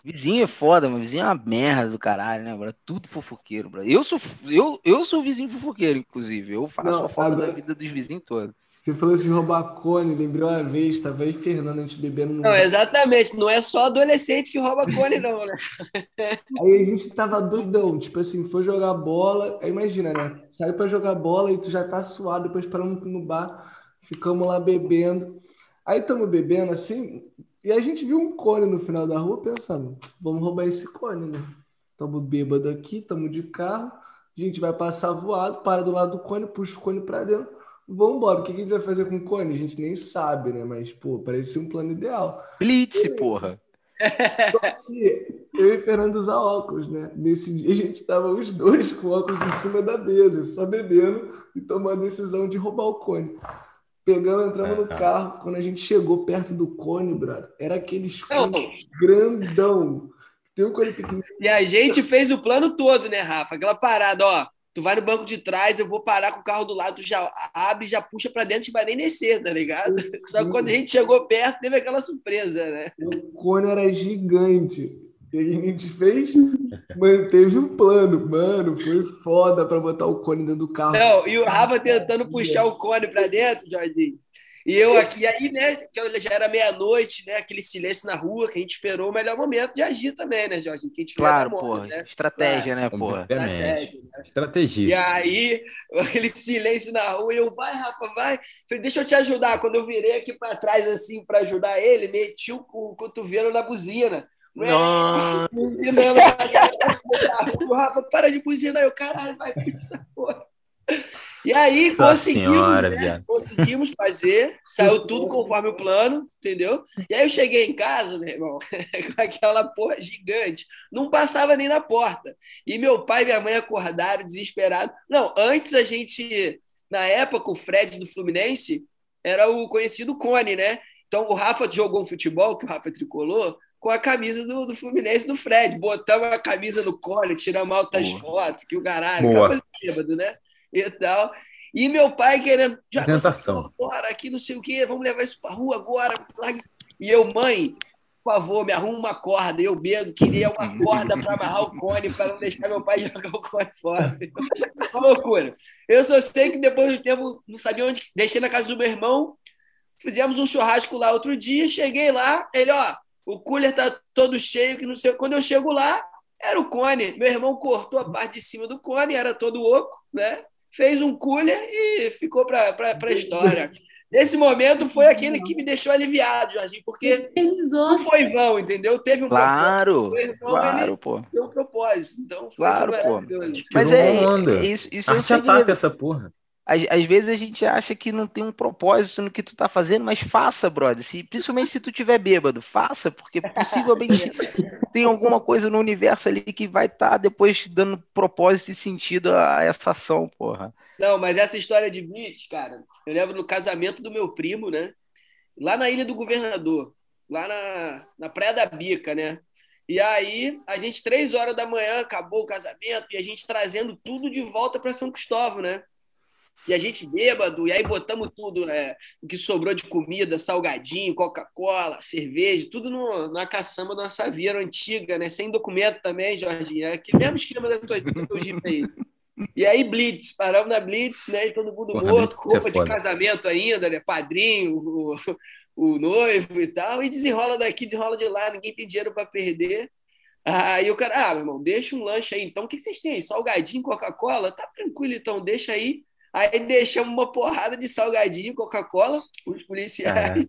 Vizinho é foda, mas vizinho é uma merda do caralho, né, bro? Tudo fofoqueiro, bro. Eu sou, eu, eu sou vizinho fofoqueiro, inclusive. Eu faço Não, a fofoca agora... da vida dos vizinhos todos. Você falou de roubar cone, lembrou uma vez, tava aí Fernando, a gente bebendo no. Não, exatamente, não é só adolescente que rouba cone, não, né? *laughs* aí a gente tava doidão, tipo assim, foi jogar bola, aí imagina, né? Saiu pra jogar bola e tu já tá suado, depois paramos no bar, ficamos lá bebendo. Aí estamos bebendo assim, e a gente viu um cone no final da rua pensando, vamos roubar esse cone, né? Estamos bêbado aqui, estamos de carro, a gente vai passar voado, para do lado do cone, puxa o cone para dentro, vamos embora. O que a gente vai fazer com o cone? A gente nem sabe, né? Mas, pô, parecia um plano ideal. Blitz, porra! Só que eu e Fernando usar óculos, né? Nesse dia a gente tava os dois com óculos em cima da mesa, só bebendo e tomando a decisão de roubar o cone. Pegamos, entramos no carro. Quando a gente chegou perto do cone, brother, era aqueles cones grandão. Tem um cone pequeno. E a gente fez o plano todo, né, Rafa? Aquela parada, ó. Tu vai no banco de trás, eu vou parar com o carro do lado, tu já abre, já puxa para dentro e vai nem descer, tá ligado? Só que quando a gente chegou perto, teve aquela surpresa, né? O cone era gigante. E a gente fez, manteve um plano. Mano, foi foda pra botar o cone dentro do carro. Não, e o Rafa tentando puxar o cone pra dentro, Jorginho. E eu aqui, aí, né, que já era meia-noite, né, aquele silêncio na rua, que a gente esperou o melhor momento de agir também, né, Jorge? Que a gente claro, pô, né? estratégia, né, pô? Estratégia, né? estratégia. E aí, *laughs* aquele silêncio na rua, e eu, vai, Rafa, vai. Falei, deixa eu te ajudar. Quando eu virei aqui para trás, assim, para ajudar ele, meti o cotovelo na buzina. Não. O Rafa, para de buzinar. Eu, caralho, vai essa porra. E aí Nossa conseguimos, senhora, né? conseguimos fazer, saiu tudo conforme o plano, entendeu? E aí eu cheguei em casa, meu irmão, *laughs* com aquela porra gigante, não passava nem na porta. E meu pai e minha mãe acordaram desesperados. Não, antes a gente, na época, o Fred do Fluminense era o conhecido Cone, né? Então o Rafa jogou um futebol, que o Rafa tricolou, com a camisa do, do Fluminense do Fred. Botamos a camisa no colo, tiramos altas Boa. fotos, que o caralho, Boa. bêbado, né? E tal. E meu pai querendo. Já Tentação. Bora aqui, não sei o quê, vamos levar isso pra rua agora. E eu, mãe, por favor, me arruma uma corda. Eu, Bedo, queria uma *laughs* corda para amarrar o cone, para não deixar meu pai *laughs* jogar o cone fora. Uma loucura. Eu só sei que depois do tempo, não sabia onde. Deixei na casa do meu irmão. Fizemos um churrasco lá outro dia. Cheguei lá, ele, ó, o cooler tá todo cheio, que não sei. Quando eu chego lá, era o cone. Meu irmão cortou a parte de cima do cone, era todo oco, né? Fez um cooler e ficou para a história. Nesse momento foi aquele que me deixou aliviado, Jorginho, porque não foi vão, entendeu? Teve um claro, propósito. Irmão, claro, pô. Teve um propósito. Então foi claro, pô. Mas é, é, isso, isso é um segredo. essa porra. Às, às, vezes a gente acha que não tem um propósito no que tu tá fazendo, mas faça, brother. Se, principalmente se tu tiver bêbado, faça, porque possivelmente *laughs* tem alguma coisa no universo ali que vai estar tá depois dando propósito e sentido a essa ação, porra. Não, mas essa história de Blitz, cara, eu lembro no casamento do meu primo, né? Lá na Ilha do Governador, lá na, na Praia da Bica, né? E aí, a gente, três horas da manhã, acabou o casamento e a gente trazendo tudo de volta para São Cristóvão, né? E a gente bêbado, e aí botamos tudo, é, o que sobrou de comida, salgadinho, Coca-Cola, cerveja, tudo no, na caçamba da nossa Saveiro antiga, né? Sem documento também, Jorginho. É aquele mesmo esquema da tua, Jeep aí. E aí, Blitz, paramos na Blitz, né? E todo mundo Porra, morto, Blitz é roupa de casamento ainda, né? Padrinho, o, o noivo e tal. E desenrola daqui, desenrola de lá, ninguém tem dinheiro para perder. Aí o cara, ah, meu irmão, deixa um lanche aí. Então, o que vocês têm aí? Salgadinho, Coca-Cola? Tá tranquilo, então, deixa aí. Aí deixamos uma porrada de salgadinho, Coca-Cola, os policiais.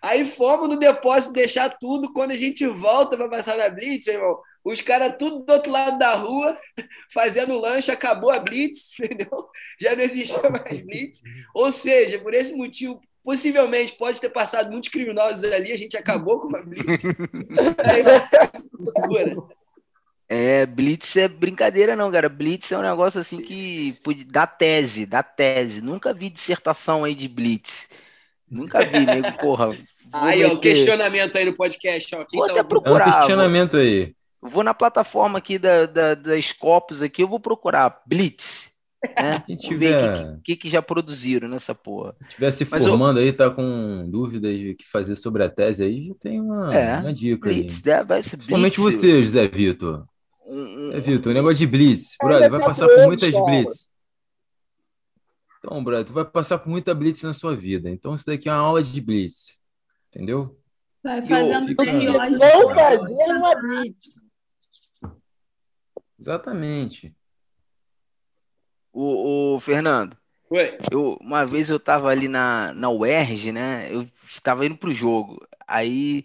Aí fomos no depósito deixar tudo. Quando a gente volta para passar na Blitz, irmão, os caras tudo do outro lado da rua, *laughs* fazendo lanche, acabou a Blitz, *laughs* entendeu? Já não existia mais Blitz. Ou seja, por esse motivo, possivelmente pode ter passado muitos criminosos ali, a gente acabou com a Blitz. *laughs* Aí, loucura. É, Blitz é brincadeira não, cara. Blitz é um negócio assim que pode- dá tese, dá tese. Nunca vi dissertação aí de Blitz. Nunca vi, *laughs* nego, porra. Aí, ó, questionamento aí no podcast, ó. Quem Vou tá até ouvindo? É um procurar. vou- questionamento aí. Eu vou na plataforma aqui da, da, da Scopus aqui, eu vou procurar Blitz. Né? Quem Vamos ver o tiver, que, que, que já produziram nessa porra. se Mas eu- formando aí, tá com dúvidas de que fazer sobre a tese aí, já tem uma, É, uma dica aí. Blitz, né? vai ser Principalmente Blitz. você, José Vitor. Um- um- É, Vitor, o negócio de blitz. Brother, vai tá passar com por muitas cara. blitz. Então, brother, tu vai passar por muita blitz na sua vida. Então, isso daqui é uma aula de blitz. Entendeu? Vai fazendo. Não fazer uma blitz. Exatamente. O, o Fernando, Oi. eu, uma vez eu tava ali na, na UERJ, né? Eu tava indo pro jogo. Aí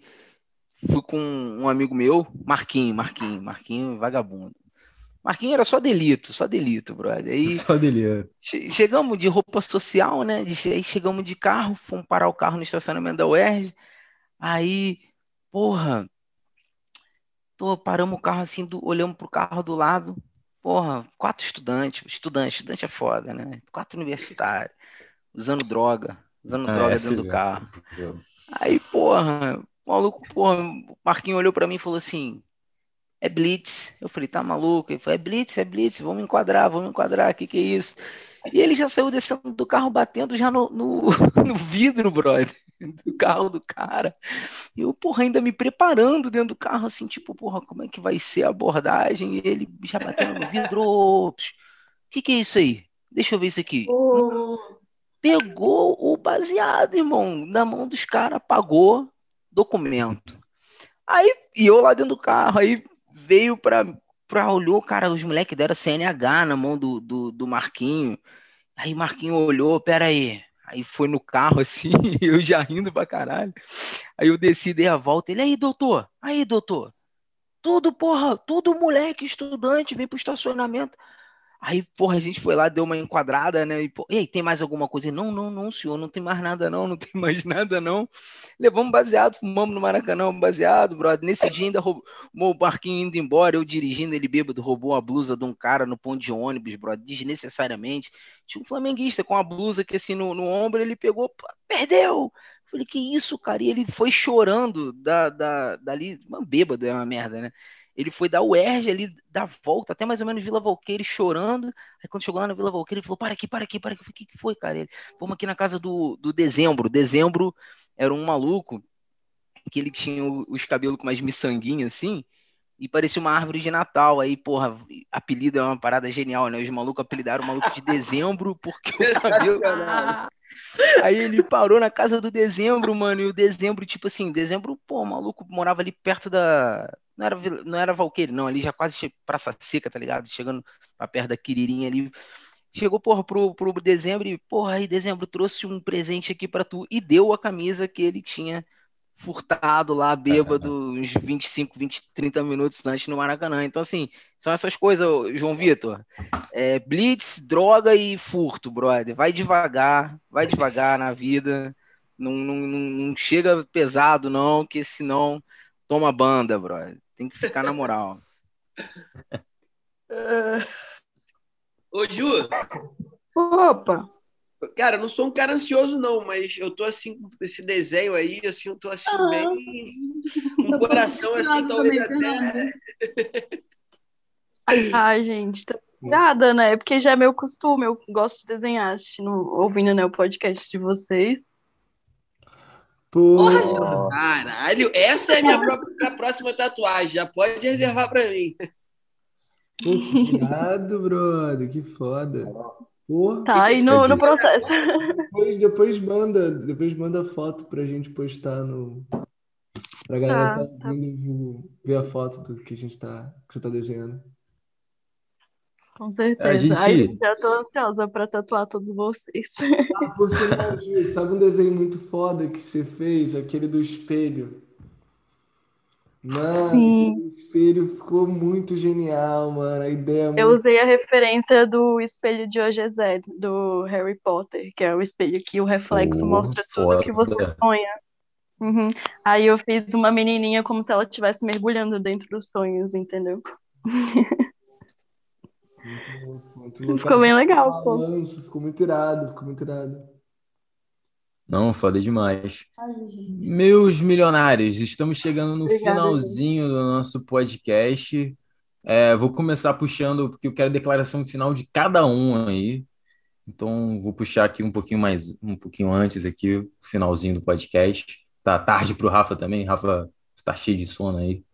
fui com um amigo meu, Marquinho, Marquinho, Marquinho vagabundo. Marquinho era só delito, só delito, brother. Aí Só dele. che- chegamos de roupa social, né? De- Aí chegamos de carro, fomos parar o carro no estacionamento da UERJ. Aí, porra, tô, paramos o carro assim, do, olhamos pro carro do lado. Porra, quatro estudantes, estudante, estudante é foda, né? Quatro universitários, usando droga, usando Ah, droga essa dentro do viu, carro. Aí, porra, o maluco, porra, o Marquinho olhou pra mim e falou assim: é Blitz. Eu falei, tá maluco? Ele falou, é Blitz, é Blitz, vamos enquadrar, vamos enquadrar, o que que é isso? E ele já saiu descendo do carro, batendo já no, no, *laughs* no vidro, brother, do carro do cara. E eu, porra, ainda me preparando dentro do carro, assim, tipo, porra, como é que vai ser a abordagem? E ele já batendo no vidro, o que que é isso aí? Deixa eu ver isso aqui. Pegou o baseado, irmão, na mão dos caras, apagou documento. Aí, e eu lá dentro do carro, aí veio pra, pra olhou, cara, os moleques deram CNH na mão do, do, do Marquinho. Aí Marquinho olhou, pera aí. Aí foi no carro *laughs* assim, eu já rindo pra caralho. Aí eu desci, dei a volta. Ele, aí, doutor, aí, doutor. Tudo, porra, tudo moleque, estudante, vem pro estacionamento. Aí, porra, a gente foi lá, deu uma enquadrada, né? E, pô, e aí, tem mais alguma coisa? Não, não, não, senhor, não tem mais nada, não, não tem mais *laughs* nada, não. Levamos baseado, fumamos no Maracanã, baseado, brother. Nesse dia ainda roubou o barquinho indo embora, eu dirigindo, ele bêbado, roubou a blusa de um cara no ponto de ônibus, brother, desnecessariamente. Tinha um flamenguista com a blusa que assim no, no ombro, ele pegou, pá, perdeu! Falei, que isso, cara? E ele foi chorando da, da, dali, uma bêbado é uma merda, né? Ele foi dar o Erge ali, da volta, até mais ou menos Vila Valqueire, chorando. Aí quando chegou lá na Vila Valqueire, ele falou: para aqui, para aqui, para aqui. Eu falei, o que, que foi, cara? Ele, fomos aqui na casa do, do Dezembro. Dezembro era um maluco que ele tinha os cabelos com umas miçanguinhas assim, e parecia uma árvore de Natal. Aí, porra, apelido é uma parada genial, né? Os malucos apelidaram o maluco de Dezembro porque o *laughs* cabelo. Aí ele parou na casa do Dezembro, mano, e o Dezembro, tipo assim, Dezembro, pô, o maluco morava ali perto da. Não era, não era Valqueire, não, ali já quase Praça Seca, tá ligado? Chegando pra perto da Quiririnha ali. Chegou, porra, pro, pro Dezembro e, porra, aí Dezembro trouxe um presente aqui pra tu e deu a camisa que ele tinha furtado lá, bêbado, uns 25, 20, 30 minutos antes no Maracanã. Então, assim, são essas coisas, João Vitor. É, blitz, droga e furto, brother. Vai devagar, vai devagar na vida. Não, não, não, não chega pesado, não, que senão toma banda, brother. Tem que ficar na moral. Ô, Ju, Opa! cara, eu não sou um cara ansioso, não, mas eu tô assim, com esse desenho aí, assim, eu tô assim, Ah. bem. O coração assim, talvez até. Fernando. *laughs* Ai, gente, tô Nada, né? Porque já é meu costume, eu gosto de desenhar, assistindo, ouvindo né, o podcast de vocês. Pô, Caralho, essa é a minha *laughs* própria próxima tatuagem. Já pode reservar pra mim. pô, que irado, brother, que foda. Pô, Tá aí no, no processo. depois, depois manda, depois manda foto pra gente postar no. Pra galera Tá, tá vindo ver a foto do que a gente tá, que você tá desenhando. Com certeza. A gente- Aí já tô ansiosa pra tatuar todos vocês. Ah, por sinal, sabe um desenho muito foda que você fez? Aquele do espelho. Mano, Sim. aquele espelho ficou muito genial, mano. A ideia é Eu muito. usei a referência do espelho de Ogezed, do Harry Potter, que é o espelho que o reflexo Pô, mostra tudo que você foda. sonha. Uhum. Aí eu fiz uma menininha como se ela estivesse mergulhando dentro dos sonhos, entendeu? *laughs* Muito louco, muito louco. Ficou bem legal, pô. Balanço, ficou muito irado, ficou muito irado. Não, foda demais. Meus milionários, estamos chegando no Obrigada, finalzinho do nosso podcast. É, vou começar puxando, porque eu quero a declaração final de cada um aí. Então, vou puxar aqui um pouquinho mais, um pouquinho antes aqui, o finalzinho do podcast. Tá tarde para o Rafa também. Rafa tá cheio de sono aí.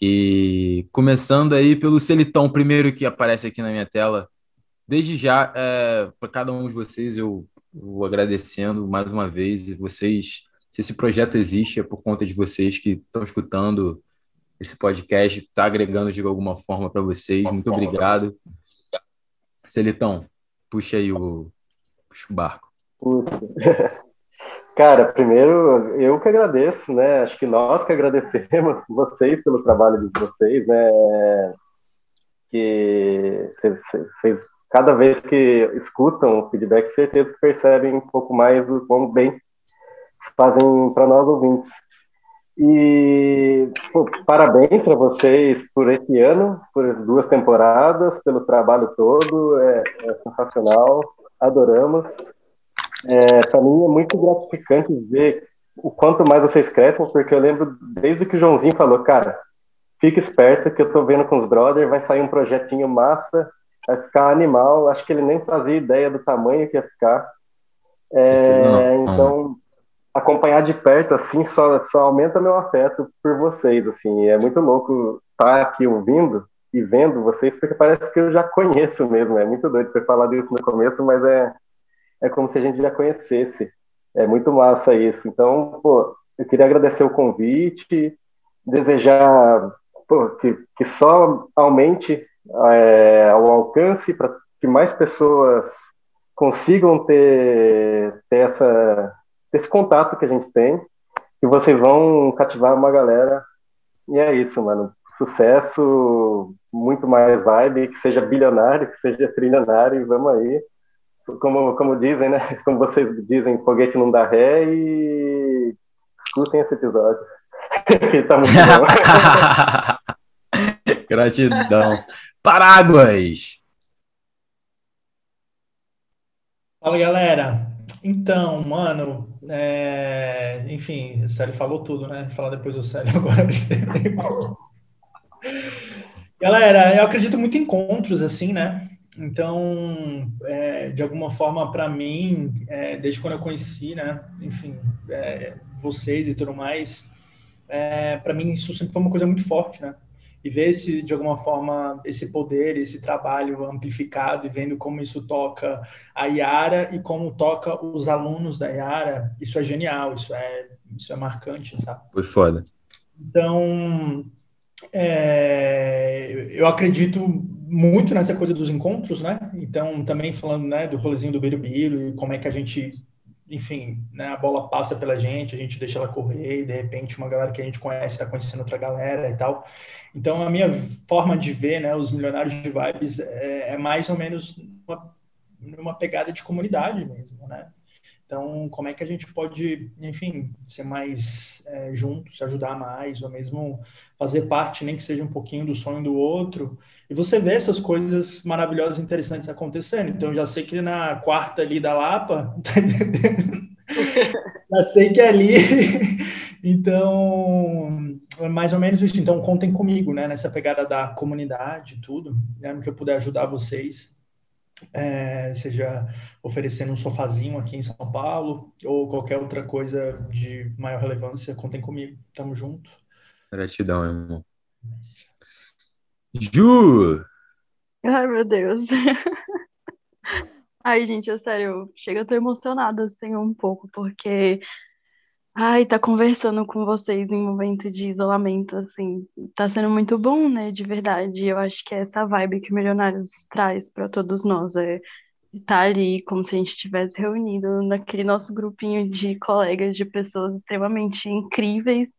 E começando aí pelo Celitão, primeiro que aparece aqui na minha tela. Desde já, para cada um de vocês, eu vou agradecendo mais uma vez. E vocês, se esse projeto existe, é por conta de vocês que estão escutando esse podcast, está agregando de alguma forma para vocês. Muito obrigado. Celitão, puxa aí o, puxa o barco. Puta. *laughs* Cara, primeiro eu que agradeço, né? Acho que nós que agradecemos *laughs* vocês pelo trabalho de vocês, né? Que vocês, cada vez que escutam o feedback, certeza que percebem um pouco mais do quão bem fazem para nós ouvintes. E pô, parabéns para vocês por esse ano, por duas temporadas, pelo trabalho todo, é, é sensacional, adoramos. É, para mim é muito gratificante ver o quanto mais vocês crescem, porque eu lembro desde que o Joãozinho falou, cara, fica esperto que eu tô vendo com os brothers, vai sair um projetinho massa, vai ficar animal. Acho que ele nem fazia ideia do tamanho que ia ficar. É, então, acompanhar de perto assim só, só aumenta meu afeto por vocês. Assim, é muito louco estar aqui ouvindo e vendo vocês, porque parece que eu já conheço mesmo. É muito doido ter falado isso no começo, mas é é como se a gente já conhecesse. É muito massa isso. Então, pô, eu queria agradecer o convite, desejar pô, que, que só aumente é, o alcance para que mais pessoas consigam ter, ter essa, esse contato que a gente tem, que vocês vão cativar uma galera. E é isso, mano. Sucesso, muito mais vibe, que seja bilionário, que seja trilionário, e vamos aí como, como dizem, né? *laughs* Como vocês dizem, foguete não dá ré e escutem esse episódio. *laughs* tá muito bom. *laughs* Gratidão. Paráguas! Fala, galera. Então, mano, é... enfim, o Célio falou tudo, né? Falar depois do Célio agora. Galera, eu acredito muito em encontros, assim, né? Então, é, de alguma forma, para mim, é, desde quando eu conheci, né, enfim, é, vocês e tudo mais, para mim isso sempre foi uma coisa muito forte, né? E ver esse, de alguma forma, esse poder, esse trabalho amplificado e vendo como isso toca a Yara e como toca os alunos da Yara, isso é genial, isso é, isso é marcante, sabe? Foi foda. Então, é, eu acredito muito nessa coisa dos encontros, né? Então, também falando né, do rolezinho do Birubiru e como é que a gente, enfim, né, a bola passa pela gente, a gente deixa ela correr e de repente uma galera que a gente conhece está conhecendo outra galera e tal. Então, a minha forma de ver né, os milionários de vibes é, é mais ou menos uma, uma pegada de comunidade mesmo, né? Então, como é que a gente pode, enfim, ser mais é, juntos, se ajudar mais, ou mesmo fazer parte, nem que seja um pouquinho do sonho do outro. E você vê essas coisas maravilhosas e interessantes acontecendo. Então, já sei que na quarta ali da Lapa, *laughs* tá entendendo? já sei que é ali. *laughs* Então, mais ou menos isso. Então, contem comigo, né, nessa pegada da comunidade, tudo, né, no que eu puder ajudar vocês, é, seja oferecendo um sofazinho aqui em São Paulo ou qualquer outra coisa de maior relevância, contem comigo. Tamo junto. Gratidão, irmão. Ju! Ai, meu Deus. *laughs* Ai, gente, é sério, chega a tô emocionada, assim, um pouco, porque Ai, tá conversando com vocês em momento de isolamento, assim, tá sendo muito bom, né, de verdade. Eu acho que é essa vibe que o Milionários traz para todos nós, é estar ali como se a gente estivesse reunido naquele nosso grupinho de colegas, de pessoas extremamente incríveis,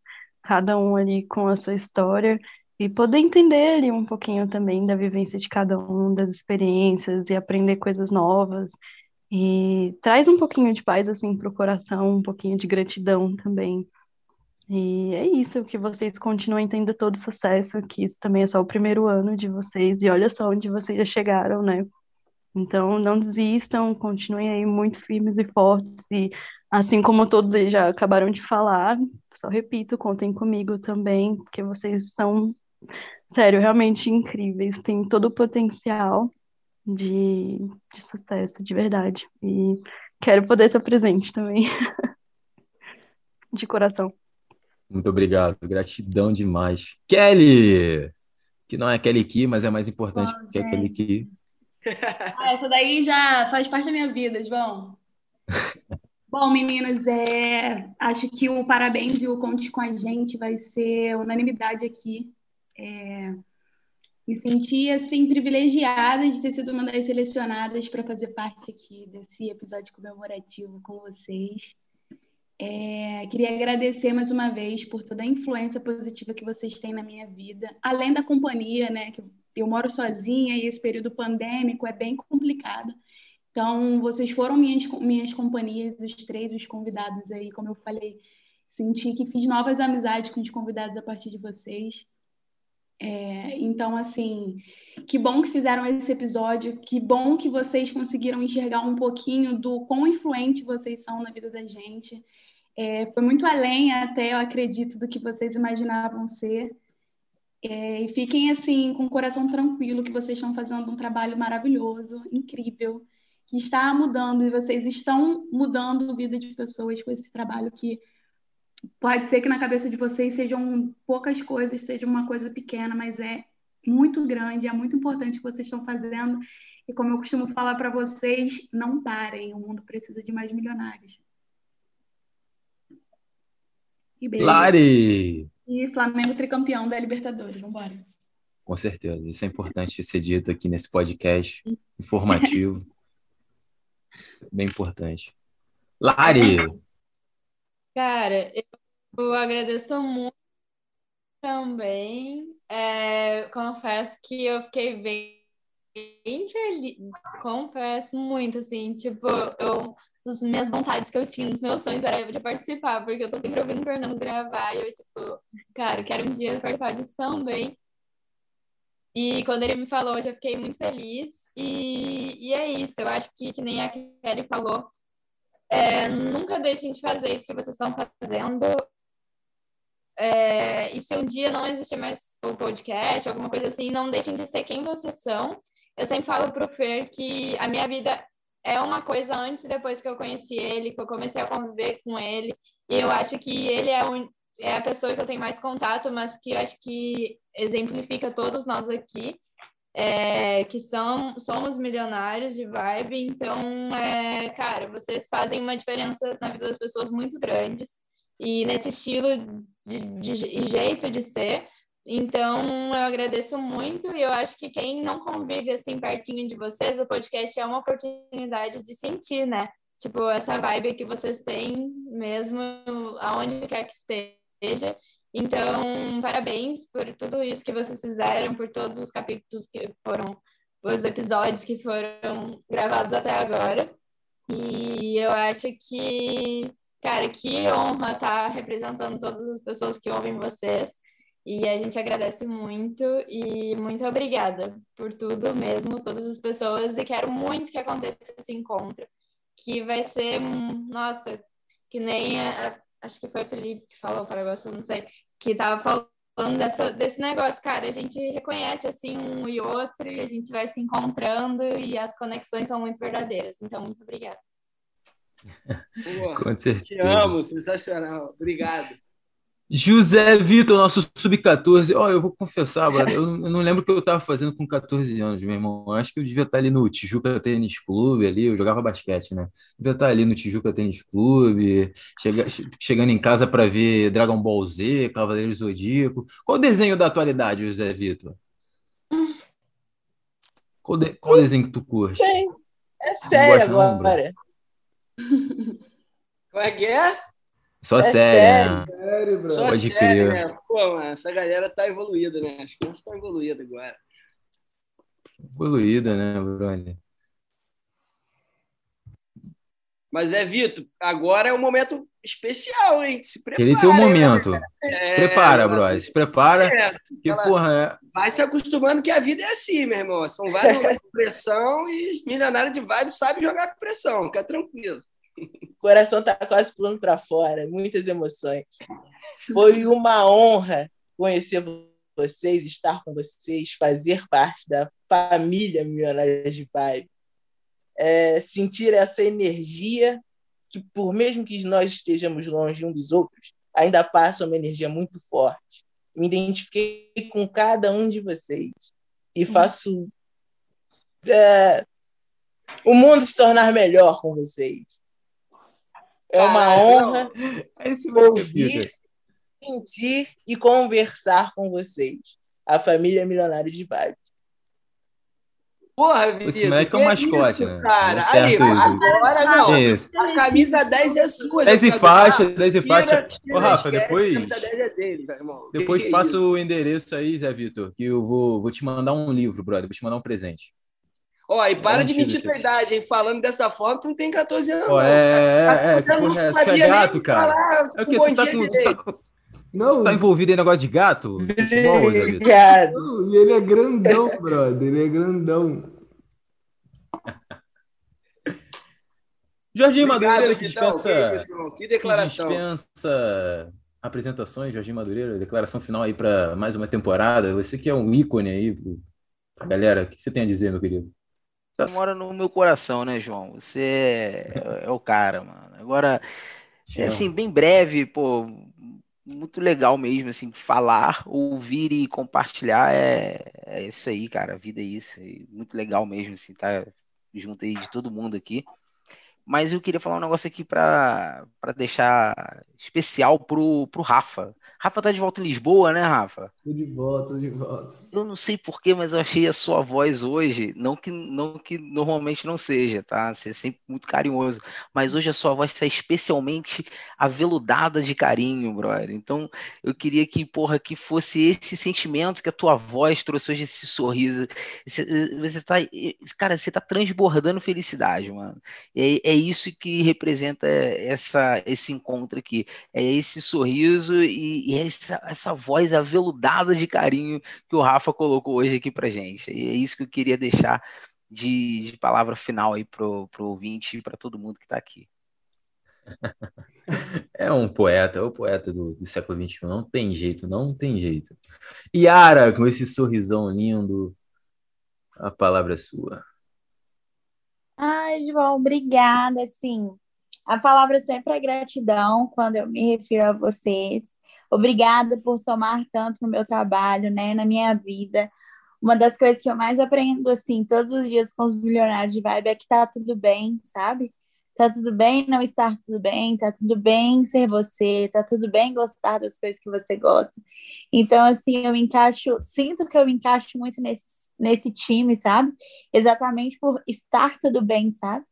cada um ali com a sua história, e poder entender ali um pouquinho também da vivência de cada um, das experiências e aprender coisas novas. E traz um pouquinho de paz assim para o coração, um pouquinho de gratidão também. E é isso, que vocês continuem tendo todo sucesso, que isso também é só o primeiro ano de vocês, e olha só onde vocês já chegaram, né? Então não desistam, continuem aí muito firmes e fortes, e assim como todos já acabaram de falar, só repito, contem comigo também, porque vocês são, sério, realmente incríveis, têm todo o potencial de, de sucesso, de verdade. E quero poder estar presente também. *laughs* de coração. Muito obrigado, gratidão demais. Kelly! Que não é Kelly Key, mas é mais importante Bom, que é Kelly Key. *laughs* Ah, essa daí já faz parte da minha vida, João. *laughs* Bom, meninos, é... acho que o parabéns e o conte com a gente vai ser unanimidade aqui. É... Me senti assim privilegiada de ter sido uma das selecionadas para fazer parte aqui desse episódio comemorativo com vocês. É, queria agradecer mais uma vez por toda a influência positiva que vocês têm na minha vida, além da companhia, né? Que eu moro sozinha e esse período pandêmico é bem complicado. Então, vocês foram minhas, minhas companhias, os três, os convidados aí, como eu falei, senti que fiz novas amizades com os convidados a partir de vocês. É, então, assim, que bom que fizeram esse episódio, que bom que vocês conseguiram enxergar um pouquinho do quão influente vocês são na vida da gente. É, foi muito além, até eu acredito, do que vocês imaginavam ser. É, e fiquem assim, com o coração tranquilo, que vocês estão fazendo um trabalho maravilhoso, incrível, que está mudando, e vocês estão mudando a vida de pessoas com esse trabalho que pode ser que na cabeça de vocês sejam poucas coisas, seja uma coisa pequena, mas é muito grande, é muito importante o que vocês estão fazendo. E como eu costumo falar para vocês, não parem, o mundo precisa de mais milionários. E beijo. Lari! E Flamengo tricampeão da Libertadores, vamos embora. Com certeza, isso é importante ser dito aqui nesse podcast informativo. *laughs* Bem importante. Lari! Cara, eu agradeço muito também. É, confesso que eu fiquei bem, bem feliz. Confesso muito, assim, tipo, eu, as minhas vontades que eu tinha, os meus sonhos era de participar, porque eu tô sempre ouvindo o Fernando gravar e eu, tipo, cara, quero um dia participar disso também. E quando ele me falou, eu já fiquei muito feliz. E, e é isso, eu acho que, que nem a Kelly falou, é, nunca deixem de fazer isso que vocês estão fazendo. É, e se um dia não existir mais o podcast, alguma coisa assim, não deixem de ser quem vocês são. Eu sempre falo pro Fer que a minha vida é uma coisa antes e depois que eu conheci ele, que eu comecei a conviver com ele. E eu acho que ele é, um, é a pessoa que eu tenho mais contato, mas que eu acho que exemplifica todos nós aqui é, que são, somos milionários de vibe, então, é, cara, vocês fazem uma diferença na vida das pessoas muito grandes e nesse estilo de jeito de ser. Então, eu agradeço muito e eu acho que quem não convive assim pertinho de vocês, o podcast é uma oportunidade de sentir, né? Tipo, essa vibe que vocês têm mesmo, aonde quer que esteja. Então, parabéns por tudo isso que vocês fizeram, por todos os capítulos que foram, os episódios que foram gravados até agora. E eu acho que, cara, que honra estar representando todas as pessoas que ouvem vocês. E a gente agradece muito e muito obrigada por tudo mesmo, todas as pessoas. E quero muito que aconteça esse encontro, que vai ser, nossa, que nem a, acho que foi o Felipe que falou para você, não sei, que tava falando dessa, desse negócio, cara. A gente reconhece assim um e outro e a gente vai se encontrando e as conexões são muito verdadeiras. Então, muito obrigada. Boa. Com certeza. Te amo, sensacional. Obrigado. José Vitor, nosso sub-14. Ó, eu vou confessar, brother, eu não eu lembro o que eu estava fazendo com 14 anos, meu irmão. Eu acho que eu devia estar ali no Tijuca Tênis Clube, ali, eu jogava basquete, né? Devia estar ali no Tijuca Tênis Clube, chega- che- chegando em casa para ver Dragon Ball Z, Cavaleiro do Zodíaco. Qual o desenho da atualidade, José Vitor? Qual, de- qual desenho que tu curte? É sério não, agora. *laughs* Como é que é? Só É série, sério. né? Sério, bro. Só Pode série, crer. né? Pô, mano, essa galera tá evoluída, né? As crianças estão evoluídas agora. Evoluída, né, brother? Mas é, Vitor, agora é um momento especial, hein? Se prepara. Aquele teu hein, momento. galera? Se É, prepara, brother. Se prepara, É, que, aquela- porra, é... Vai se acostumando que a vida é assim, meu irmão. São vários *laughs* momentos de pressão e os milionários de vibe sabem jogar com pressão, fica tranquilo. O coração tá quase pulando para fora, muitas emoções. Foi uma honra conhecer vocês, estar com vocês, fazer parte da família Milionária de Vibe. É, sentir essa energia que, por mesmo que nós estejamos longe um dos outros, ainda passa uma energia muito forte. Me identifiquei com cada um de vocês e faço é, o mundo se tornar melhor com vocês. É uma honra É esse ouvir, sentir e conversar com vocês. A família Milionário de Vibe. Porra, Vitor. Esse moleque é um que mascote, isso, né? Cara, Tá aí, agora não. Isso. A camisa 10 é sua. 10 e faixa, 10 e faixa. tira, Ô, Rafa, esquece, depois- A camisa 10 é dele, meu irmão. Depois Que passa o endereço aí, Zé Vitor, que eu vou, vou te mandar um livro, brother. Vou te mandar um presente. Ó, e para um de mentir tua idade, hein? Falando dessa forma, tu não tem 14 anos, Ó, não. é, é, é, que Você não é? Tu sabia é nem gato, cara. falar É o quê? bom Tu tá, dia com, tu direito. tá, Não, tá envolvido em negócio de gato? *laughs* Futebol, não, e ele é grandão, brother. Ele é grandão. Jorginho Obrigado, Madureira, que dispensa, Que irmão. Que que declaração. dispensa apresentações, Jorginho Madureira, declaração final aí para mais uma temporada. Você que é um ícone aí galera. O que você tem a dizer, meu querido? Você mora no meu coração, né, João? Você é, é o cara, mano. Agora, é, assim, bem breve, pô, muito legal mesmo, assim, falar, ouvir e compartilhar é, é isso aí, cara. A vida é isso. Muito legal mesmo, assim, tá junto aí de todo mundo aqui. Mas eu queria falar um negócio aqui para para deixar especial pro, pro Rafa. Rafa tá de volta em Lisboa, né, Rafa? Tô de volta, tô de volta. Eu não sei porquê, mas eu achei a sua voz hoje, não que, não que normalmente não seja, tá? Você é sempre muito carinhoso, mas hoje a sua voz está especialmente aveludada de carinho, brother. Então, eu queria que, porra, que fosse esse sentimento que a tua voz trouxe hoje, esse sorriso. Você, você tá, cara, você tá transbordando felicidade, mano. É, é isso que representa essa, esse encontro aqui. É esse sorriso e, e essa, essa voz aveludada de carinho que o Rafa colocou hoje aqui pra gente. E é isso que eu queria deixar de, de palavra final aí pro, pro ouvinte e para todo mundo que tá aqui. *laughs* É um poeta, é o poeta do, do século XXI. Não tem jeito, não tem jeito. Yara, com esse sorrisão lindo, a palavra é sua. Ai, João, obrigada. Assim, a palavra sempre é gratidão quando eu me refiro a vocês. Obrigada por somar tanto no meu trabalho, né, na minha vida. Uma das coisas que eu mais aprendo, assim, todos os dias com os milionários de vibe é que tá tudo bem, sabe? Tá tudo bem não estar tudo bem, tá tudo bem ser você, tá tudo bem gostar das coisas que você gosta. Então, assim, eu me encaixo, sinto que eu me encaixo muito nesse, nesse time, sabe? Exatamente por estar tudo bem, sabe?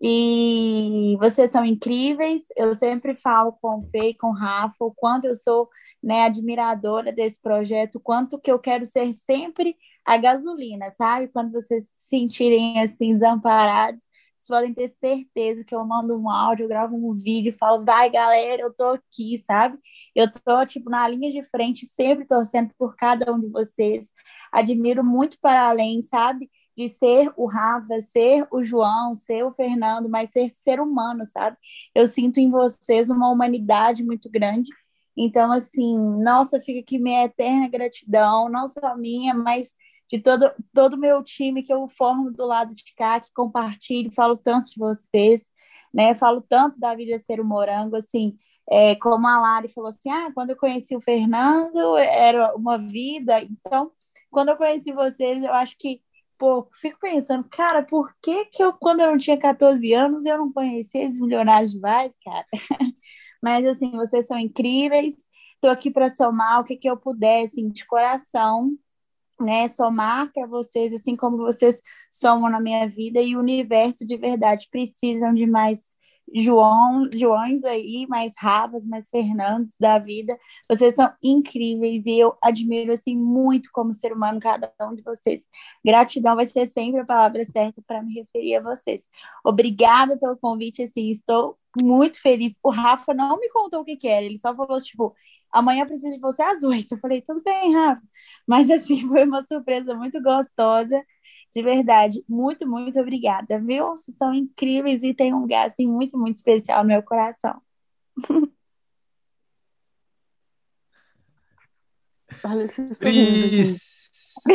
E vocês são incríveis. Eu sempre falo com o Fê com o Rafa o quanto eu sou né, admiradora desse projeto, quanto que eu quero ser sempre a gasolina, sabe? Quando vocês se sentirem assim desamparados, vocês podem ter certeza que eu mando um áudio, eu gravo um vídeo, falo, vai galera, eu tô aqui, sabe? Eu tô tipo na linha de frente, sempre torcendo por cada um de vocês. Admiro muito para além, sabe? De ser o Rafa, ser o João, ser o Fernando, mas ser ser humano, sabe? Eu sinto em vocês uma humanidade muito grande Então, assim, nossa, fica aqui minha eterna gratidão, não só minha, mas de todo todo o meu time que eu formo do lado de cá, que compartilho, falo tanto de vocês, né? Falo tanto da vida ser o morango, assim, é, como a Lari falou assim, ah, quando eu conheci o Fernando era uma vida, então, quando eu conheci vocês, eu acho que, pô, fico pensando, cara, por que que eu, quando eu não tinha 14 anos, eu não conhecia esses milionários de vibe, cara? *laughs* Mas, assim, vocês são incríveis, tô aqui para somar o que que eu puder, assim, de coração, né, somar para vocês, assim como vocês somam na minha vida, e o universo de verdade precisam de mais João, Joões aí, mais Ravas, mais Fernandes da vida. Vocês são incríveis e eu admiro assim muito como ser humano cada um de vocês. Gratidão vai ser sempre a palavra certa para me referir a vocês. Obrigada pelo convite, assim, estou muito feliz. O Rafa não me contou o que, que era, ele só falou tipo, amanhã eu preciso de você às oito. Eu falei, tudo bem, Rafa. Mas assim, *laughs* foi uma surpresa muito gostosa. De verdade, muito, muito obrigada, viu? Vocês são incríveis e tem um lugar assim, muito, muito especial no meu coração. *laughs*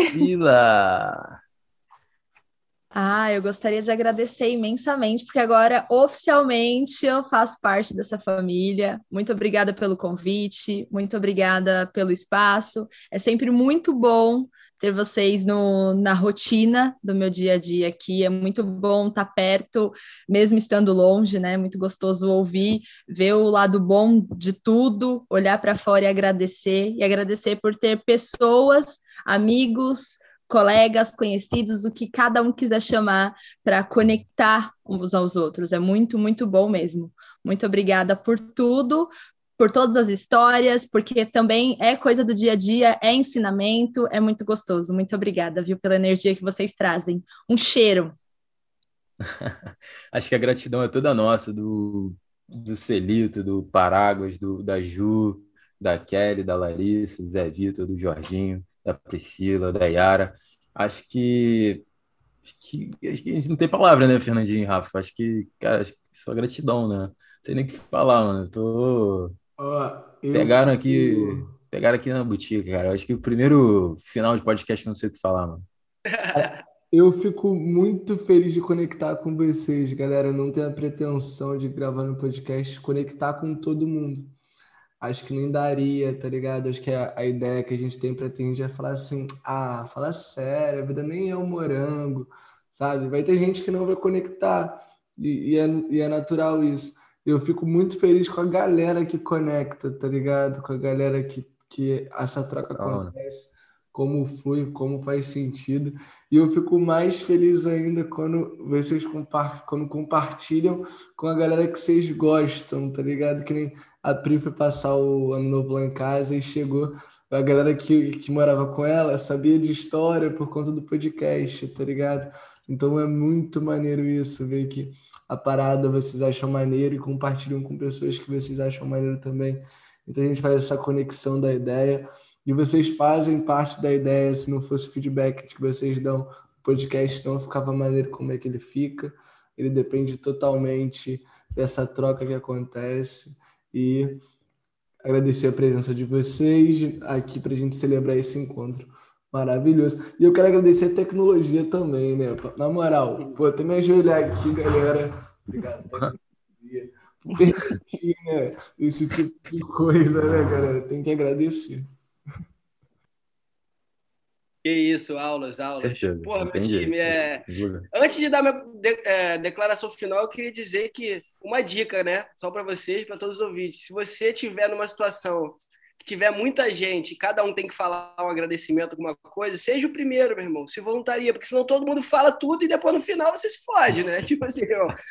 Priscila! *laughs* Ah, eu gostaria de agradecer imensamente, porque agora oficialmente eu faço parte dessa família. Muito obrigada pelo convite, muito obrigada pelo espaço. É sempre muito bom ter vocês no, na rotina do meu dia a dia aqui. É muito bom estar perto, mesmo estando longe, né? Muito gostoso ouvir, ver o lado bom de tudo, olhar para fora e agradecer, e agradecer por ter pessoas, amigos, colegas, conhecidos, o que cada um quiser chamar para conectar uns aos outros. É muito, muito bom mesmo. Muito obrigada por tudo, por todas as histórias, porque também é coisa do dia a dia, é ensinamento, é muito gostoso. Muito obrigada, viu, pela energia que vocês trazem. Um cheiro. *laughs* Acho que a gratidão é toda nossa, do, do Celito, do Paráguas, do, da Ju, da Kelly, da Larissa, do Zé Vitor, do Jorginho, da Priscila, da Yara. Acho que, que, acho que a gente não tem palavra, né, Fernandinho e Rafa? Acho que, cara, acho que só gratidão, né? Não sei nem o que falar, mano. tô. Pegaram aqui. Pegaram aqui na boutique, cara. Acho que o primeiro final de podcast não sei o que falar, mano. *laughs* Eu fico muito feliz de conectar com vocês, galera. Não tenho a pretensão de gravar no podcast, conectar com todo mundo acho que nem daria, tá ligado? Acho que a, a ideia que a gente tem pra ter é falar assim, ah, fala sério, a vida nem é um morango, sabe? Vai ter gente que não vai conectar, e, e, é, e é natural isso. Eu fico muito feliz com a galera que conecta, tá ligado? Com a galera que, que essa troca acontece, como flui, como faz sentido. E eu fico mais feliz ainda quando vocês quando compartilham com a galera que vocês gostam, tá ligado? Que nem a Pri foi passar o ano novo lá em casa e chegou a galera que, que morava com ela sabia de história por conta do podcast, tá ligado? Então é muito maneiro isso, ver que a parada vocês acham maneiro e compartilham com pessoas que vocês acham maneiro também. Então a gente faz essa conexão da ideia e vocês fazem parte da ideia. Se não fosse o feedback que vocês dão, o podcast não ficava maneiro como é que ele fica. Ele depende totalmente dessa troca que acontece e agradecer a presença de vocês aqui para a gente celebrar esse encontro maravilhoso. E eu quero agradecer a tecnologia também, né? Na moral, pô, até me ajoelhar aqui, galera. Obrigado, tecnologia. Por permitir, né? Esse tipo de coisa, né, galera? Tem que agradecer. Que isso, aulas, aulas. Certeza, Porra, meu time é. Antes de dar minha de, é, declaração final, eu queria dizer que uma dica, né? Só para vocês, para todos os ouvintes. Se você tiver numa situação tiver muita gente, cada um tem que falar um agradecimento, alguma coisa, seja o primeiro, meu irmão, se voluntaria, porque senão todo mundo fala tudo e depois no final você se fode, né? *laughs* Tipo assim,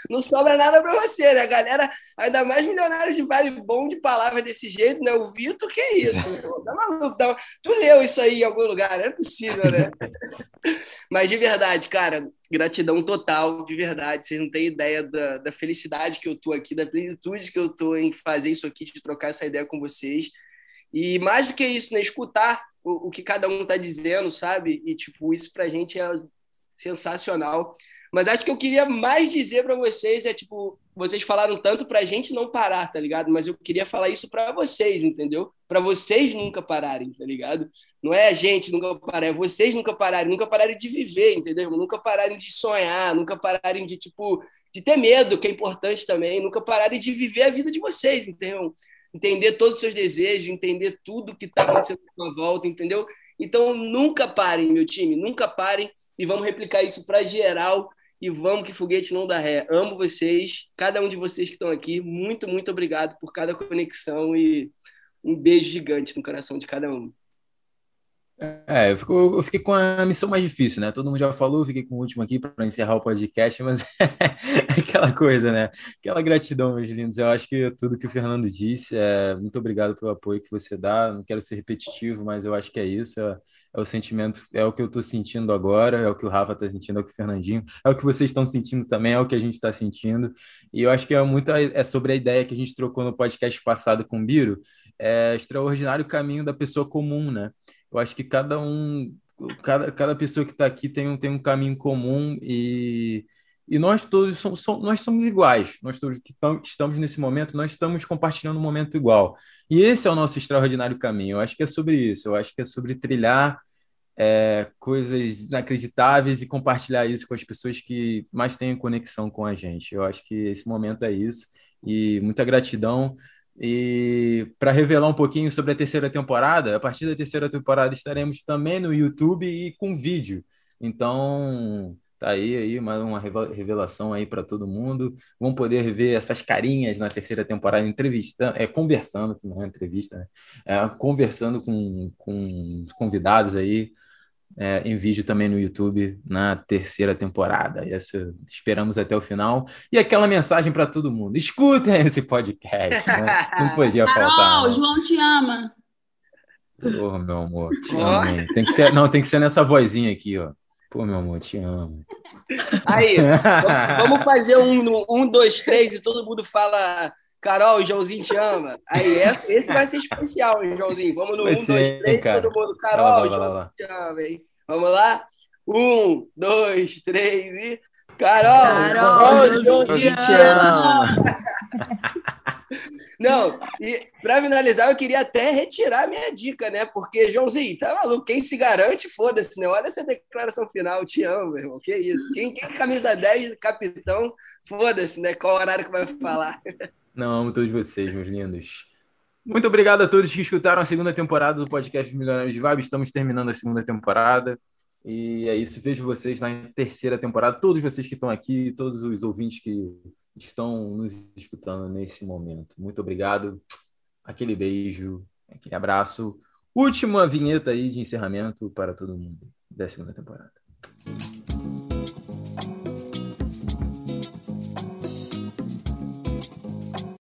não sobra nada para você, né? A galera, ainda mais milionários de vibe bom de palavra desse jeito, né? O Vitor, que é isso? Tá maluco? Tá... Tu leu isso aí em algum lugar, não é possível, né? *laughs* Mas de verdade, cara, gratidão total, de verdade. Vocês não têm ideia da, da felicidade que eu tô aqui, da plenitude que eu tô em fazer isso aqui, de trocar essa ideia com vocês. E mais do que isso, né? Escutar o, o que cada um está dizendo, sabe? E, tipo, isso para a gente é sensacional. Mas acho que eu queria mais dizer para vocês é tipo, vocês falaram tanto para a gente não parar, tá ligado? Mas eu queria falar isso para vocês, entendeu? Para vocês nunca pararem, tá ligado? Não é a gente nunca parar, é vocês nunca pararem, nunca pararem de viver, entendeu? Nunca pararem de sonhar, nunca pararem de tipo de ter medo, que é importante também, nunca pararem de viver a vida de vocês, entendeu? Entender todos os seus desejos, entender tudo que está acontecendo à sua volta, entendeu? Então, nunca parem, meu time, nunca parem e vamos replicar isso para geral e vamos que foguete não dá ré. Amo vocês, cada um de vocês que estão aqui. Muito, muito obrigado por cada conexão e um beijo gigante no coração de cada um. É, eu, fico, eu fiquei com a missão mais difícil, né? Todo mundo já falou, fiquei com o último aqui para encerrar o podcast, mas *laughs* é aquela coisa, né? Aquela gratidão, meus lindos. Eu acho que tudo que o Fernando disse, é, muito obrigado pelo apoio que você dá. Não quero ser repetitivo, mas eu acho que é isso. É, é o sentimento, é o que eu estou sentindo agora, é o que o Rafa está sentindo, é o que o Fernandinho, é o que vocês estão sentindo também, é o que a gente está sentindo. E eu acho que é muito é sobre a ideia que a gente trocou no podcast passado com o Biro, é extraordinário caminho da pessoa comum, né? Eu acho que cada um, cada, cada pessoa que está aqui tem um, tem um caminho comum e, e nós todos somos, somos, nós somos iguais. Nós todos que estamos nesse momento, nós estamos compartilhando um momento igual. E esse é o nosso extraordinário caminho. Eu acho que é sobre isso. Eu acho que é sobre trilhar é, coisas inacreditáveis e compartilhar isso com as pessoas que mais têm conexão com a gente. Eu acho que esse momento é isso. E muita gratidão. E para revelar um pouquinho sobre a terceira temporada, a partir da terceira temporada estaremos também no YouTube e com vídeo. Então, tá aí, aí mais uma revelação aí para todo mundo. Vão poder ver essas carinhas na terceira temporada, entrevistando, é, conversando, não é entrevista, né? É, conversando com, com os convidados aí é, em vídeo também no YouTube na terceira temporada. Essa, esperamos até o final. E aquela mensagem para todo mundo: escutem esse podcast. Né? Não podia Carol, faltar. Carol, João te ama. Pô, meu amor, te amo. Tem que ser, não, tem que ser nessa vozinha aqui, ó. Pô, meu amor, te amo. Aí, *laughs* vamos fazer um, um, dois, três e todo mundo fala. Carol, Joãozinho te ama. Aí, esse vai ser especial, hein, Joãozinho? Vamos no 1, 2, 3, todo mundo. Carol, Joãozinho te ama, hein? Vamos lá? Um, dois, três e. Carol! Carol, Joãozinho te ama! *laughs* Não, e para finalizar, eu queria até retirar minha dica, né? Porque, Joãozinho, tá maluco? Quem se garante, foda-se, né? Olha essa declaração final, te amo, meu irmão. Que isso? Quem, quem camisa 10, capitão, foda-se, né? Qual horário que vai falar? *laughs* Não, amo todos vocês, meus lindos. Muito obrigado a todos que escutaram a segunda temporada do podcast Milionários de Vibe. Estamos terminando a segunda temporada. E é isso. Vejo vocês na terceira temporada. Todos vocês que estão aqui, todos os ouvintes que estão nos escutando nesse momento. Muito obrigado. Aquele beijo, aquele abraço. Última vinheta aí de encerramento para todo mundo da segunda temporada.